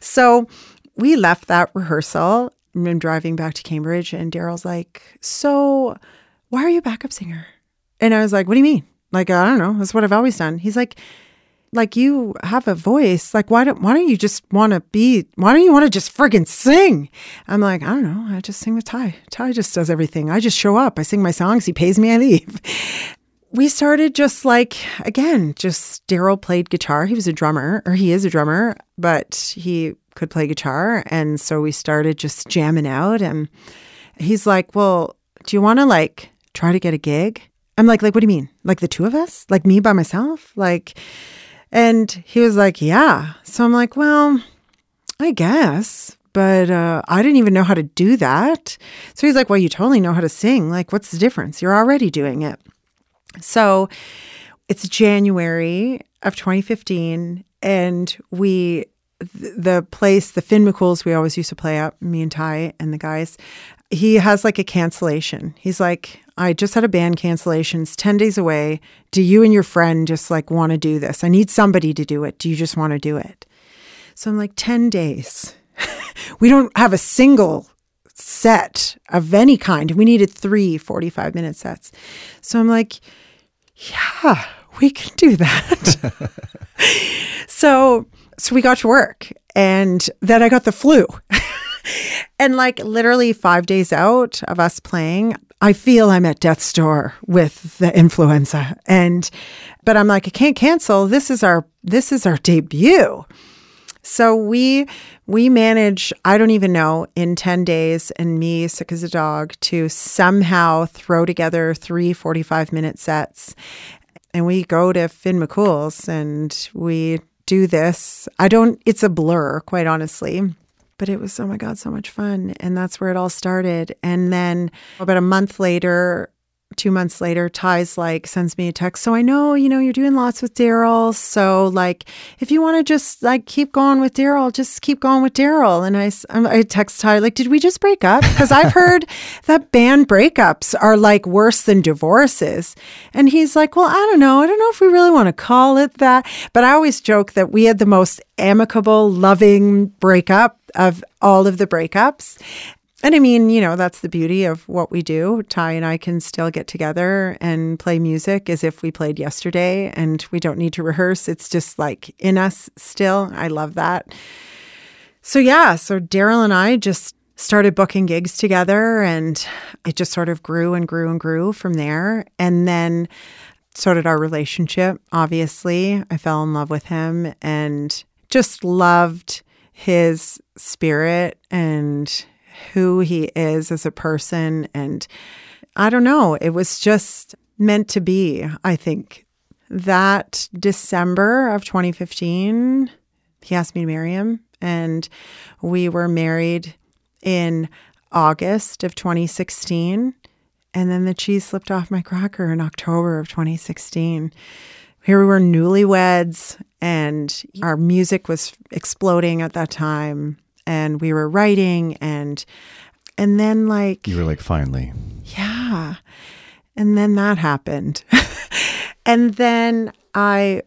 So we left that rehearsal I'm driving back to Cambridge, and Daryl's like, "So, why are you a backup singer?" And I was like, "What do you mean?" Like, I don't know. That's what I've always done. He's like, "Like you have a voice. Like, why don't why don't you just want to be? Why don't you want to just friggin' sing?" I'm like, "I don't know. I just sing with Ty. Ty just does everything. I just show up. I sing my songs. He pays me. I leave." we started just like again just daryl played guitar he was a drummer or he is a drummer but he could play guitar. And so we started just jamming out. And he's like, Well, do you want to like try to get a gig? I'm like, like, what do you mean? Like the two of us? Like me by myself? Like, and he was like, yeah. So I'm like, well, I guess, but uh, I didn't even know how to do that. So he's like, well, you totally know how to sing. Like, what's the difference? You're already doing it. So it's January of 2015, and we the place, the Finn McCool's we always used to play at, me and Ty and the guys, he has like a cancellation. He's like, I just had a band cancellation. It's 10 days away. Do you and your friend just like want to do this? I need somebody to do it. Do you just want to do it? So I'm like, 10 days. we don't have a single set of any kind. We needed three 45 minute sets. So I'm like, yeah, we can do that. so so we got to work and then I got the flu. and like literally five days out of us playing, I feel I'm at death's door with the influenza. And but I'm like, I can't cancel. This is our this is our debut. So we we manage, I don't even know, in 10 days and me sick as a dog to somehow throw together three 45 minute sets. And we go to Finn McCool's and we do this. I don't, it's a blur, quite honestly. But it was, oh my God, so much fun. And that's where it all started. And then about a month later, two months later, Ty's like sends me a text. So I know, you know, you're doing lots with Daryl. So like, if you want to just like keep going with Daryl, just keep going with Daryl. And I, um, I text Ty like, did we just break up? Because I've heard that band breakups are like worse than divorces. And he's like, well, I don't know. I don't know if we really want to call it that. But I always joke that we had the most amicable, loving breakup of all of the breakups. And I mean, you know, that's the beauty of what we do. Ty and I can still get together and play music as if we played yesterday and we don't need to rehearse. It's just like in us still. I love that. So, yeah, so Daryl and I just started booking gigs together and it just sort of grew and grew and grew from there. And then so did our relationship, obviously. I fell in love with him and just loved his spirit and who he is as a person. And I don't know, it was just meant to be, I think. That December of 2015, he asked me to marry him. And we were married in August of 2016. And then the cheese slipped off my cracker in October of 2016. Here we were newlyweds, and our music was exploding at that time and we were writing and and then like you were like finally. Yeah. And then that happened. And then i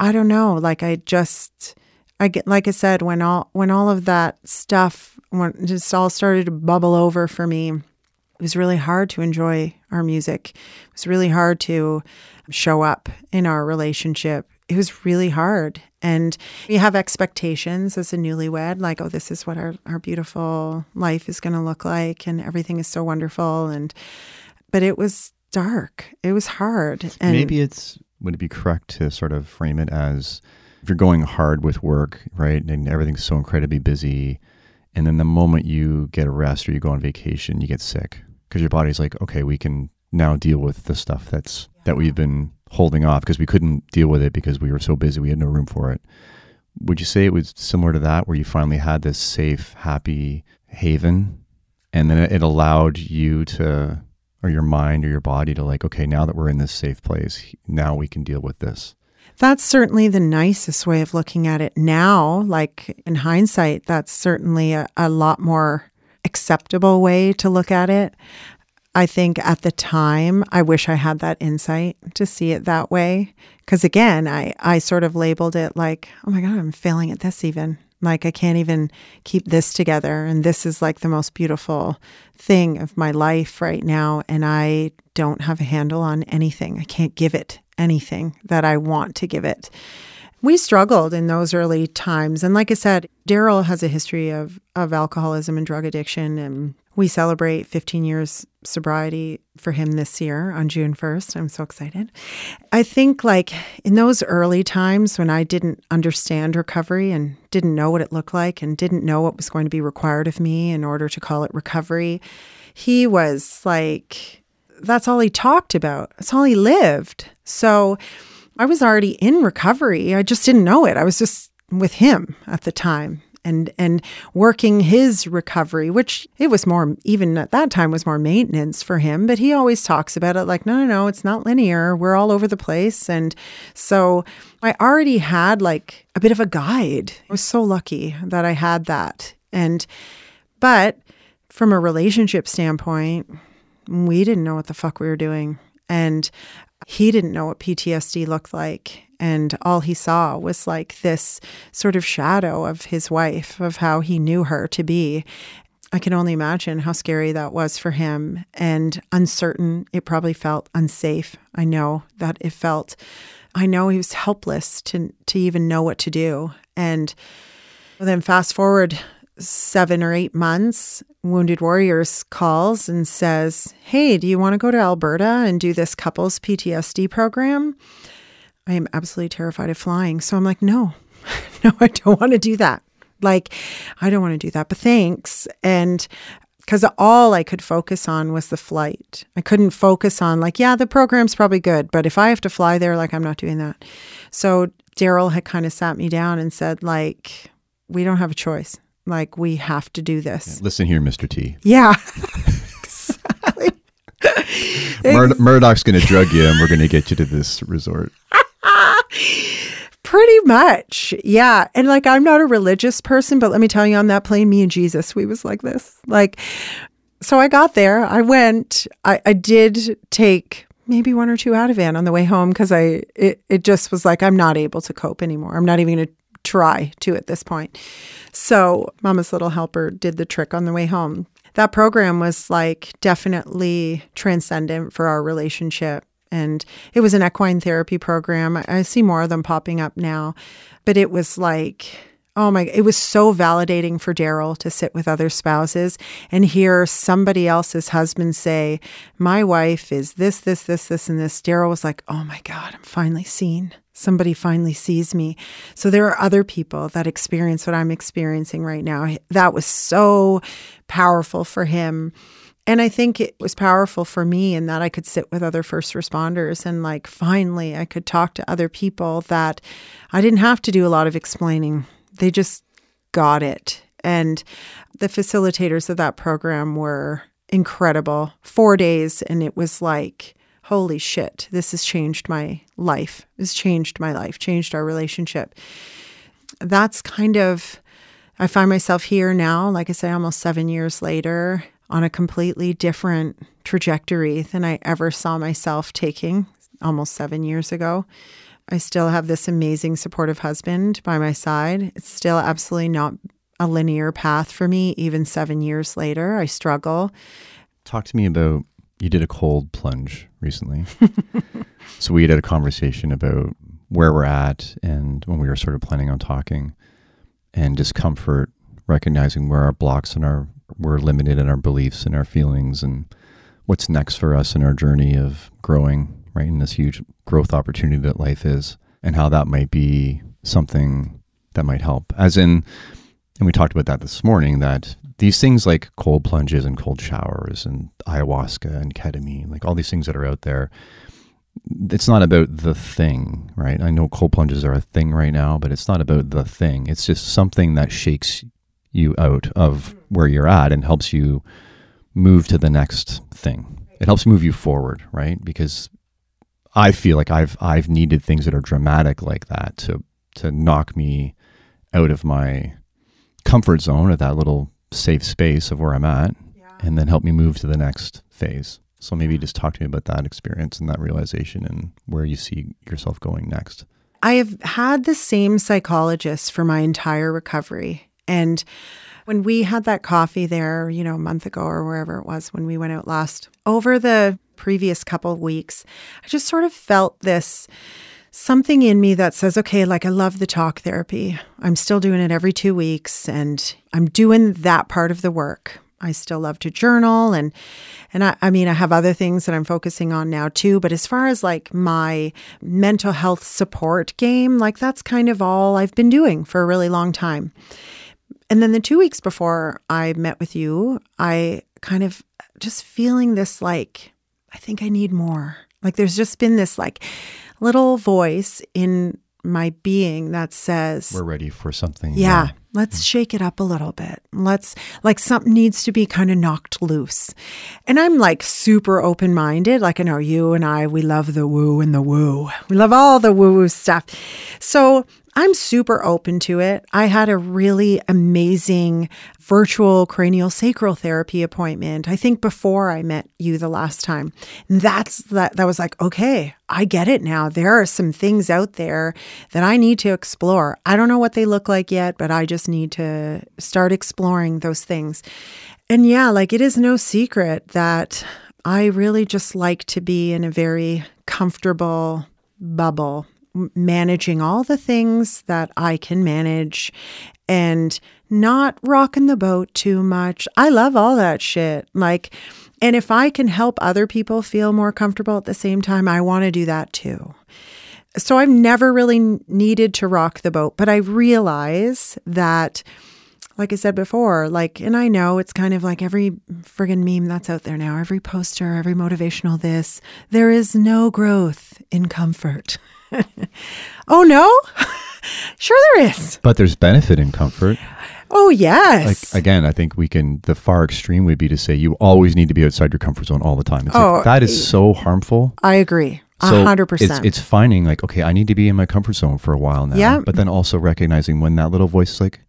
i don't know like i just i get like i said when all when all of that stuff when just all started to bubble over for me it was really hard to enjoy our music. It was really hard to show up in our relationship it was really hard. And we have expectations as a newlywed, like, oh, this is what our, our beautiful life is going to look like, and everything is so wonderful. And, but it was dark. It was hard. And maybe it's, would it be correct to sort of frame it as if you're going hard with work, right? And everything's so incredibly busy. And then the moment you get a rest or you go on vacation, you get sick. because your body's like, okay, we can now deal with the stuff that's that we've been holding off because we couldn't deal with it because we were so busy, we had no room for it. Would you say it was similar to that, where you finally had this safe, happy haven, and then it allowed you to, or your mind or your body to like, okay, now that we're in this safe place, now we can deal with this. That's certainly the nicest way of looking at it now. Like in hindsight, that's certainly a, a lot more acceptable way to look at it. I think at the time, I wish I had that insight to see it that way. Because again, I, I sort of labeled it like, oh my God, I'm failing at this even. Like, I can't even keep this together. And this is like the most beautiful thing of my life right now. And I don't have a handle on anything. I can't give it anything that I want to give it. We struggled in those early times. And like I said, Daryl has a history of, of alcoholism and drug addiction. And we celebrate 15 years sobriety for him this year on June 1st. I'm so excited. I think, like, in those early times when I didn't understand recovery and didn't know what it looked like and didn't know what was going to be required of me in order to call it recovery, he was like, that's all he talked about. That's all he lived. So I was already in recovery. I just didn't know it. I was just with him at the time and and working his recovery, which it was more even at that time was more maintenance for him. But he always talks about it like, no, no, no, it's not linear. We're all over the place, and so I already had like a bit of a guide. I was so lucky that I had that, and but from a relationship standpoint, we didn't know what the fuck we were doing, and he didn't know what PTSD looked like. And all he saw was like this sort of shadow of his wife, of how he knew her to be. I can only imagine how scary that was for him and uncertain. It probably felt unsafe. I know that it felt, I know he was helpless to, to even know what to do. And then fast forward seven or eight months, Wounded Warriors calls and says, Hey, do you want to go to Alberta and do this couples PTSD program? I am absolutely terrified of flying. So I'm like, No, no, I don't want to do that. Like, I don't want to do that, but thanks. And because all I could focus on was the flight. I couldn't focus on, like, yeah, the program's probably good, but if I have to fly there, like, I'm not doing that. So Daryl had kind of sat me down and said, like, we don't have a choice like, we have to do this. Listen here, Mr. T. Yeah. Mur- Murdock's going to drug you and we're going to get you to this resort. Pretty much. Yeah. And like, I'm not a religious person, but let me tell you, on that plane, me and Jesus, we was like this. Like, so I got there, I went, I, I did take maybe one or two out of Ativan on the way home because I, it, it just was like, I'm not able to cope anymore. I'm not even going to try to at this point. So, Mama's Little Helper did the trick on the way home. That program was like definitely transcendent for our relationship. And it was an equine therapy program. I see more of them popping up now, but it was like, Oh my, it was so validating for Daryl to sit with other spouses and hear somebody else's husband say, My wife is this, this, this, this, and this. Daryl was like, Oh my God, I'm finally seen somebody finally sees me. So there are other people that experience what I'm experiencing right now. That was so powerful for him. And I think it was powerful for me in that I could sit with other first responders and, like, finally I could talk to other people that I didn't have to do a lot of explaining. They just got it. And the facilitators of that program were incredible. Four days, and it was like, holy shit, this has changed my life. This changed my life, changed our relationship. That's kind of, I find myself here now, like I say, almost seven years later, on a completely different trajectory than I ever saw myself taking almost seven years ago. I still have this amazing supportive husband by my side. It's still absolutely not a linear path for me, even seven years later. I struggle. Talk to me about you did a cold plunge recently. so we had a conversation about where we're at and when we were sort of planning on talking and discomfort, recognizing where our blocks and our we're limited in our beliefs and our feelings and what's next for us in our journey of growing, right? In this huge growth opportunity that life is, and how that might be something that might help. As in, and we talked about that this morning, that these things like cold plunges and cold showers and ayahuasca and ketamine, like all these things that are out there, it's not about the thing, right? I know cold plunges are a thing right now, but it's not about the thing. It's just something that shakes you out of where you're at and helps you move to the next thing. It helps move you forward, right? Because I feel like I've I've needed things that are dramatic like that to to knock me out of my comfort zone or that little safe space of where I'm at yeah. and then help me move to the next phase. So maybe just talk to me about that experience and that realization and where you see yourself going next. I have had the same psychologist for my entire recovery. And when we had that coffee there, you know, a month ago or wherever it was when we went out last, over the previous couple of weeks, I just sort of felt this something in me that says, okay, like I love the talk therapy. I'm still doing it every two weeks and I'm doing that part of the work. I still love to journal and and I, I mean I have other things that I'm focusing on now too. But as far as like my mental health support game, like that's kind of all I've been doing for a really long time. And then the two weeks before I met with you, I kind of just feeling this like, I think I need more. Like there's just been this like little voice in my being that says, We're ready for something. Yeah. yeah. Let's mm. shake it up a little bit. Let's like something needs to be kind of knocked loose. And I'm like super open minded. Like I know you and I, we love the woo and the woo. We love all the woo woo stuff. So I'm super open to it. I had a really amazing virtual cranial sacral therapy appointment. I think before I met you the last time. That's that that was like, okay, I get it now. There are some things out there that I need to explore. I don't know what they look like yet, but I just need to start exploring those things. And yeah, like it is no secret that I really just like to be in a very comfortable bubble managing all the things that I can manage and not rocking the boat too much. I love all that shit. Like, and if I can help other people feel more comfortable at the same time, I want to do that too. So I've never really needed to rock the boat, but I realize that like I said before, like, and I know it's kind of like every friggin' meme that's out there now, every poster, every motivational this, there is no growth in comfort. oh, no? sure, there is. But there's benefit in comfort. Oh, yes. Like, again, I think we can, the far extreme would be to say you always need to be outside your comfort zone all the time. It's oh, like, that is so harmful. I agree. A hundred percent. It's, it's finding like, okay, I need to be in my comfort zone for a while now. Yeah. But then also recognizing when that little voice is like,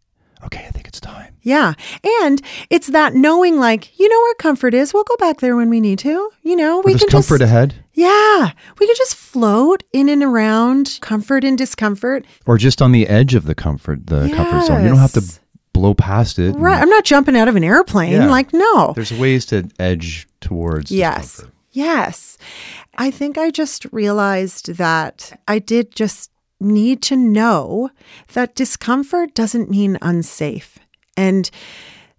okay, I think it's time. Yeah. And it's that knowing, like, you know where comfort is. We'll go back there when we need to. You know, we can just comfort just, ahead. Yeah. We could just float in and around comfort and discomfort. Or just on the edge of the comfort, the yes. comfort zone. You don't have to blow past it. Right. I'm not jumping out of an airplane. Yeah. Like, no. There's ways to edge towards yes. Discomfort. Yes. I think I just realized that I did just need to know that discomfort doesn't mean unsafe. And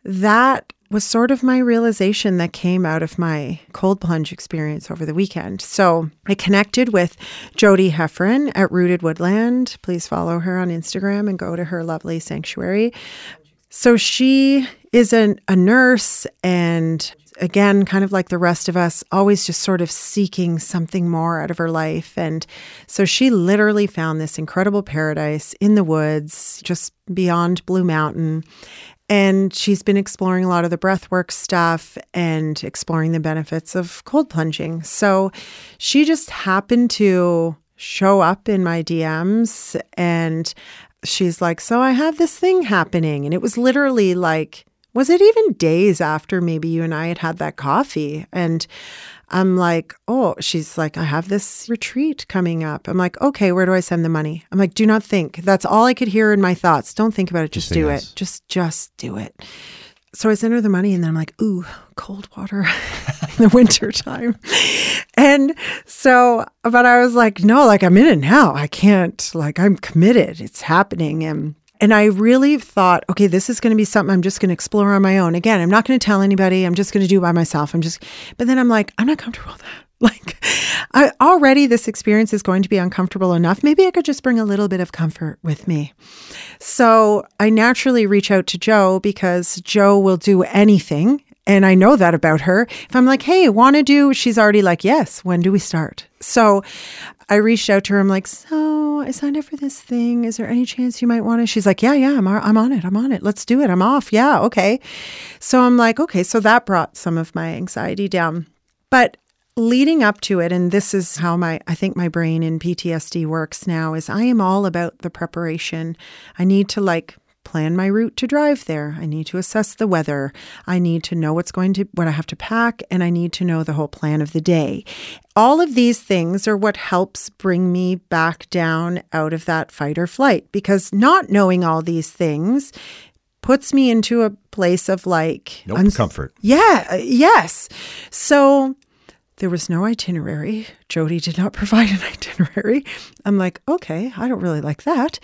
that was sort of my realization that came out of my cold plunge experience over the weekend. So I connected with Jody Heffron at Rooted Woodland. Please follow her on Instagram and go to her lovely sanctuary. So she is an, a nurse and again, kind of like the rest of us, always just sort of seeking something more out of her life. And so she literally found this incredible paradise in the woods, just beyond Blue Mountain. And she's been exploring a lot of the breathwork stuff and exploring the benefits of cold plunging. So she just happened to show up in my DMs and she's like, So I have this thing happening. And it was literally like, was it even days after maybe you and I had had that coffee? And I'm like, oh, she's like, I have this retreat coming up. I'm like, okay, where do I send the money? I'm like, do not think. That's all I could hear in my thoughts. Don't think about it. Just, just do yes. it. Just, just do it. So I sent her the money and then I'm like, ooh, cold water in the winter time. And so, but I was like, no, like I'm in it now. I can't, like, I'm committed. It's happening. And and I really thought, okay, this is going to be something I'm just going to explore on my own. Again, I'm not going to tell anybody. I'm just going to do by myself. I'm just, but then I'm like, I'm not comfortable with that. Like, I, already this experience is going to be uncomfortable enough. Maybe I could just bring a little bit of comfort with me. So I naturally reach out to Joe because Joe will do anything. And I know that about her. If I'm like, hey, want to do, she's already like, yes, when do we start? So I reached out to her. I'm like, so I signed up for this thing. Is there any chance you might want to? She's like, yeah, yeah, I'm, I'm on it. I'm on it. Let's do it. I'm off. Yeah, okay. So I'm like, okay. So that brought some of my anxiety down. But leading up to it and this is how my i think my brain in ptsd works now is i am all about the preparation i need to like plan my route to drive there. I need to assess the weather. I need to know what's going to what i have to pack and i need to know the whole plan of the day. All of these things are what helps bring me back down out of that fight or flight because not knowing all these things puts me into a place of like nope, uns- comfort. Yeah uh, yes. So there was no itinerary. Jody did not provide an itinerary. I'm like, okay, I don't really like that.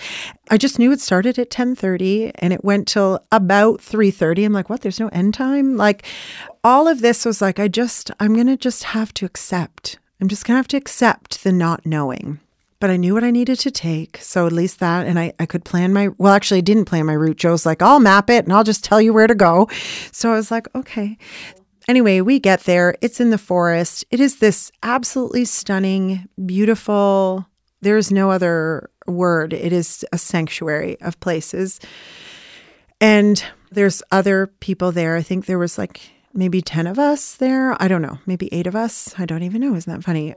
I just knew it started at 10:30 and it went till about 3:30. I'm like, what? There's no end time? Like all of this was like I just I'm going to just have to accept. I'm just going to have to accept the not knowing. But I knew what I needed to take. So at least that, and I, I could plan my, well, actually, I didn't plan my route. Joe's like, I'll map it and I'll just tell you where to go. So I was like, okay. Anyway, we get there. It's in the forest. It is this absolutely stunning, beautiful, there's no other word. It is a sanctuary of places. And there's other people there. I think there was like maybe 10 of us there. I don't know, maybe eight of us. I don't even know. Isn't that funny?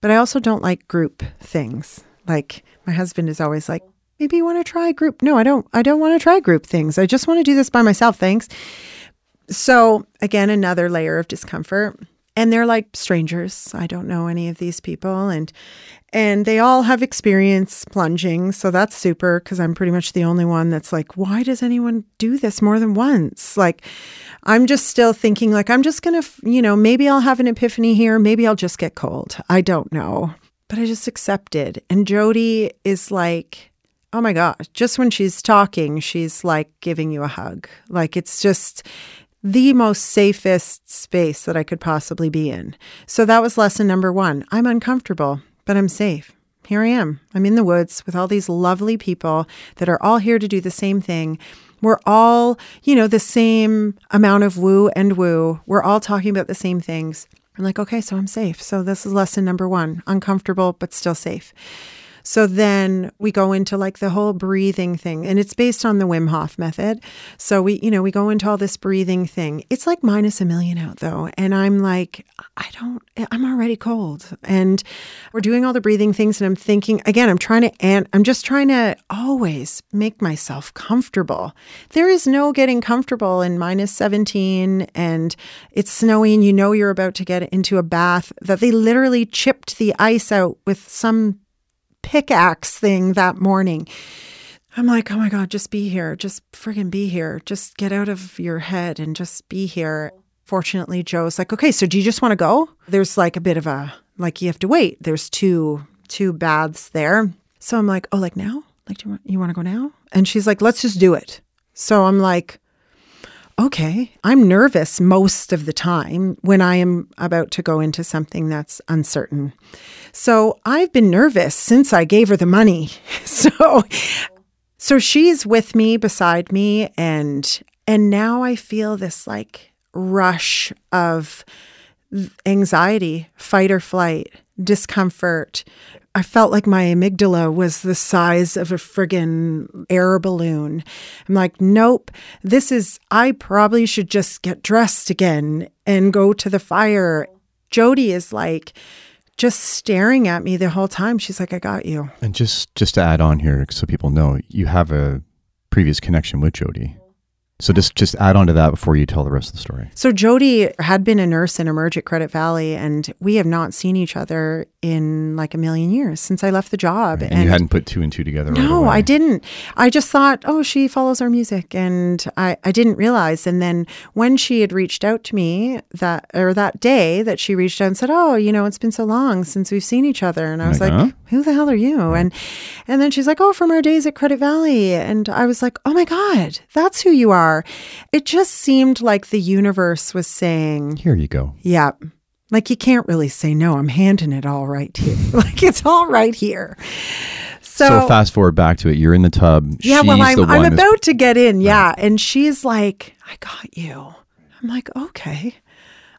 But I also don't like group things. Like my husband is always like, maybe you want to try group. No, I don't. I don't want to try group things. I just want to do this by myself. Thanks. So, again, another layer of discomfort. And they're like strangers. I don't know any of these people and and they all have experience plunging, so that's super cuz I'm pretty much the only one that's like why does anyone do this more than once? Like I'm just still thinking like I'm just going to, you know, maybe I'll have an epiphany here, maybe I'll just get cold. I don't know. But I just accepted. And Jody is like oh my gosh, just when she's talking, she's like giving you a hug. Like it's just, the most safest space that I could possibly be in. So that was lesson number one. I'm uncomfortable, but I'm safe. Here I am. I'm in the woods with all these lovely people that are all here to do the same thing. We're all, you know, the same amount of woo and woo. We're all talking about the same things. I'm like, okay, so I'm safe. So this is lesson number one uncomfortable, but still safe. So then we go into like the whole breathing thing, and it's based on the Wim Hof method. So we, you know, we go into all this breathing thing. It's like minus a million out though. And I'm like, I don't, I'm already cold. And we're doing all the breathing things, and I'm thinking, again, I'm trying to, and I'm just trying to always make myself comfortable. There is no getting comfortable in minus 17 and it's snowy, and you know you're about to get into a bath that they literally chipped the ice out with some pickaxe thing that morning. I'm like, oh my God, just be here. Just friggin' be here. Just get out of your head and just be here. Fortunately, Joe's like, okay, so do you just want to go? There's like a bit of a, like, you have to wait. There's two, two baths there. So I'm like, oh, like now? Like, do you want, you want to go now? And she's like, let's just do it. So I'm like, okay, I'm nervous most of the time when I am about to go into something that's uncertain. So I've been nervous since I gave her the money. so so she's with me beside me and and now I feel this like rush of anxiety, fight or flight, discomfort, I felt like my amygdala was the size of a friggin' air balloon. I'm like, nope, this is, I probably should just get dressed again and go to the fire. Jody is like, just staring at me the whole time. She's like, I got you. And just just to add on here, so people know, you have a previous connection with Jody. So just just add on to that before you tell the rest of the story. So Jody had been a nurse in Emerge at Credit Valley, and we have not seen each other in like a million years since I left the job. Right. And, and, you hadn't put two and two together. No, right I didn't. I just thought, oh, she follows our music, and I I didn't realize. And then when she had reached out to me that or that day that she reached out and said, oh, you know, it's been so long since we've seen each other, and I was like, like huh? who the hell are you? Right. And and then she's like, oh, from our days at Credit Valley, and I was like, oh my god, that's who you are are. It just seemed like the universe was saying, Here you go. Yeah. Like you can't really say no. I'm handing it all right here. like it's all right here. So So, fast forward back to it. You're in the tub. yeah, She's well, I'm, I'm that's- about to get in. Yeah. And she's like, I got you. I'm like, okay.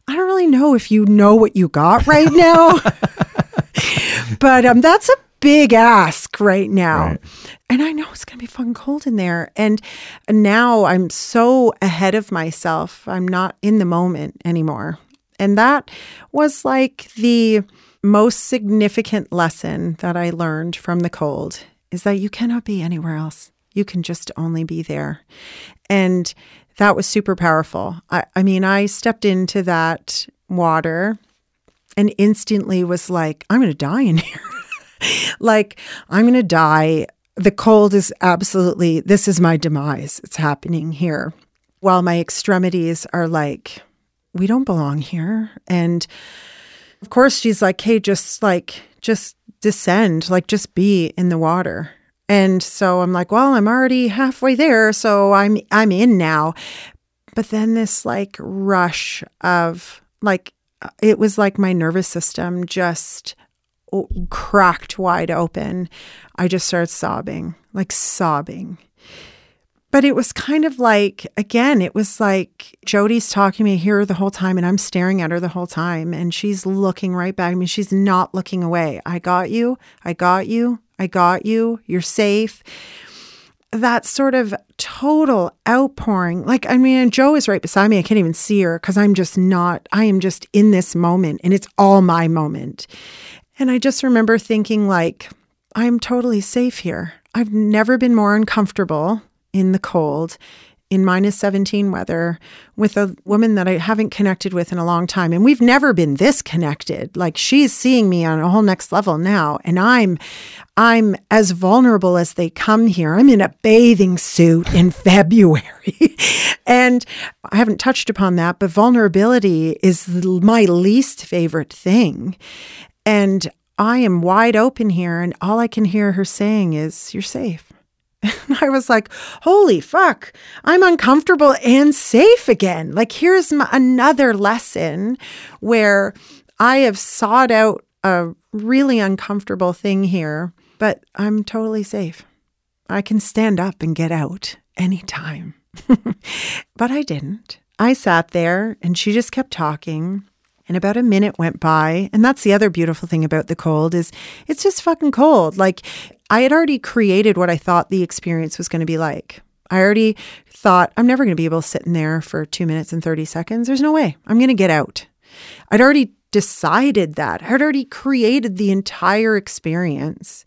I don't really know if you know what you got right now, but um, that's a big ask right now. Right. And I know it's going to be fucking cold in there. And now I'm so ahead of myself. I'm not in the moment anymore. And that was like the most significant lesson that I learned from the cold is that you cannot be anywhere else. You can just only be there. And that was super powerful. I, I mean, I stepped into that water and instantly was like, I'm going to die in here. like, I'm going to die. The cold is absolutely, this is my demise. It's happening here. While my extremities are like, we don't belong here. And of course, she's like, hey, just like, just descend, like, just be in the water. And so I'm like, well, I'm already halfway there, so I'm I'm in now. But then this like rush of like uh, it was like my nervous system just cracked wide open. I just started sobbing, like sobbing. But it was kind of like, again, it was like Jody's talking to me here the whole time, and I'm staring at her the whole time, and she's looking right back at me. She's not looking away. I got you. I got you. I got you. You're safe. That sort of total outpouring. Like, I mean, Joe is right beside me. I can't even see her because I'm just not, I am just in this moment, and it's all my moment. And I just remember thinking, like, I'm totally safe here. I've never been more uncomfortable in the cold, in minus 17 weather, with a woman that I haven't connected with in a long time. And we've never been this connected. Like she's seeing me on a whole next level now. And I'm I'm as vulnerable as they come here. I'm in a bathing suit in February. and I haven't touched upon that, but vulnerability is my least favorite thing. And I am wide open here, and all I can hear her saying is, You're safe. And I was like, Holy fuck, I'm uncomfortable and safe again. Like, here's my, another lesson where I have sought out a really uncomfortable thing here, but I'm totally safe. I can stand up and get out anytime. but I didn't. I sat there and she just kept talking. And about a minute went by. And that's the other beautiful thing about the cold is it's just fucking cold. Like I had already created what I thought the experience was going to be like. I already thought I'm never going to be able to sit in there for two minutes and 30 seconds. There's no way. I'm going to get out. I'd already decided that. I'd already created the entire experience.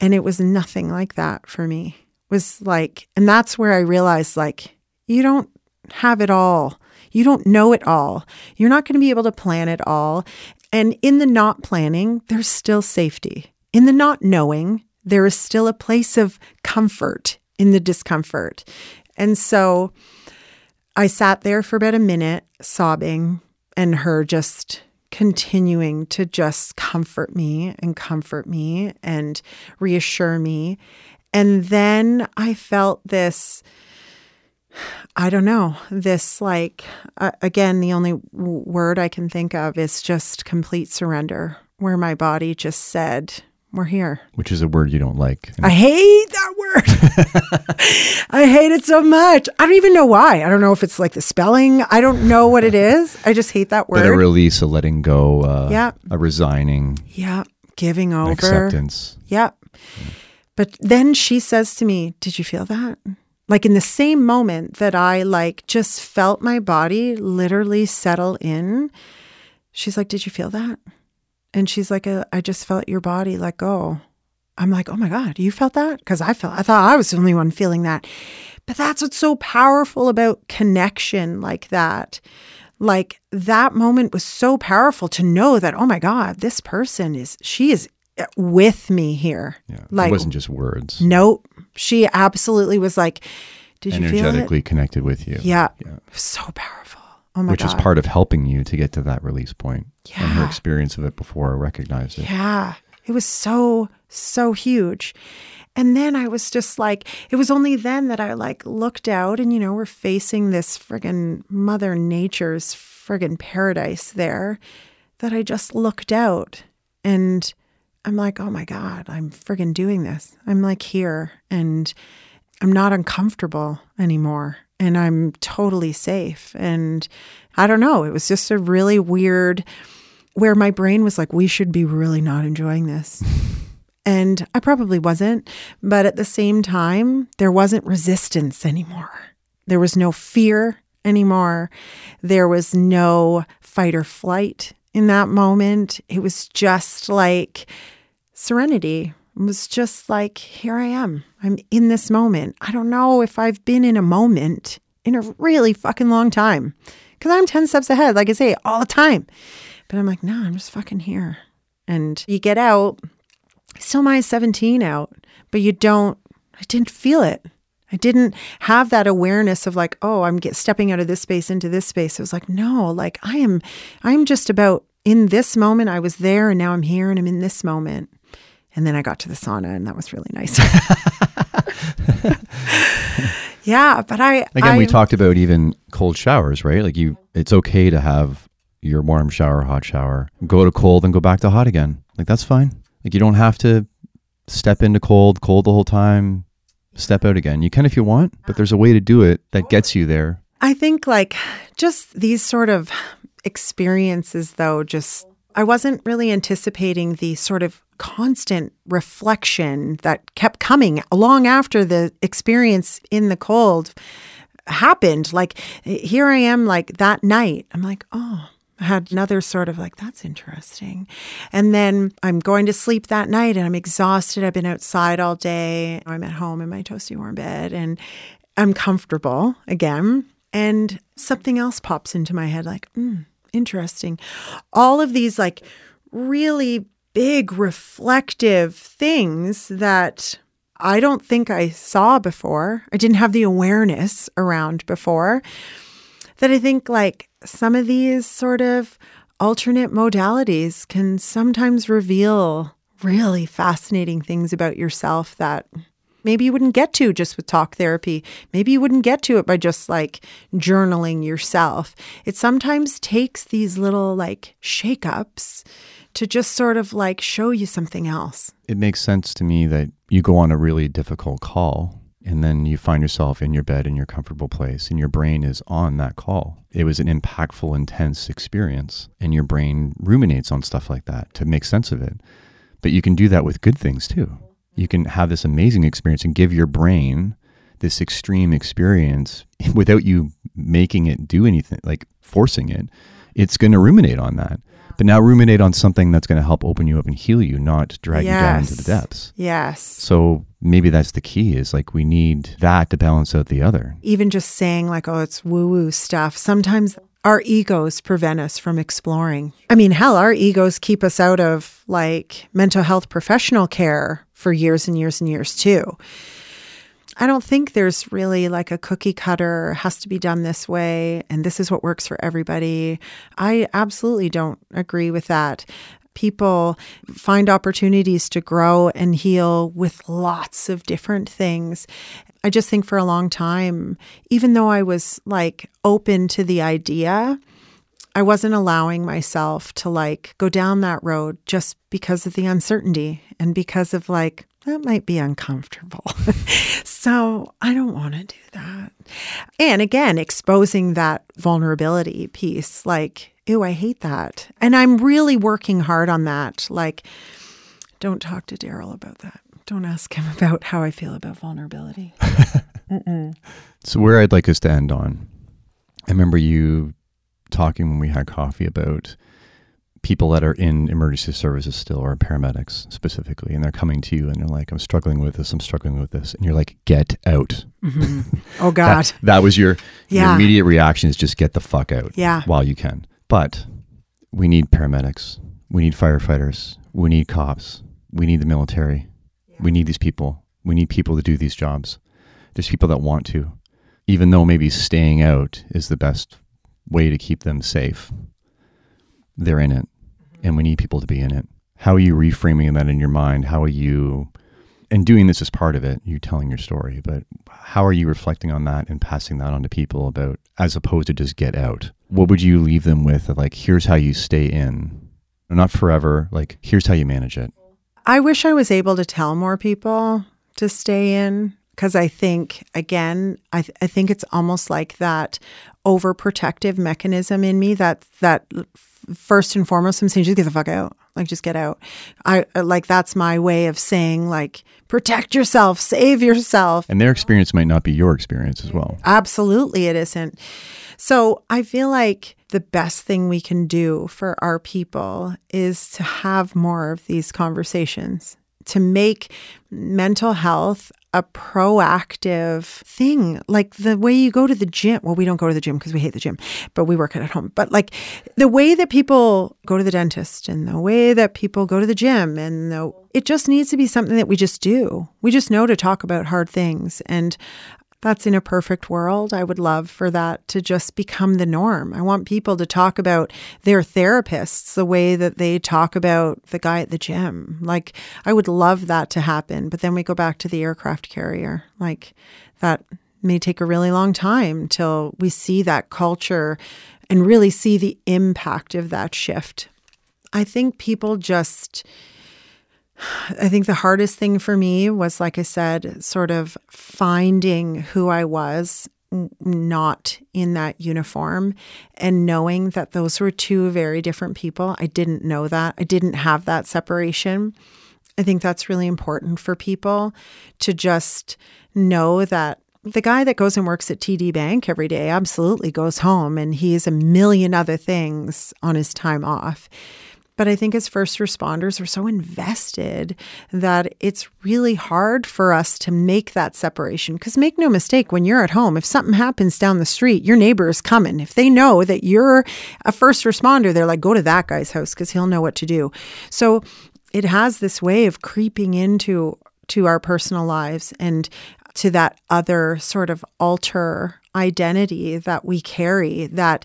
And it was nothing like that for me. It was like, and that's where I realized like, you don't have it all. You don't know it all. You're not going to be able to plan it all. And in the not planning, there's still safety. In the not knowing, there is still a place of comfort in the discomfort. And so I sat there for about a minute, sobbing, and her just continuing to just comfort me and comfort me and reassure me. And then I felt this I don't know. This, like, uh, again, the only w- word I can think of is just complete surrender, where my body just said, We're here. which is a word you don't like. I hate that word. I hate it so much. I don't even know why. I don't know if it's like the spelling. I don't know what it is. I just hate that word. but a release, a letting go, uh, Yeah. a resigning, yeah. Giving over. acceptance. Yeah. But then she says to me, Did you feel that? Like in the same moment that I like just felt my body literally settle in, she's like, Did you feel that? And she's like, "Uh, I just felt your body let go. I'm like, Oh my God, you felt that? Because I felt, I thought I was the only one feeling that. But that's what's so powerful about connection like that. Like that moment was so powerful to know that, oh my God, this person is, she is with me here. Yeah. Like, it wasn't just words. nope. She absolutely was like, did you feel it? energetically connected with you. Yeah. Yeah. So powerful. Oh my god. Which God. is part of helping you to get to that release point. Yeah. And her experience of it before I recognized it. Yeah. It was so, so huge. And then I was just like, it was only then that I like looked out and, you know, we're facing this friggin' Mother Nature's friggin' paradise there that I just looked out and I'm like, oh my God, I'm friggin' doing this. I'm like here and I'm not uncomfortable anymore and I'm totally safe. And I don't know, it was just a really weird where my brain was like, we should be really not enjoying this. and I probably wasn't. But at the same time, there wasn't resistance anymore. There was no fear anymore. There was no fight or flight in that moment. It was just like serenity. Was just like, here I am. I'm in this moment. I don't know if I've been in a moment in a really fucking long time because I'm 10 steps ahead, like I say, all the time. But I'm like, no, I'm just fucking here. And you get out, still my 17 out, but you don't, I didn't feel it. I didn't have that awareness of like, oh, I'm get, stepping out of this space into this space. It was like, no, like I am, I'm just about in this moment. I was there and now I'm here and I'm in this moment. And then I got to the sauna and that was really nice. yeah, but I again I, we talked about even cold showers, right? Like you, it's okay to have your warm shower, hot shower, go to cold and go back to hot again. Like that's fine. Like you don't have to step into cold, cold the whole time, step out again. You can if you want, but there's a way to do it that gets you there. I think like just these sort of experiences though just I wasn't really anticipating the sort of constant reflection that kept coming long after the experience in the cold happened. Like here I am like that night. I'm like, "Oh, I had another sort of like, that's interesting. And then I'm going to sleep that night and I'm exhausted. I've been outside all day. I'm at home in my toasty warm bed and I'm comfortable again. And something else pops into my head like, mm, interesting. All of these like really big reflective things that I don't think I saw before. I didn't have the awareness around before. That I think like some of these sort of alternate modalities can sometimes reveal really fascinating things about yourself that maybe you wouldn't get to just with talk therapy. Maybe you wouldn't get to it by just like journaling yourself. It sometimes takes these little like shakeups to just sort of like show you something else. It makes sense to me that you go on a really difficult call and then you find yourself in your bed in your comfortable place and your brain is on that call. It was an impactful, intense experience, and your brain ruminates on stuff like that to make sense of it. But you can do that with good things too. You can have this amazing experience and give your brain this extreme experience without you making it do anything, like forcing it. It's going to ruminate on that. But now ruminate on something that's going to help open you up and heal you, not drag you down into the depths. Yes. So maybe that's the key is like we need that to balance out the other. Even just saying like, oh, it's woo woo stuff. Sometimes our egos prevent us from exploring. I mean, hell, our egos keep us out of like mental health professional care for years and years and years too. I don't think there's really like a cookie cutter has to be done this way and this is what works for everybody. I absolutely don't agree with that. People find opportunities to grow and heal with lots of different things. I just think for a long time, even though I was like open to the idea, I wasn't allowing myself to like go down that road just because of the uncertainty and because of like, that might be uncomfortable. so I don't want to do that. And again, exposing that vulnerability piece like, ew, I hate that. And I'm really working hard on that. Like, don't talk to Daryl about that. Don't ask him about how I feel about vulnerability. so, where I'd like us to end on, I remember you talking when we had coffee about people that are in emergency services still or paramedics specifically and they're coming to you and they're like i'm struggling with this i'm struggling with this and you're like get out mm-hmm. oh god that, that, was your, yeah. your immediate reaction is just get the fuck out yeah. while you can but we need paramedics we need firefighters we need cops we need the military yeah. we need these people we need people to do these jobs there's people that want to even though maybe staying out is the best way to keep them safe they're in it mm-hmm. and we need people to be in it. How are you reframing that in your mind? How are you, and doing this as part of it, you telling your story, but how are you reflecting on that and passing that on to people about, as opposed to just get out? What would you leave them with? Like, here's how you stay in, not forever, like, here's how you manage it. I wish I was able to tell more people to stay in because I think, again, I, th- I think it's almost like that overprotective mechanism in me that, that first and foremost, I'm saying, just get the fuck out. Like, just get out. I uh, like that's my way of saying, like, protect yourself, save yourself. And their experience might not be your experience as well. Absolutely, it isn't. So I feel like the best thing we can do for our people is to have more of these conversations, to make mental health a proactive thing. Like the way you go to the gym. Well, we don't go to the gym because we hate the gym, but we work it at home. But like the way that people go to the dentist and the way that people go to the gym and the, it just needs to be something that we just do. We just know to talk about hard things. And that's in a perfect world. I would love for that to just become the norm. I want people to talk about their therapists the way that they talk about the guy at the gym. Like, I would love that to happen. But then we go back to the aircraft carrier. Like, that may take a really long time till we see that culture and really see the impact of that shift. I think people just I think the hardest thing for me was, like I said, sort of finding who I was not in that uniform and knowing that those were two very different people. I didn't know that. I didn't have that separation. I think that's really important for people to just know that the guy that goes and works at TD Bank every day absolutely goes home and he's a million other things on his time off. But I think as first responders, we're so invested that it's really hard for us to make that separation. Because make no mistake, when you're at home, if something happens down the street, your neighbor is coming. If they know that you're a first responder, they're like, go to that guy's house because he'll know what to do. So it has this way of creeping into to our personal lives and to that other sort of alter identity that we carry that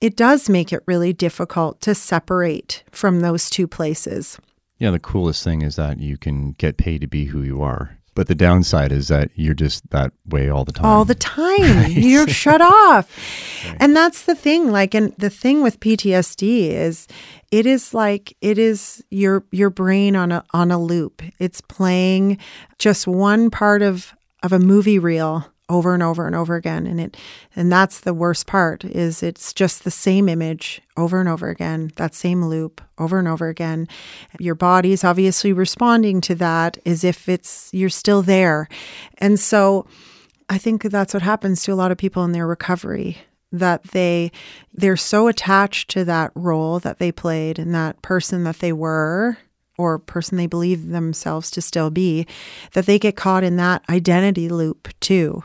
it does make it really difficult to separate from those two places. Yeah, the coolest thing is that you can get paid to be who you are. But the downside is that you're just that way all the time. All the time. Right? You're shut off. Right. And that's the thing. Like, and the thing with PTSD is it is like it is your your brain on a on a loop. It's playing just one part of of a movie reel over and over and over again. And it and that's the worst part is it's just the same image over and over again that same loop over and over again. Your body's obviously responding to that as if it's you're still there. And so i think that's what happens to a lot of people in their recovery that they they're so attached to that role that they played and that person that they were or person they believe themselves to still be, that they get caught in that identity loop too.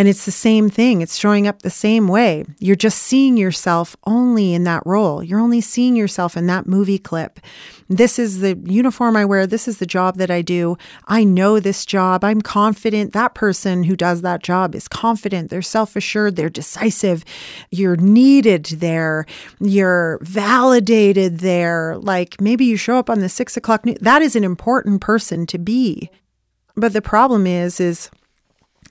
And it's the same thing. It's showing up the same way. You're just seeing yourself only in that role. You're only seeing yourself in that movie clip. This is the uniform I wear. This is the job that I do. I know this job. I'm confident. That person who does that job is confident. They're self assured. They're decisive. You're needed there. You're validated there. Like maybe you show up on the six o'clock. That is an important person to be. But the problem is, is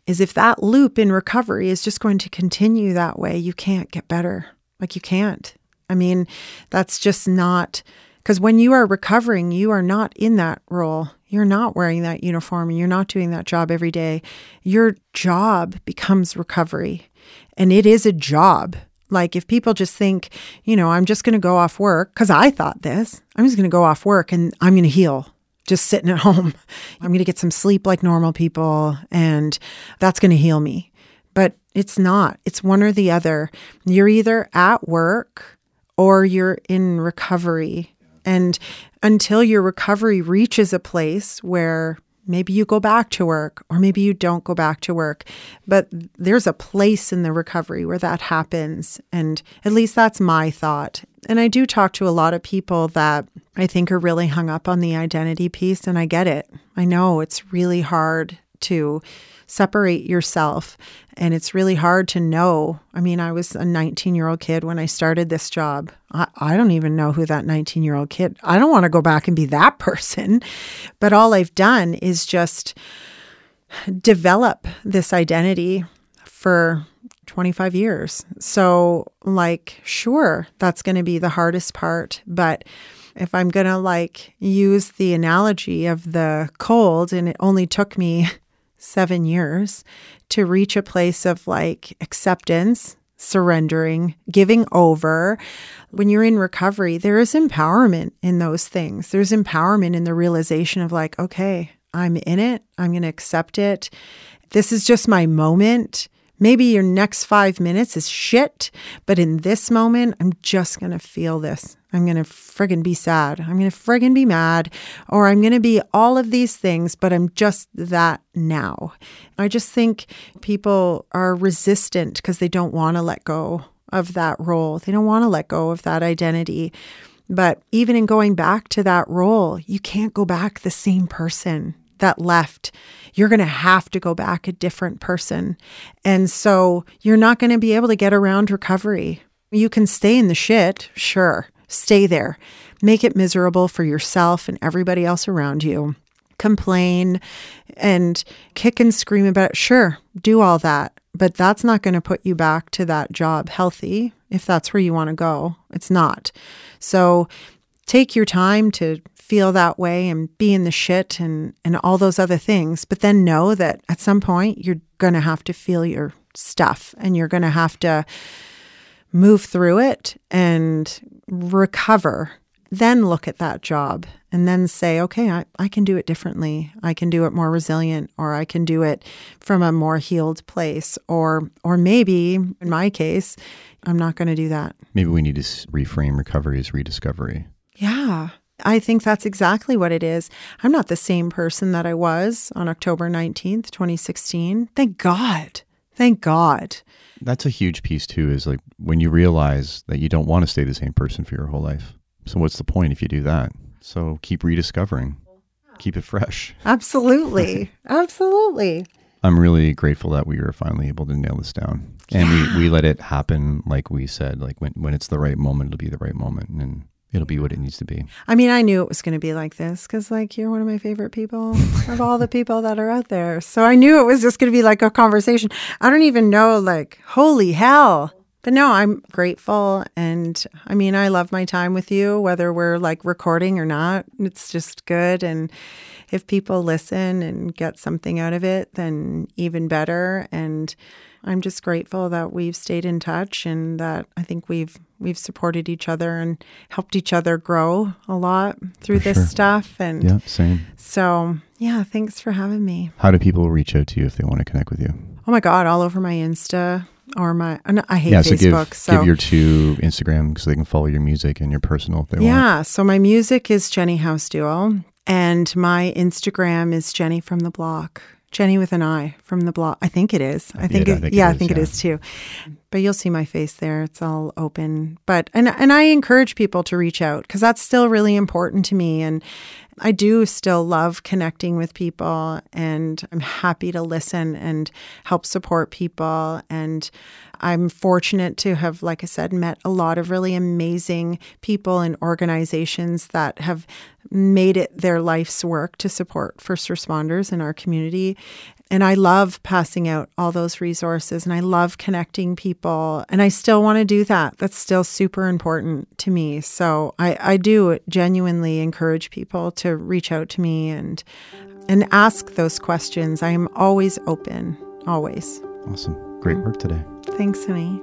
is if that loop in recovery is just going to continue that way, you can't get better. Like you can't. I mean, that's just not because when you are recovering, you are not in that role. You're not wearing that uniform and you're not doing that job every day. Your job becomes recovery, and it is a job. Like if people just think, you know, I'm just going to go off work because I thought this, I'm just going to go off work and I'm going to heal just sitting at home. I'm going to get some sleep like normal people, and that's going to heal me. But it's not, it's one or the other. You're either at work or you're in recovery. And until your recovery reaches a place where maybe you go back to work or maybe you don't go back to work, but there's a place in the recovery where that happens. And at least that's my thought. And I do talk to a lot of people that I think are really hung up on the identity piece, and I get it. I know it's really hard to separate yourself, and it's really hard to know. I mean, I was a 19 year old kid when I started this job. I, I don't even know who that 19 year old kid. I don't want to go back and be that person, but all I've done is just develop this identity for 25 years. So, like, sure, that's going to be the hardest part, but if I'm going to like use the analogy of the cold, and it only took me seven years to reach a place of like acceptance, surrendering, giving over. When you're in recovery, there is empowerment in those things. There's empowerment in the realization of like, okay, I'm in it, I'm going to accept it. This is just my moment. Maybe your next five minutes is shit, but in this moment, I'm just going to feel this. I'm going to friggin' be sad. I'm going to friggin' be mad, or I'm going to be all of these things, but I'm just that now. I just think people are resistant because they don't want to let go of that role. They don't want to let go of that identity. But even in going back to that role, you can't go back the same person that left. You're going to have to go back a different person. And so you're not going to be able to get around recovery. You can stay in the shit, sure, stay there. Make it miserable for yourself and everybody else around you. Complain and kick and scream about it. Sure, do all that. But that's not going to put you back to that job healthy if that's where you want to go. It's not. So take your time to feel that way and be in the shit and, and all those other things. But then know that at some point you're going to have to feel your stuff and you're going to have to move through it and recover. Then look at that job and then say, okay, I, I can do it differently. I can do it more resilient or I can do it from a more healed place. Or or maybe in my case, I'm not going to do that. Maybe we need to reframe recovery as rediscovery. Yeah. I think that's exactly what it is. I'm not the same person that I was on October 19th, 2016. Thank God. Thank God. That's a huge piece, too, is like when you realize that you don't want to stay the same person for your whole life. So, what's the point if you do that? So, keep rediscovering, keep it fresh. Absolutely. Absolutely. I'm really grateful that we were finally able to nail this down. And yeah. we, we let it happen like we said, like when, when it's the right moment, it'll be the right moment. And it'll be what it needs to be. I mean, I knew it was going to be like this because, like, you're one of my favorite people of all the people that are out there. So I knew it was just going to be like a conversation. I don't even know, like, holy hell. But no, I'm grateful. And I mean, I love my time with you, whether we're like recording or not. It's just good. And if people listen and get something out of it, then even better. And I'm just grateful that we've stayed in touch and that I think we've we've supported each other and helped each other grow a lot through for this sure. stuff. And yeah, same. So yeah, thanks for having me. How do people reach out to you if they want to connect with you? Oh my God, all over my Insta or my uh, I hate yeah, Facebook. So give, so give your two Instagram so they can follow your music and your personal if they yeah, want. so my music is Jenny Howes Duo and my Instagram is Jenny from the Block. Jenny with an I from the blog. I think it is. I think, yeah, it, I think yeah, it is, I think yeah. it is too. But you'll see my face there. It's all open. But and and I encourage people to reach out because that's still really important to me. And I do still love connecting with people, and I'm happy to listen and help support people. And I'm fortunate to have, like I said, met a lot of really amazing people and organizations that have made it their life's work to support first responders in our community. And I love passing out all those resources and I love connecting people. And I still want to do that. That's still super important to me. So I, I do genuinely encourage people to reach out to me and and ask those questions. I am always open. Always. Awesome. Great work today. Thanks, honey.